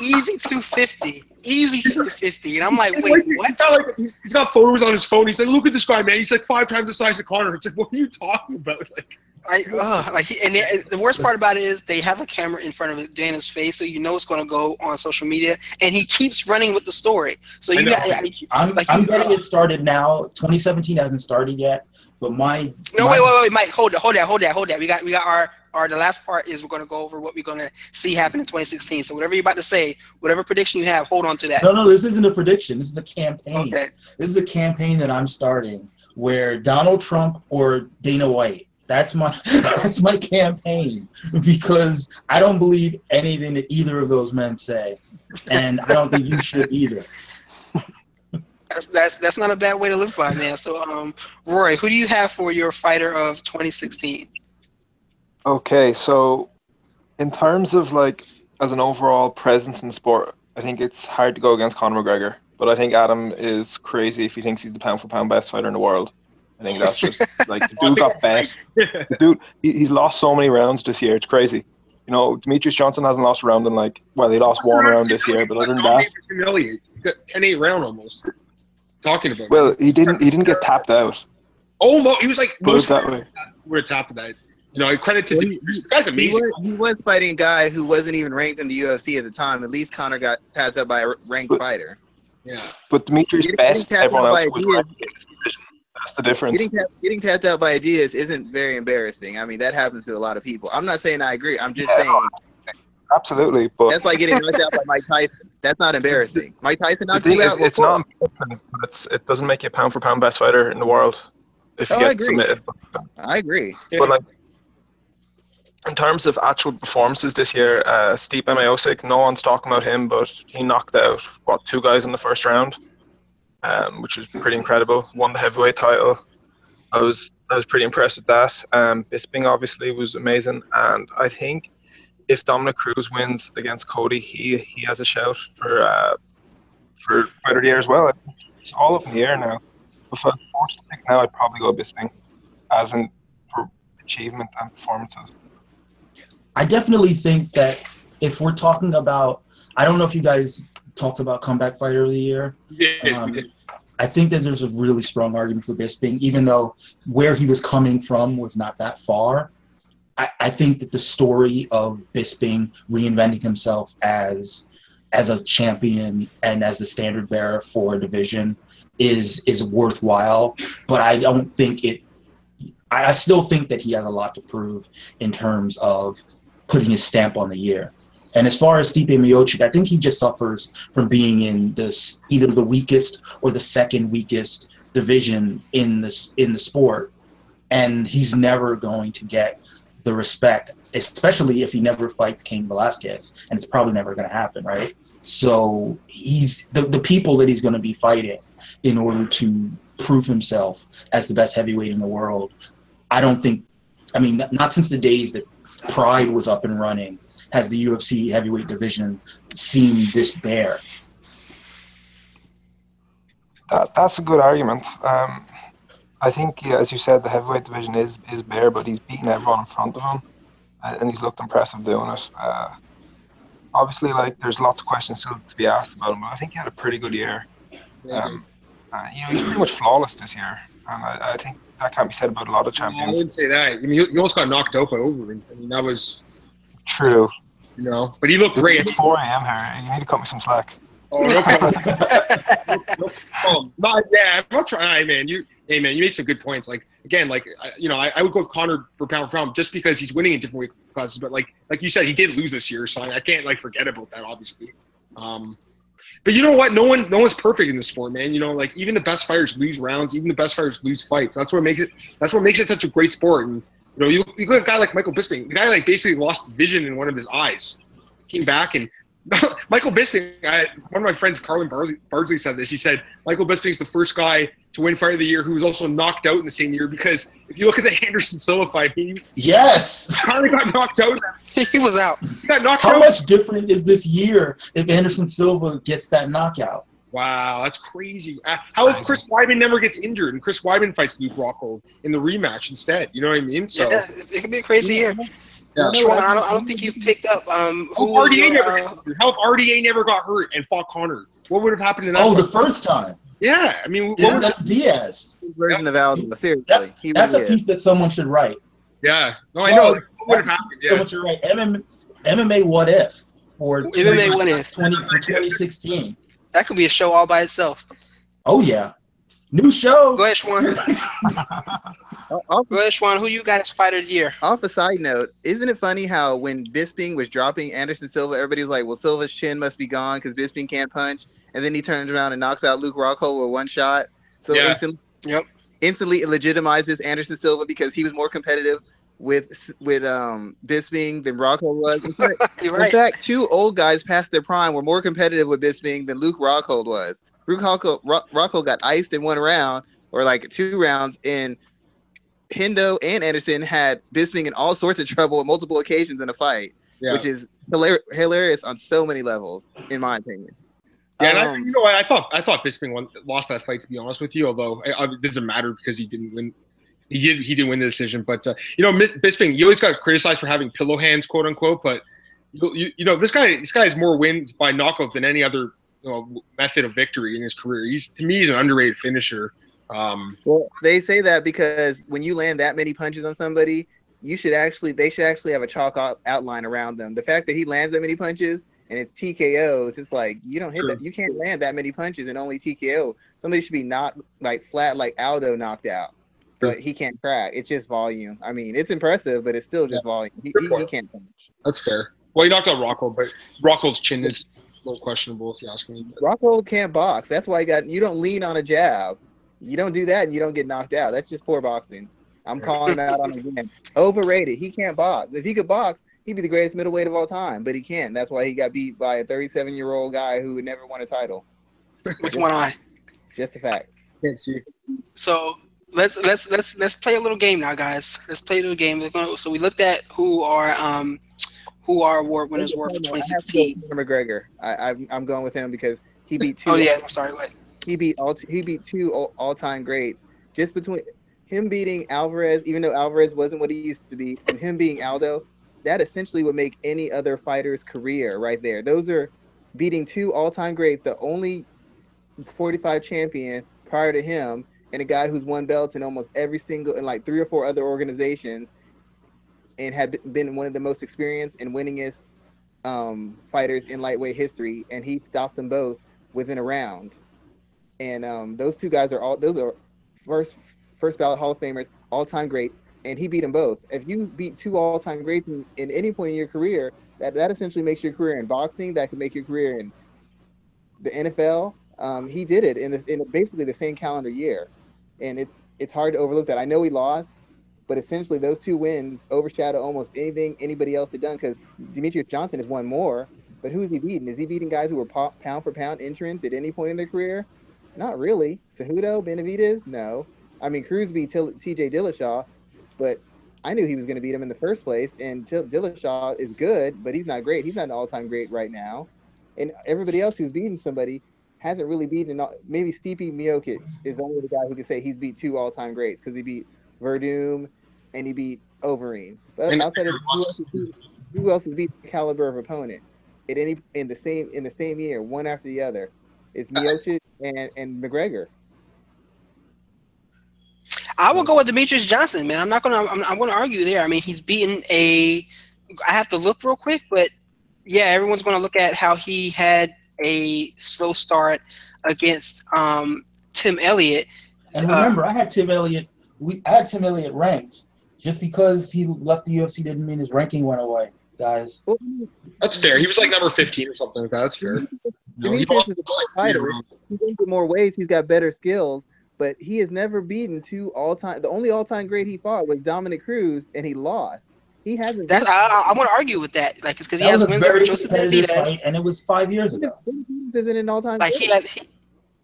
easy two fifty, easy two fifty, and I'm like, "Wait, what?" He's got, like, he's got photos on his phone. He's like, "Look at this guy, man. He's like five times the size of Conor." It's like, what are you talking about? Like. I, uh, like, and the, the, worst part about it is they have a camera in front of Dana's face, so you know it's going to go on social media, and he keeps running with the story. So you, got, I, am like, I'm getting uh, it started now. 2017 hasn't started yet, but my no, my, wait, wait, wait, Mike, hold that, hold that, hold that, hold that. We got, we got our, our. The last part is we're going to go over what we're going to see happen in 2016. So whatever you're about to say, whatever prediction you have, hold on to that. No, no, this isn't a prediction. This is a campaign. Okay. This is a campaign that I'm starting where Donald Trump or Dana White that's my that's my campaign because I don't believe anything that either of those men say, and I don't think you should either. That's that's that's not a bad way to live by, man. So, um, Roy, who do you have for your fighter of 2016? Okay, so in terms of like as an overall presence in the sport, I think it's hard to go against Conor McGregor. But I think Adam is crazy if he thinks he's the pound for pound best fighter in the world. I think that's just like the dude got bet. The dude, he, he's lost so many rounds this year. It's crazy. You know, Demetrious Johnson hasn't lost a round in like well, he lost one round this year, but other than that, humiliate. He 10-8 round almost. Talking about. Well, he didn't. He didn't get tapped out. Oh, no he was like most that way. We're tapped that. You know, credit to well, this guy's amazing. He was, he was, fighting a guy who wasn't even ranked in the UFC at the time. At least Conor got tapped out by a ranked but, fighter. Yeah, but Demetrious best. Everyone else was ranked that's the difference. Getting, tapped, getting tapped out by Diaz isn't very embarrassing. I mean, that happens to a lot of people. I'm not saying I agree. I'm just yeah, saying. Absolutely, but that's like getting knocked out by Mike Tyson. That's not embarrassing. Mike Tyson knocked you out. It's not. It's, it doesn't make you a pound for pound best fighter in the world if you oh, get submitted. I agree. But like, in terms of actual performances this year, uh, Stipe Miocic, no one's talking about him, but he knocked out what two guys in the first round um, which was pretty incredible. Won the heavyweight title. I was I was pretty impressed with that. Um, Bisping obviously was amazing, and I think if Dominick Cruz wins against Cody, he he has a shout for uh, for fighter of the year as well. It's all up in the air now. If I was forced to pick now, I'd probably go Bisping, as in for achievement and performances. I definitely think that if we're talking about, I don't know if you guys talked about comeback fighter of the year. Yeah, Um, I think that there's a really strong argument for Bisping, even though where he was coming from was not that far. I, I think that the story of Bisping reinventing himself as as a champion and as the standard bearer for a division is is worthwhile. But I don't think it. I, I still think that he has a lot to prove in terms of putting his stamp on the year. And as far as Stipe Miocic, I think he just suffers from being in this either the weakest or the second weakest division in this in the sport, and he's never going to get the respect, especially if he never fights Cain Velasquez, and it's probably never going to happen, right? So he's the, the people that he's going to be fighting in order to prove himself as the best heavyweight in the world. I don't think, I mean, not since the days that Pride was up and running has the UFC heavyweight division seemed this bare. That, that's a good argument. Um, I think, yeah, as you said, the heavyweight division is is bare, but he's beaten everyone in front of him, and he's looked impressive doing it. Uh, obviously, like there's lots of questions still to be asked about him, but I think he had a pretty good year. Um, uh, you know, he's pretty much flawless this year, and I, I think that can't be said about a lot of champions. I wouldn't say that. I mean, you, you almost got knocked out by Overeem. I mean, that was, True. you know, but he looked great. It's 4 a.m. here. You need to cut me some slack. Oh, no problem. no, no problem. Not, yeah, I'm not trying. Hey, man, you, hey, man, you made some good points. Like again, like I- you know, I, I would go with Conor for pound for pound just because he's winning in different weight classes. But like, like you said, he did lose this year, so I, I can't like forget about that, obviously. Um, but you know what? No one, no one's perfect in this sport, man. You know, like even the best fighters lose rounds. Even the best fighters lose fights. That's what makes it. That's what makes it such a great sport. And you know, you, you look at a guy like Michael Bisping. The guy like basically lost vision in one of his eyes. Came back and Michael Bisping, I, one of my friends, Carlin Bardsley, Bardsley, said this. He said Michael Bisping's the first guy to win Fight of the Year who was also knocked out in the same year because if you look at the Anderson Silva fight, he Yes. finally got knocked out. he was out. He got knocked How out. much different is this year if Anderson Silva gets that knockout? Wow, that's crazy. Uh, How if Chris Weidman never gets injured and Chris Weidman fights Luke Rockhold in the rematch instead? You know what I mean? So Yeah, it, it could be a crazy year. Yeah. Shawan, I don't, I don't think you've picked up um, who if RDA your, never uh, got hurt? RDA never got hurt and fought Conor? What would have happened in that? Oh, the first time. yeah. I mean, what Isn't would, that Diaz? version of Aldo. Seriously, That's he that's a is. piece that someone should write. yeah. No, I know. Well, what would have happened? Yeah. Someone should write MMA, MMA what if for MMA what if. 20 for 2016. That could be a show all by itself. Oh yeah, new show. Go ahead, Shawan. Off, Go ahead, Shawan. Who you got as fighter of the year? off a side note, isn't it funny how when Bisping was dropping Anderson Silva, everybody was like, "Well, Silva's chin must be gone because Bisping can't punch," and then he turns around and knocks out Luke Rockhold with one shot. So Yeah. instantly, Yep. instantly it legitimizes Anderson Silva because he was more competitive with with um Bisping than Rockhold was. In fact, You're In fact, two old guys past their prime were more competitive with Bisping than Luke Rockhold was. Rock, Rockhold got iced in one round or like two rounds, and Hendo and Anderson had Bisping in all sorts of trouble on multiple occasions in a fight, Yeah. which is hilar- hilarious on so many levels, in my opinion. Yeah, and I, Um, you know? I thought I thought Bisping won, lost that fight. To be honest with you, although I, it doesn't matter because he didn't win. He did. He didn't win the decision, but uh, you know, Bisping, he always got criticized for having pillow hands, quote unquote. But you, you, you know, this guy, this guy has more wins by knockout than any other you know, method of victory in his career. He's to me, he's an underrated finisher. Um, Well, they say that because when you land that many punches on somebody, you should actually they should actually have a chalk out, outline around them. The fact that he lands that many punches and it's TKOs, it's like you don't hit True. that. You can't land that many punches and only TKO. Somebody should be knocked like flat, like Aldo knocked out, but he can't crack. It's just volume. I mean, it's impressive, but it's still just volume. He, he, he can't punch. that's fair. Well, he knocked out Rockhold, but Rockhold's chin is little questionable if you ask me. Rockhold can't box. That's why he got. You don't lean on a jab. You don't do that, and you don't get knocked out. That's just poor boxing. I'm calling him out on it again. Overrated. He can't box. If he could box, he'd be the greatest middleweight of all time. But he can't. That's why he got beat by a 37 year old guy who would never won a title. With one eye. Just a fact. Can't see. So let's let's let's let's play a little game now, guys. Let's play a little game. Gonna- So we looked at who are um who our award winners were for I have to go 2016. with McGregor. I, I'm, I'm going with him because he beat oh, two. Oh yeah, I'm sorry. He beat all he beat two all time greats just between him beating Alvarez, even though Alvarez wasn't what he used to be, and him being Aldo. That essentially would make any other fighter's career right there. Those are beating two all-time greats, the only 45 champion prior to him, and a guy who's won belts in almost every single in like three or four other organizations, and had been one of the most experienced and winningest um, fighters in lightweight history, and he stopped them both within a round. And um, those two guys are all those are first first ballot Hall of Famers, all time greats, and he beat them both. If you beat two all time greats in, in any point in your career, that that essentially makes your career in boxing. That could make your career in the NFL. Um, he did it in, the, in basically the same calendar year, and it's it's hard to overlook that. I know he lost, but essentially those two wins overshadow almost anything anybody else had done because Demetrious Johnson has won more. But who is he beating? Is he beating guys who were pound for pound entrants at any point in their career? Not really. Cejudo, Benavidez, no. I mean, Cruz beat T.J. Dillashaw, but I knew he was going to beat him in the first place. And T- Dillashaw is good, but he's not great. He's not an all-time great right now. And everybody else who's beating somebody hasn't really beaten. All, maybe Stipe Miocic is only the guy who can say he's beat two all-time greats because he beat Werdum and he beat Overeem. But and outside of who else, beat, who else has beat the caliber of opponent at any in the same in the same year, one after the other? It's Miocic and and McGregor. I will go with Demetrious Johnson, man. I'm not gonna. I'm, I'm gonna argue there. I mean, he's beaten a. I have to look real quick, but yeah, everyone's gonna look at how he had a slow start against um, Tim Elliott. And remember, uh, I had Tim Elliott. We I had Tim Elliott ranked. Just because he left the UFC didn't mean his ranking went away, guys. That's fair. He was like number 15 or something like that. That's fair. no, he, is a fighter. He's in more ways. He's got better skills but he has never beaten two all time. The only all time great he fought was Dominick Cruz, and he lost. He hasn't. That I, I want to argue with that, like, it's because he has wins over Joseph Benavidez, and it was five years ago. Isn't an all time? Like he has, he,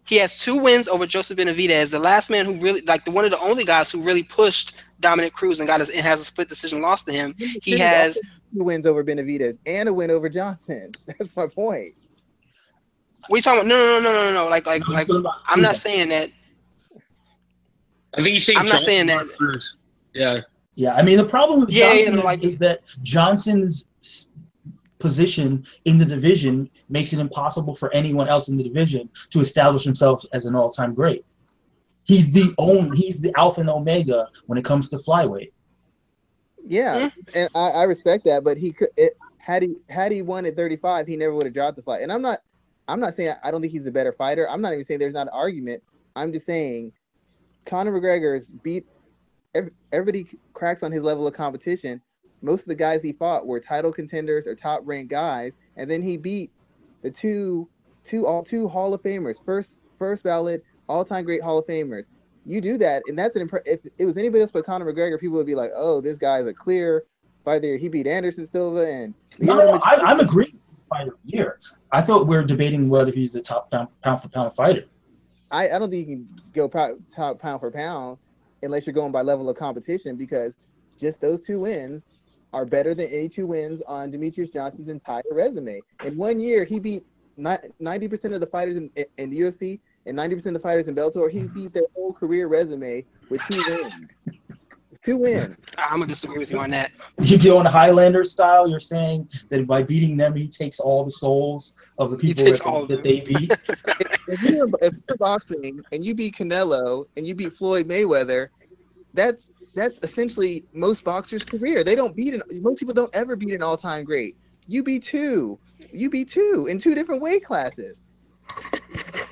he has two wins over Joseph Benavidez, the last man who really, like, the one of the only guys who really pushed Dominick Cruz and got his and has a split decision loss to him. He has two wins over Benavidez and a win over Johnson. That's my point. We talking about no no no no no no like like like I'm not saying that I think he's saying. I'm not saying that. Yeah. Yeah, I mean the problem with yeah, Johnson yeah, is, like, is that Johnson's position in the division makes it impossible for anyone else in the division to establish himself as an all-time great. He's the only, he's the alpha and omega when it comes to flyweight. Yeah, and I, I, respect that, but he could it, had he had he won at 35, he never would have dropped the fight. And I'm not, I'm not saying I don't think he's a better fighter. I'm not even saying there's not an argument. I'm just saying Conor McGregor's beat everybody cracks on his level of competition. Most of the guys he fought were title contenders or top ranked guys, and then he beat the two two all two Hall of Famers, first first ballot all time great Hall of Famers. You do that, and that's an imp- if it was anybody else but Conor McGregor, people would be like, "Oh, this guy's a clear fighter. He beat Anderson Silva and." No, no, I, am agreeing. Fighter year. I thought we are debating whether he's the top pound for pound fighter. I, I don't think you can go top pound for pound unless you're going by level of competition because just those two wins are better than any two wins on Demetrious Johnson's entire resume. In one year, he beat 90% of the fighters in, in the UFC and 90% of the fighters in Bellator. He mm-hmm. beat their whole career resume with two wins. Two wins. I'm gonna disagree with you on that. You go on Highlander style. You're saying that by beating them, he takes all the souls of the people that, that they beat. if, you're, if you're boxing and you beat Canelo and you beat Floyd Mayweather, that's that's essentially most boxers' career. They don't beat an most people don't ever beat an all-time great. You beat two. You beat two in two different weight classes.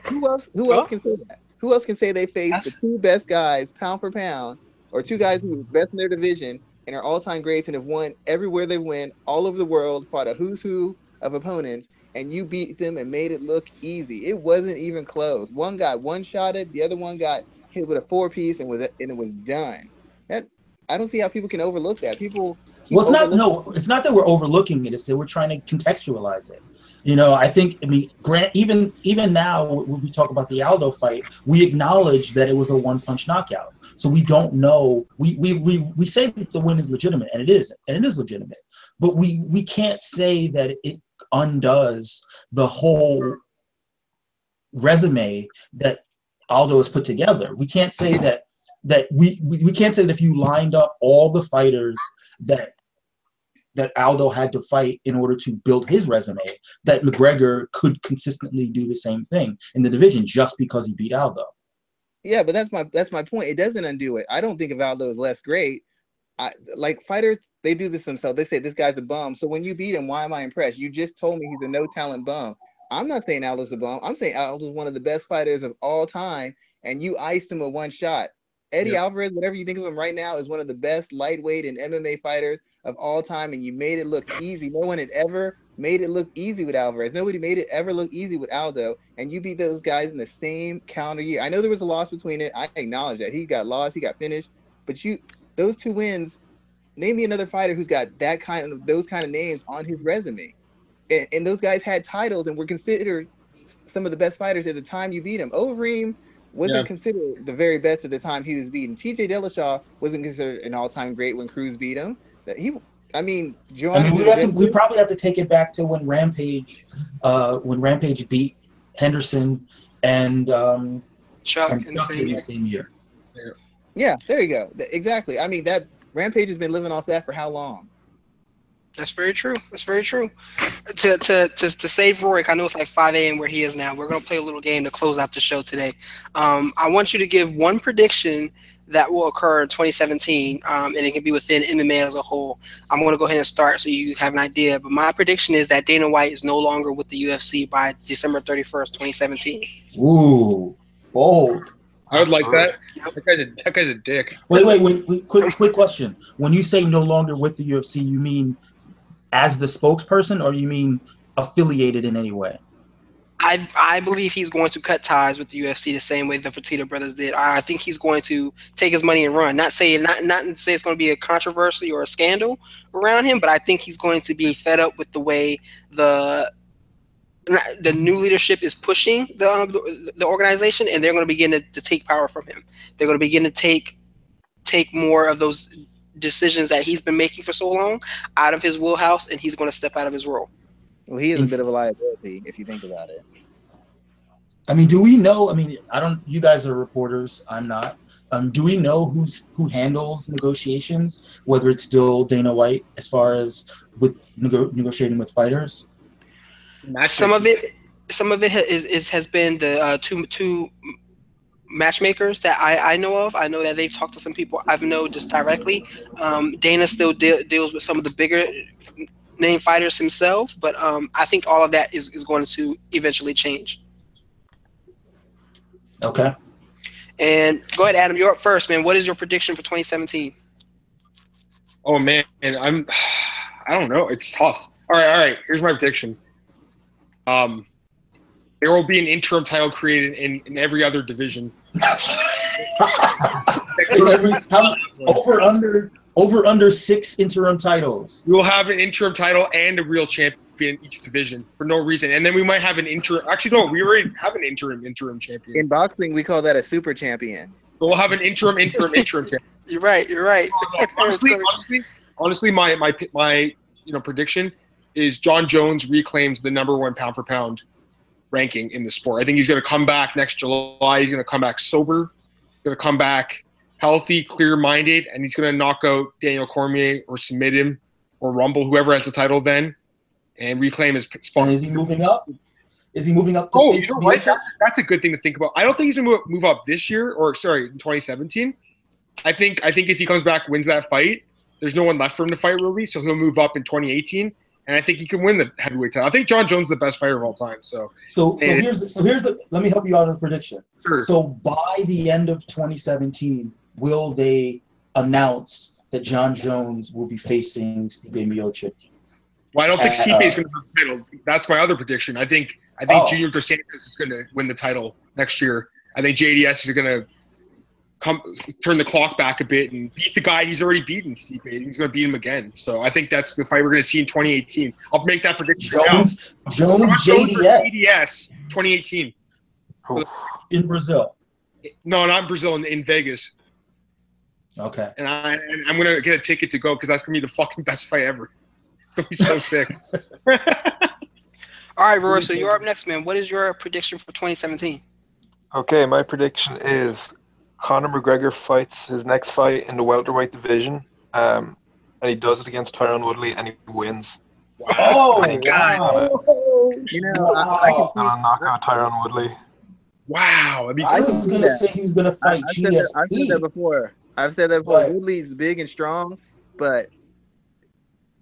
Who else who else can say that? Who else can say they faced the two best guys pound for pound or two guys who were best in their division and are all-time greats and have won everywhere they went, all over the world, fought a who's who of opponents, and you beat them and made it look easy. It wasn't even close. One got one shotted, the other one got hit with a four piece and was and it was done. I don't see how people can overlook that. People Well it's not no, it's not that we're overlooking it, it's that we're trying to contextualize it. You know, I think I mean Grant even even now when we talk about the Aldo fight, we acknowledge that it was a one punch knockout. So we don't know. We we we, we say that the win is legitimate, and it is, and it is legitimate. But we we can't say that it undoes the whole resume that Aldo has put together. We can't say that that we, we we can't say that if you lined up all the fighters that that Aldo had to fight in order to build his resume, that McGregor could consistently do the same thing in the division just because he beat Aldo. Yeah, but that's my that's my point. It doesn't undo it. I don't think of Aldo as less great. I like fighters, they do this themselves. They say this guy's a bum. So when you beat him, why am I impressed? You just told me he's a no talent bum. I'm not saying Aldo's a bum. I'm saying Aldo's one of the best fighters of all time, and you iced him with one shot. Eddie yeah. Alvarez, whatever you think of him right now, is one of the best lightweight and MMA fighters of all time, and you made it look easy. No one had ever made it look easy with Alvarez. Nobody made it ever look easy with Aldo, and you beat those guys in the same calendar year. I know there was a loss between it. I acknowledge that he got lost, he got finished, but you those two wins. Name me another fighter who's got that kind of those kind of names on his resume, and, and those guys had titles and were considered some of the best fighters at the time you beat him. Overeem wasn't yeah. considered the very best at the time he was beaten. TJ Dillashaw wasn't considered an all-time great when Cruz beat him. He, I mean, I mean, we, have to, we probably have to take it back to when Rampage, uh, when Rampage beat Henderson and um, Chuck, and Chuck in the same year. Yeah. yeah, there you go. Exactly. I mean, that Rampage has been living off that for how long? That's very true. That's very true. To to to, to save Rorik, I know it's like 5 a.m. where he is now. We're gonna play a little game to close out the show today. Um, I want you to give one prediction that will occur in 2017, um, and it can be within MMA as a whole. I'm going to go ahead and start so you have an idea. But my prediction is that Dana White is no longer with the UFC by December 31st, 2017. Ooh, bold. I would like that. That guy's a that guy's a dick. Wait, wait, wait. wait quick, quick question. When you say no longer with the UFC, you mean as the spokesperson, or you mean affiliated in any way? I I believe he's going to cut ties with the UFC the same way the Fertitta brothers did. I, I think he's going to take his money and run. Not saying not not say it's going to be a controversy or a scandal around him, but I think he's going to be fed up with the way the the new leadership is pushing the um, the, the, organization, and they're going to begin to, to take power from him. They're going to begin to take take more of those decisions that he's been making for so long out of his wheelhouse, and he's going to step out of his role. Well, he is a bit of a liability if you think about it. I mean, do we know? I mean, I don't. You guys are reporters. I'm not. Um, do we know who's who handles negotiations? Whether it's still Dana White as far as with nego- negotiating with fighters. Some of it, some of it is, is has been the uh, two two matchmakers that I, I know of. I know that they've talked to some people I've known just directly. Um, Dana still de- deals with some of the bigger name fighters himself, but um, I think all of that is, is going to eventually change. Okay. And go ahead, Adam. You're up first, man. What is your prediction for 2017? Oh man, and I'm I don't know. It's tough. All right, all right. Here's my prediction. Um, there will be an interim title created in, in every other division. every, how, over under over under six interim titles. We will have an interim title and a real champion in each division for no reason, and then we might have an interim. Actually, no, we already have an interim interim champion. In boxing, we call that a super champion. But we'll have an interim interim interim champion. You're right. You're right. honestly, honestly, honestly, my my my you know prediction is Jon Jones reclaims the number one pound for pound ranking in the sport. I think he's going to come back next July. He's going to come back sober. He's going to come back healthy, clear-minded, and he's going to knock out Daniel Cormier or submit him or Rumble, whoever has the title then, and reclaim his spot. And is he moving up? Is he moving up? oh, you know what? That's, that's a good thing to think about. I don't think he's going to move up this year, or sorry, in 2017. I think I think if he comes back, wins that fight, there's no one left for him to fight really, so he'll move up in 2018 and I think he can win the heavyweight title. I think Jon Jones is the best fighter of all time. So, so, so here's the, so here's the, let me help you out on the prediction. Sure. So by the end of 2017, will they announce that Jon Jones will be facing Stipe Miocic? Well, I don't think Stipe uh, is going to win the title. That's my other prediction. I think I think oh. Junior Dos Santos is going to win the title next year. I think JDS is going to come turn the clock back a bit and beat the guy he's already beaten. Stipe. He's going to beat him again. So I think that's the fight we're going to see in 2018. I'll make that prediction. Jones, now. Jones, JDS, JDS, 2018 in Brazil. No, not in Brazil. In, in Vegas. Okay. And I and I'm gonna get a ticket to go because that's gonna be the fucking best fight ever. It's gonna be so sick. All right, Roy. So you're up next, man. What is your prediction for 2017? Okay, my prediction is Conor McGregor fights his next fight in the welterweight division. Um, and he does it against Tyron Woodley, and he wins. Oh my God. You know, I, I can Gonna knock out Tyron Woodley. Wow, that'd be I was gonna Yeah. say he was gonna fight I've, said that, I've said that before. I've said that before. But- Woodley's big and strong, but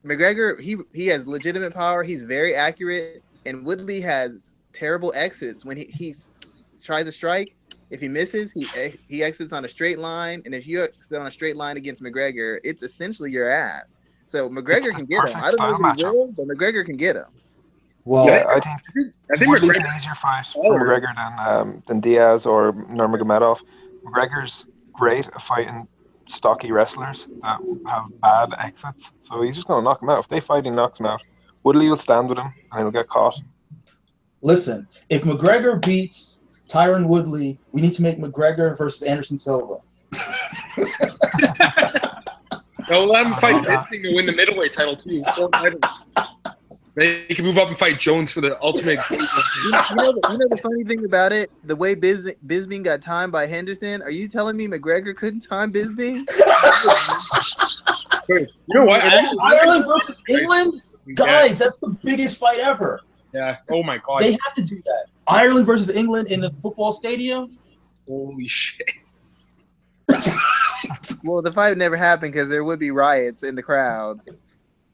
McGregor he he has legitimate power. He's very accurate, and Woodley has terrible exits when he he tries to strike. If he misses, he he exits on a straight line, and if you exit on a straight line against McGregor, it's essentially your ass. So McGregor It's can get him. I don't know style if he matchup. will, but McGregor can get him. Well, Yeah, I think I think Woodley's McGregor, an easier fight for taller. McGregor than um, than Diaz or Nurmagomedov. McGregor's great at fighting stocky wrestlers that have bad exits, so he's just gonna knock him out. If they fight, he knocks him out. Woodley will stand with him, and he'll get caught. listen, if McGregor beats Tyron Woodley, we need to make McGregor versus Anderson Silva. no, let him fight no. Bisping to win the middleweight title too. Four titles. They can move up and fight Jones for the ultimate. You know, you know, the, you know the funny thing about it, the way Biz, Bisping got timed by Henderson. Are you telling me McGregor couldn't time Bisping? you know what? I actually- Ireland versus England, guys, that's the biggest fight ever. Yeah. Oh my god. They have to do that. Ireland versus England in the football stadium. Holy shit. Well, the fight would never happen because there would be riots in the crowds.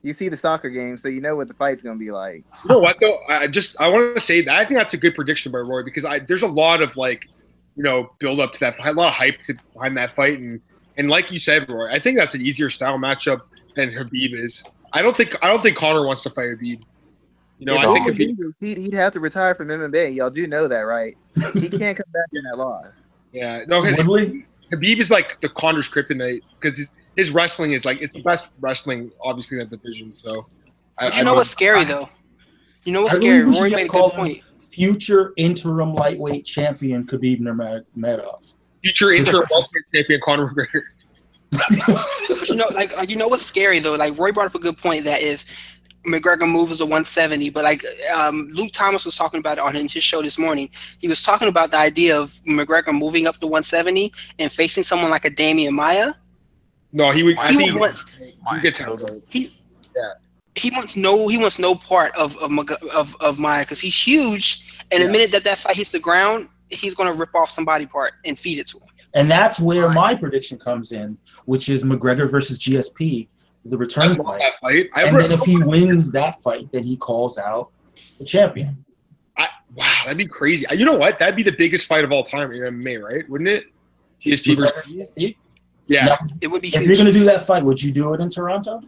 You see the soccer game, so you know what the fight's gonna be like. You know what though? I just I want to say that I think that's a good prediction by Roy because I there's a lot of like, you know, build up to that, a lot of hype to behind that fight, and and like you said, Roy, I think that's an easier style matchup than Khabib is. I don't think I don't think Conor wants to fight Khabib. You know, If I think Khabib Khabib. he'd, he'd have to retire from MMA. Y'all do know that, right? He can't come back in that loss. Yeah, no, Khabib Woodley. Khabib is like the Conor's kryptonite because his wrestling is like it's the best wrestling, obviously in that division. So, I- But you I know would- what's scary though? You know what's I scary? wish Rory you made a had called good point. Future interim lightweight champion Khabib Nurmagomedov. Future interim welterweight champion Conor McGregor. But you know, like, like you know what's scary though? Like Roy brought up a good point that if McGregor moves to 170, but like um, Luke Thomas was talking about it on his show this morning. He was talking about the idea of McGregor moving up to 170 and facing someone like a Demian Maia. No, he would. I He think wants he gets he Yeah. he wants no he wants no part of of of, of Maia because he's huge. And the minute that that fight hits the ground, he's gonna rip off some body part and feed it to him. And that's where my prediction comes in, which is McGregor versus GSP, the return love fight. that fight. I And then if he wins that fight, then he calls out the champion. I, wow, that'd be crazy. You know what? That'd be the biggest fight of all time in MMA, right? Wouldn't it? GSP versus If yeah. Now, It would be if you're gonna do that fight, would you do it in Toronto?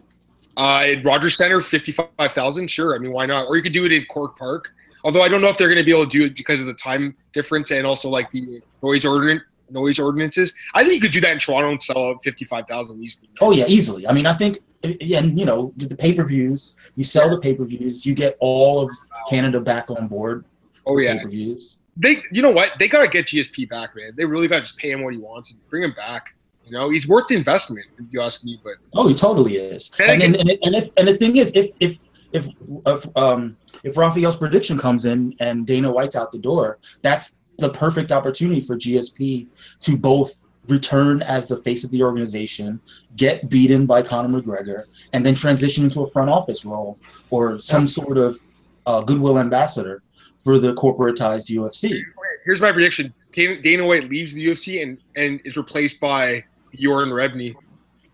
Uh, at Rogers Center, fifty-five thousand. Sure, I mean, why not? Or you could do it in Croke Park. Although I don't know if they're going to be able to do it because of the time difference and also like the noise ordinance noise ordinances. I think you could do that in Toronto and sell out fifty-five thousand easily. Oh yeah, easily. I mean, I think, and you know, the pay per views, you sell the pay per views, you get all of Canada back on board. Oh yeah, pay per views. they. You know what? They gotta get GSP back, man. They really gotta just pay him what he wants and bring him back. You know, he's worth the investment. If you ask me, but Oh, he totally is. And And and, and, and, if, and the thing is, if if if if um if Raphael's prediction comes in and Dana White's out the door, that's the perfect opportunity for GSP to both return as the face of the organization, get beaten by Conor McGregor, and then transition into a front office role or some sort of uh, goodwill ambassador for the corporatized UFC. here's my prediction: Dana, White leaves the UFC and and is replaced by Jordan Rebney.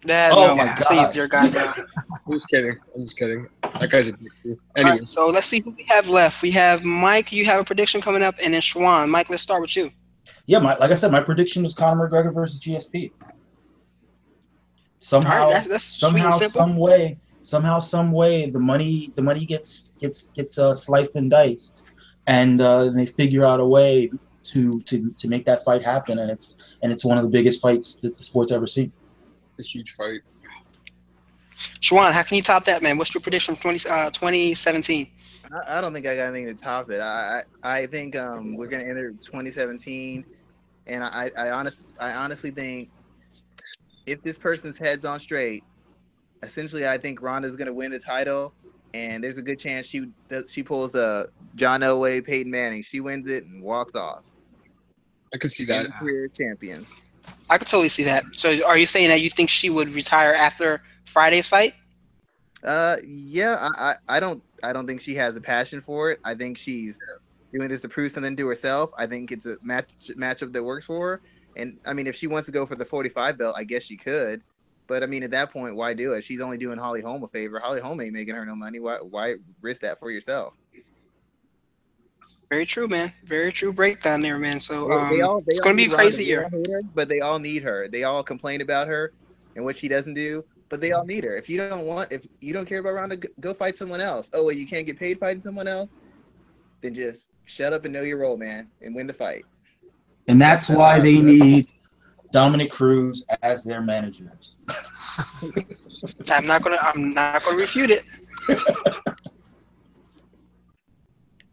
That, Oh no, my please, God. dear God, no. I'm just kidding. I'm just kidding. That guy's a dick, Anyway, right, so let's see who we have left. We have Mike. You have a prediction coming up, and then Shawan. Mike, let's start with you. Yeah, my, like I said, my prediction was Conor McGregor versus GSP. Somehow, right, that's, that's sweet somehow, and some way, somehow, some way, the money, the money gets gets gets uh, sliced and diced, and uh, they figure out a way to to to make that fight happen, and it's and it's one of the biggest fights that the sport's ever seen. A huge fight. Shawan, how can you top that, man? What's your prediction for 20, uh, 2017? I, I don't think I got anything to top it. I I, I think um, we're gonna enter 2017, and I I honest I honestly think if this person's head's on straight, essentially I think Ronda's gonna win the title, and there's a good chance she she pulls a John Elway, Peyton Manning. She wins it and walks off. I could see that. Career champion. I could totally see that. So, are you saying that you think she would retire after Friday's fight? Uh, yeah, I, I, I don't I don't think she has a passion for it. I think she's doing this to prove something to herself. I think it's a match matchup that works for her. And I mean, if she wants to go for the 45 belt, I guess she could. But I mean, at that point, why do it? She's only doing Holly Holm a favor. Holly Holm ain't making her no money. Why why risk that for yourself? Very true, man. Very true breakdown there, man. So um, they all, they it's going to be a crazy year. her, but they all need her. They all complain about her and what she doesn't do, but they all need her. If you don't want, if you don't care about Ronda, go fight someone else. Oh, well, you can't get paid fighting someone else? Then just shut up and know your role, man, and win the fight. And that's That's why they feel. need Dominick Cruz as their managers. I'm not gonna. I'm not gonna refute it.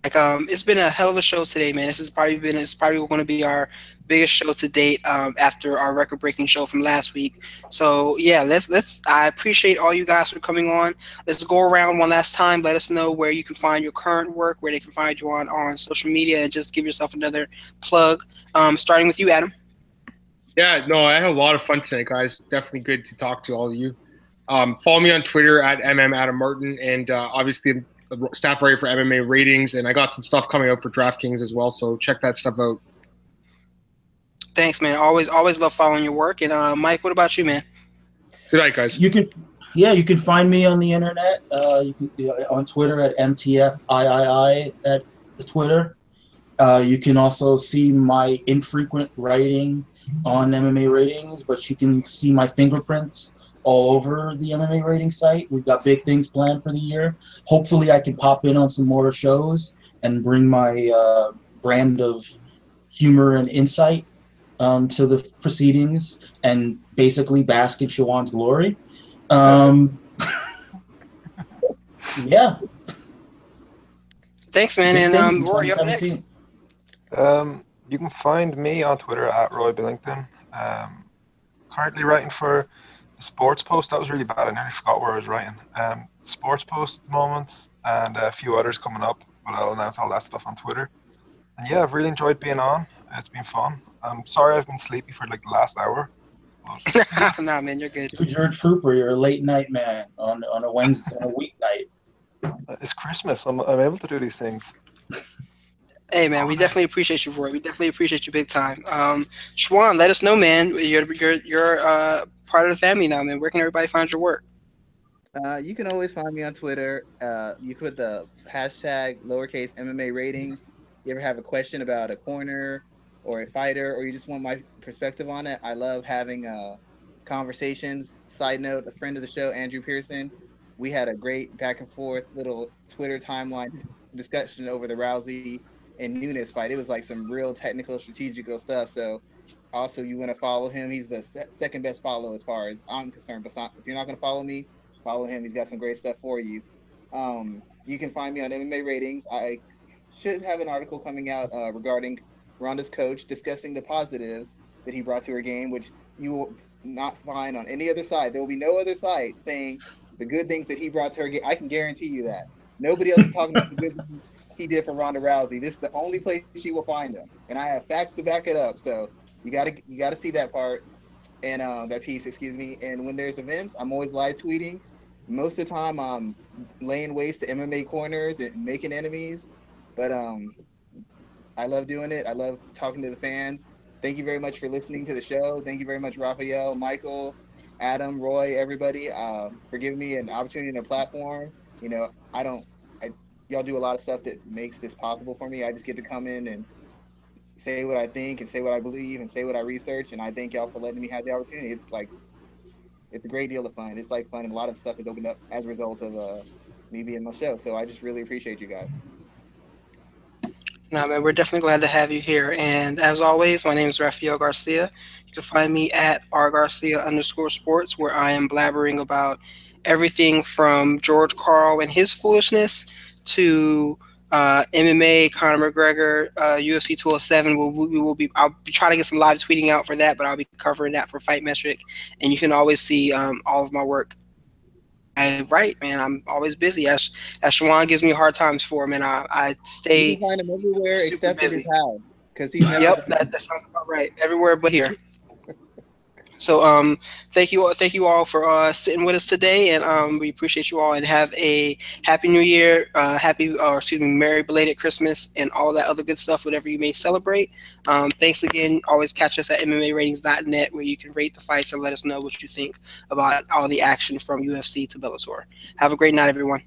like um, it's been a hell of a show today, man. This has probably been. It's probably going to be our biggest show to date. Um, after our record-breaking show from last week. So yeah, let's let's. I appreciate all you guys for coming on. Let's go around one last time. Let us know where you can find your current work, where they can find you on on social media, and just give yourself another plug. Um, starting with you, Adam. Yeah, no, I had a lot of fun tonight, guys. Definitely good to talk to all of you. Um, follow me on Twitter at mm Adam Martin, and uh, obviously staff writer for MMA ratings, and I got some stuff coming out for DraftKings as well. So check that stuff out. Thanks, man. Always always love following your work. And uh, Mike, what about you, man? Good night, guys. You can, yeah, you can find me on the internet. Uh, you can on Twitter at mtfiii at Twitter. Uh, you can also see my infrequent writing on MMA ratings, but you can see my fingerprints all over the MMA rating site. We've got big things planned for the year. Hopefully, I can pop in on some more shows and bring my uh, brand of humor and insight um, to the proceedings and basically bask in Shawan's glory. Um, yeah. Thanks, man. big And um, Rory, up next. Um, you can find me on Twitter at Roy Billington. Um, currently writing for a sports post. That was really bad. I nearly forgot where I was writing. Um, sports post at the moment, and a few others coming up. But I'll announce all that stuff on Twitter. And yeah, I've really enjoyed being on. It's been fun. I'm sorry I've been sleepy for like the last hour. But nah, man, you're good. Dude, you're a trooper. You're a late night man on, on a Wednesday, on a weeknight. it's Christmas. I'm, I'm able to do these things. Hey, man, we definitely appreciate you, Roy. We definitely appreciate you big time. Um, Shawan, let us know, man. You're you're you're uh, part of the family now, man. Where can everybody find your work? Uh, you can always find me on Twitter. Uh, you put the hashtag lowercase MMA ratings. You ever have a question about a corner or a fighter, or you just want my perspective on it? I love having uh, conversations. Side note: a friend of the show, Andrew Pearson, we had a great back and forth little Twitter timeline discussion over the Rousey and Nunes fight. It was like some real technical, strategical stuff. So, also, you want to follow him. He's the se- second best follow as far as I'm concerned. But if you're not going to follow me, follow him. He's got some great stuff for you. Um, you can find me on MMA ratings. I should have an article coming out uh, regarding Ronda's coach discussing the positives that he brought to her game, which you will not find on any other side. There will be no other site saying the good things that he brought to her game. I can guarantee you that. Nobody else is talking about the good things he did for Ronda Rousey. This is the only place she will find him, and I have facts to back it up. So you gotta you gotta see that part and um, that piece, excuse me. And when there's events, I'm always live tweeting. Most of the time, I'm laying waste to MMA corners and making enemies. But um, I love doing it. I love talking to the fans. Thank you very much for listening to the show. Thank you very much, Raphael, Michael, Adam, Roy, everybody, uh, for giving me an opportunity and a platform. You know, I don't, I, y'all do a lot of stuff that makes this possible for me. I just get to come in and say what I think and say what I believe and say what I research. And I thank y'all for letting me have the opportunity. It's like, it's a great deal of fun. It's like fun, and a lot of stuff has opened up as a result of uh, me being the show. So I just really appreciate you guys. No, man, we're definitely glad to have you here. And as always, my name is Rafael Garcia. You can find me at rgarcia underscore sports, where I am blabbering about everything from George Karl and his foolishness to uh, MMA, Conor McGregor, uh, UFC 207. We'll, we will be. I'll be trying to get some live tweeting out for that, but I'll be covering that for Fight Metric, and you can always see um, all of my work. I write, man. I'm always busy. As as Shawan gives me hard times for, man. I, I You stay. can find him everywhere except in his house because he's Yep, that, that sounds about right. Everywhere but here. So um, thank you all, thank you all for uh, sitting with us today, and um, we appreciate you all. And have a happy New Year, uh, happy or excuse me, Merry belated Christmas, and all that other good stuff, whatever you may celebrate. Um, thanks again. Always catch us at MMARatings.net, where you can rate the fights and let us know what you think about all the action from UFC to Bellator. Have a great night, everyone.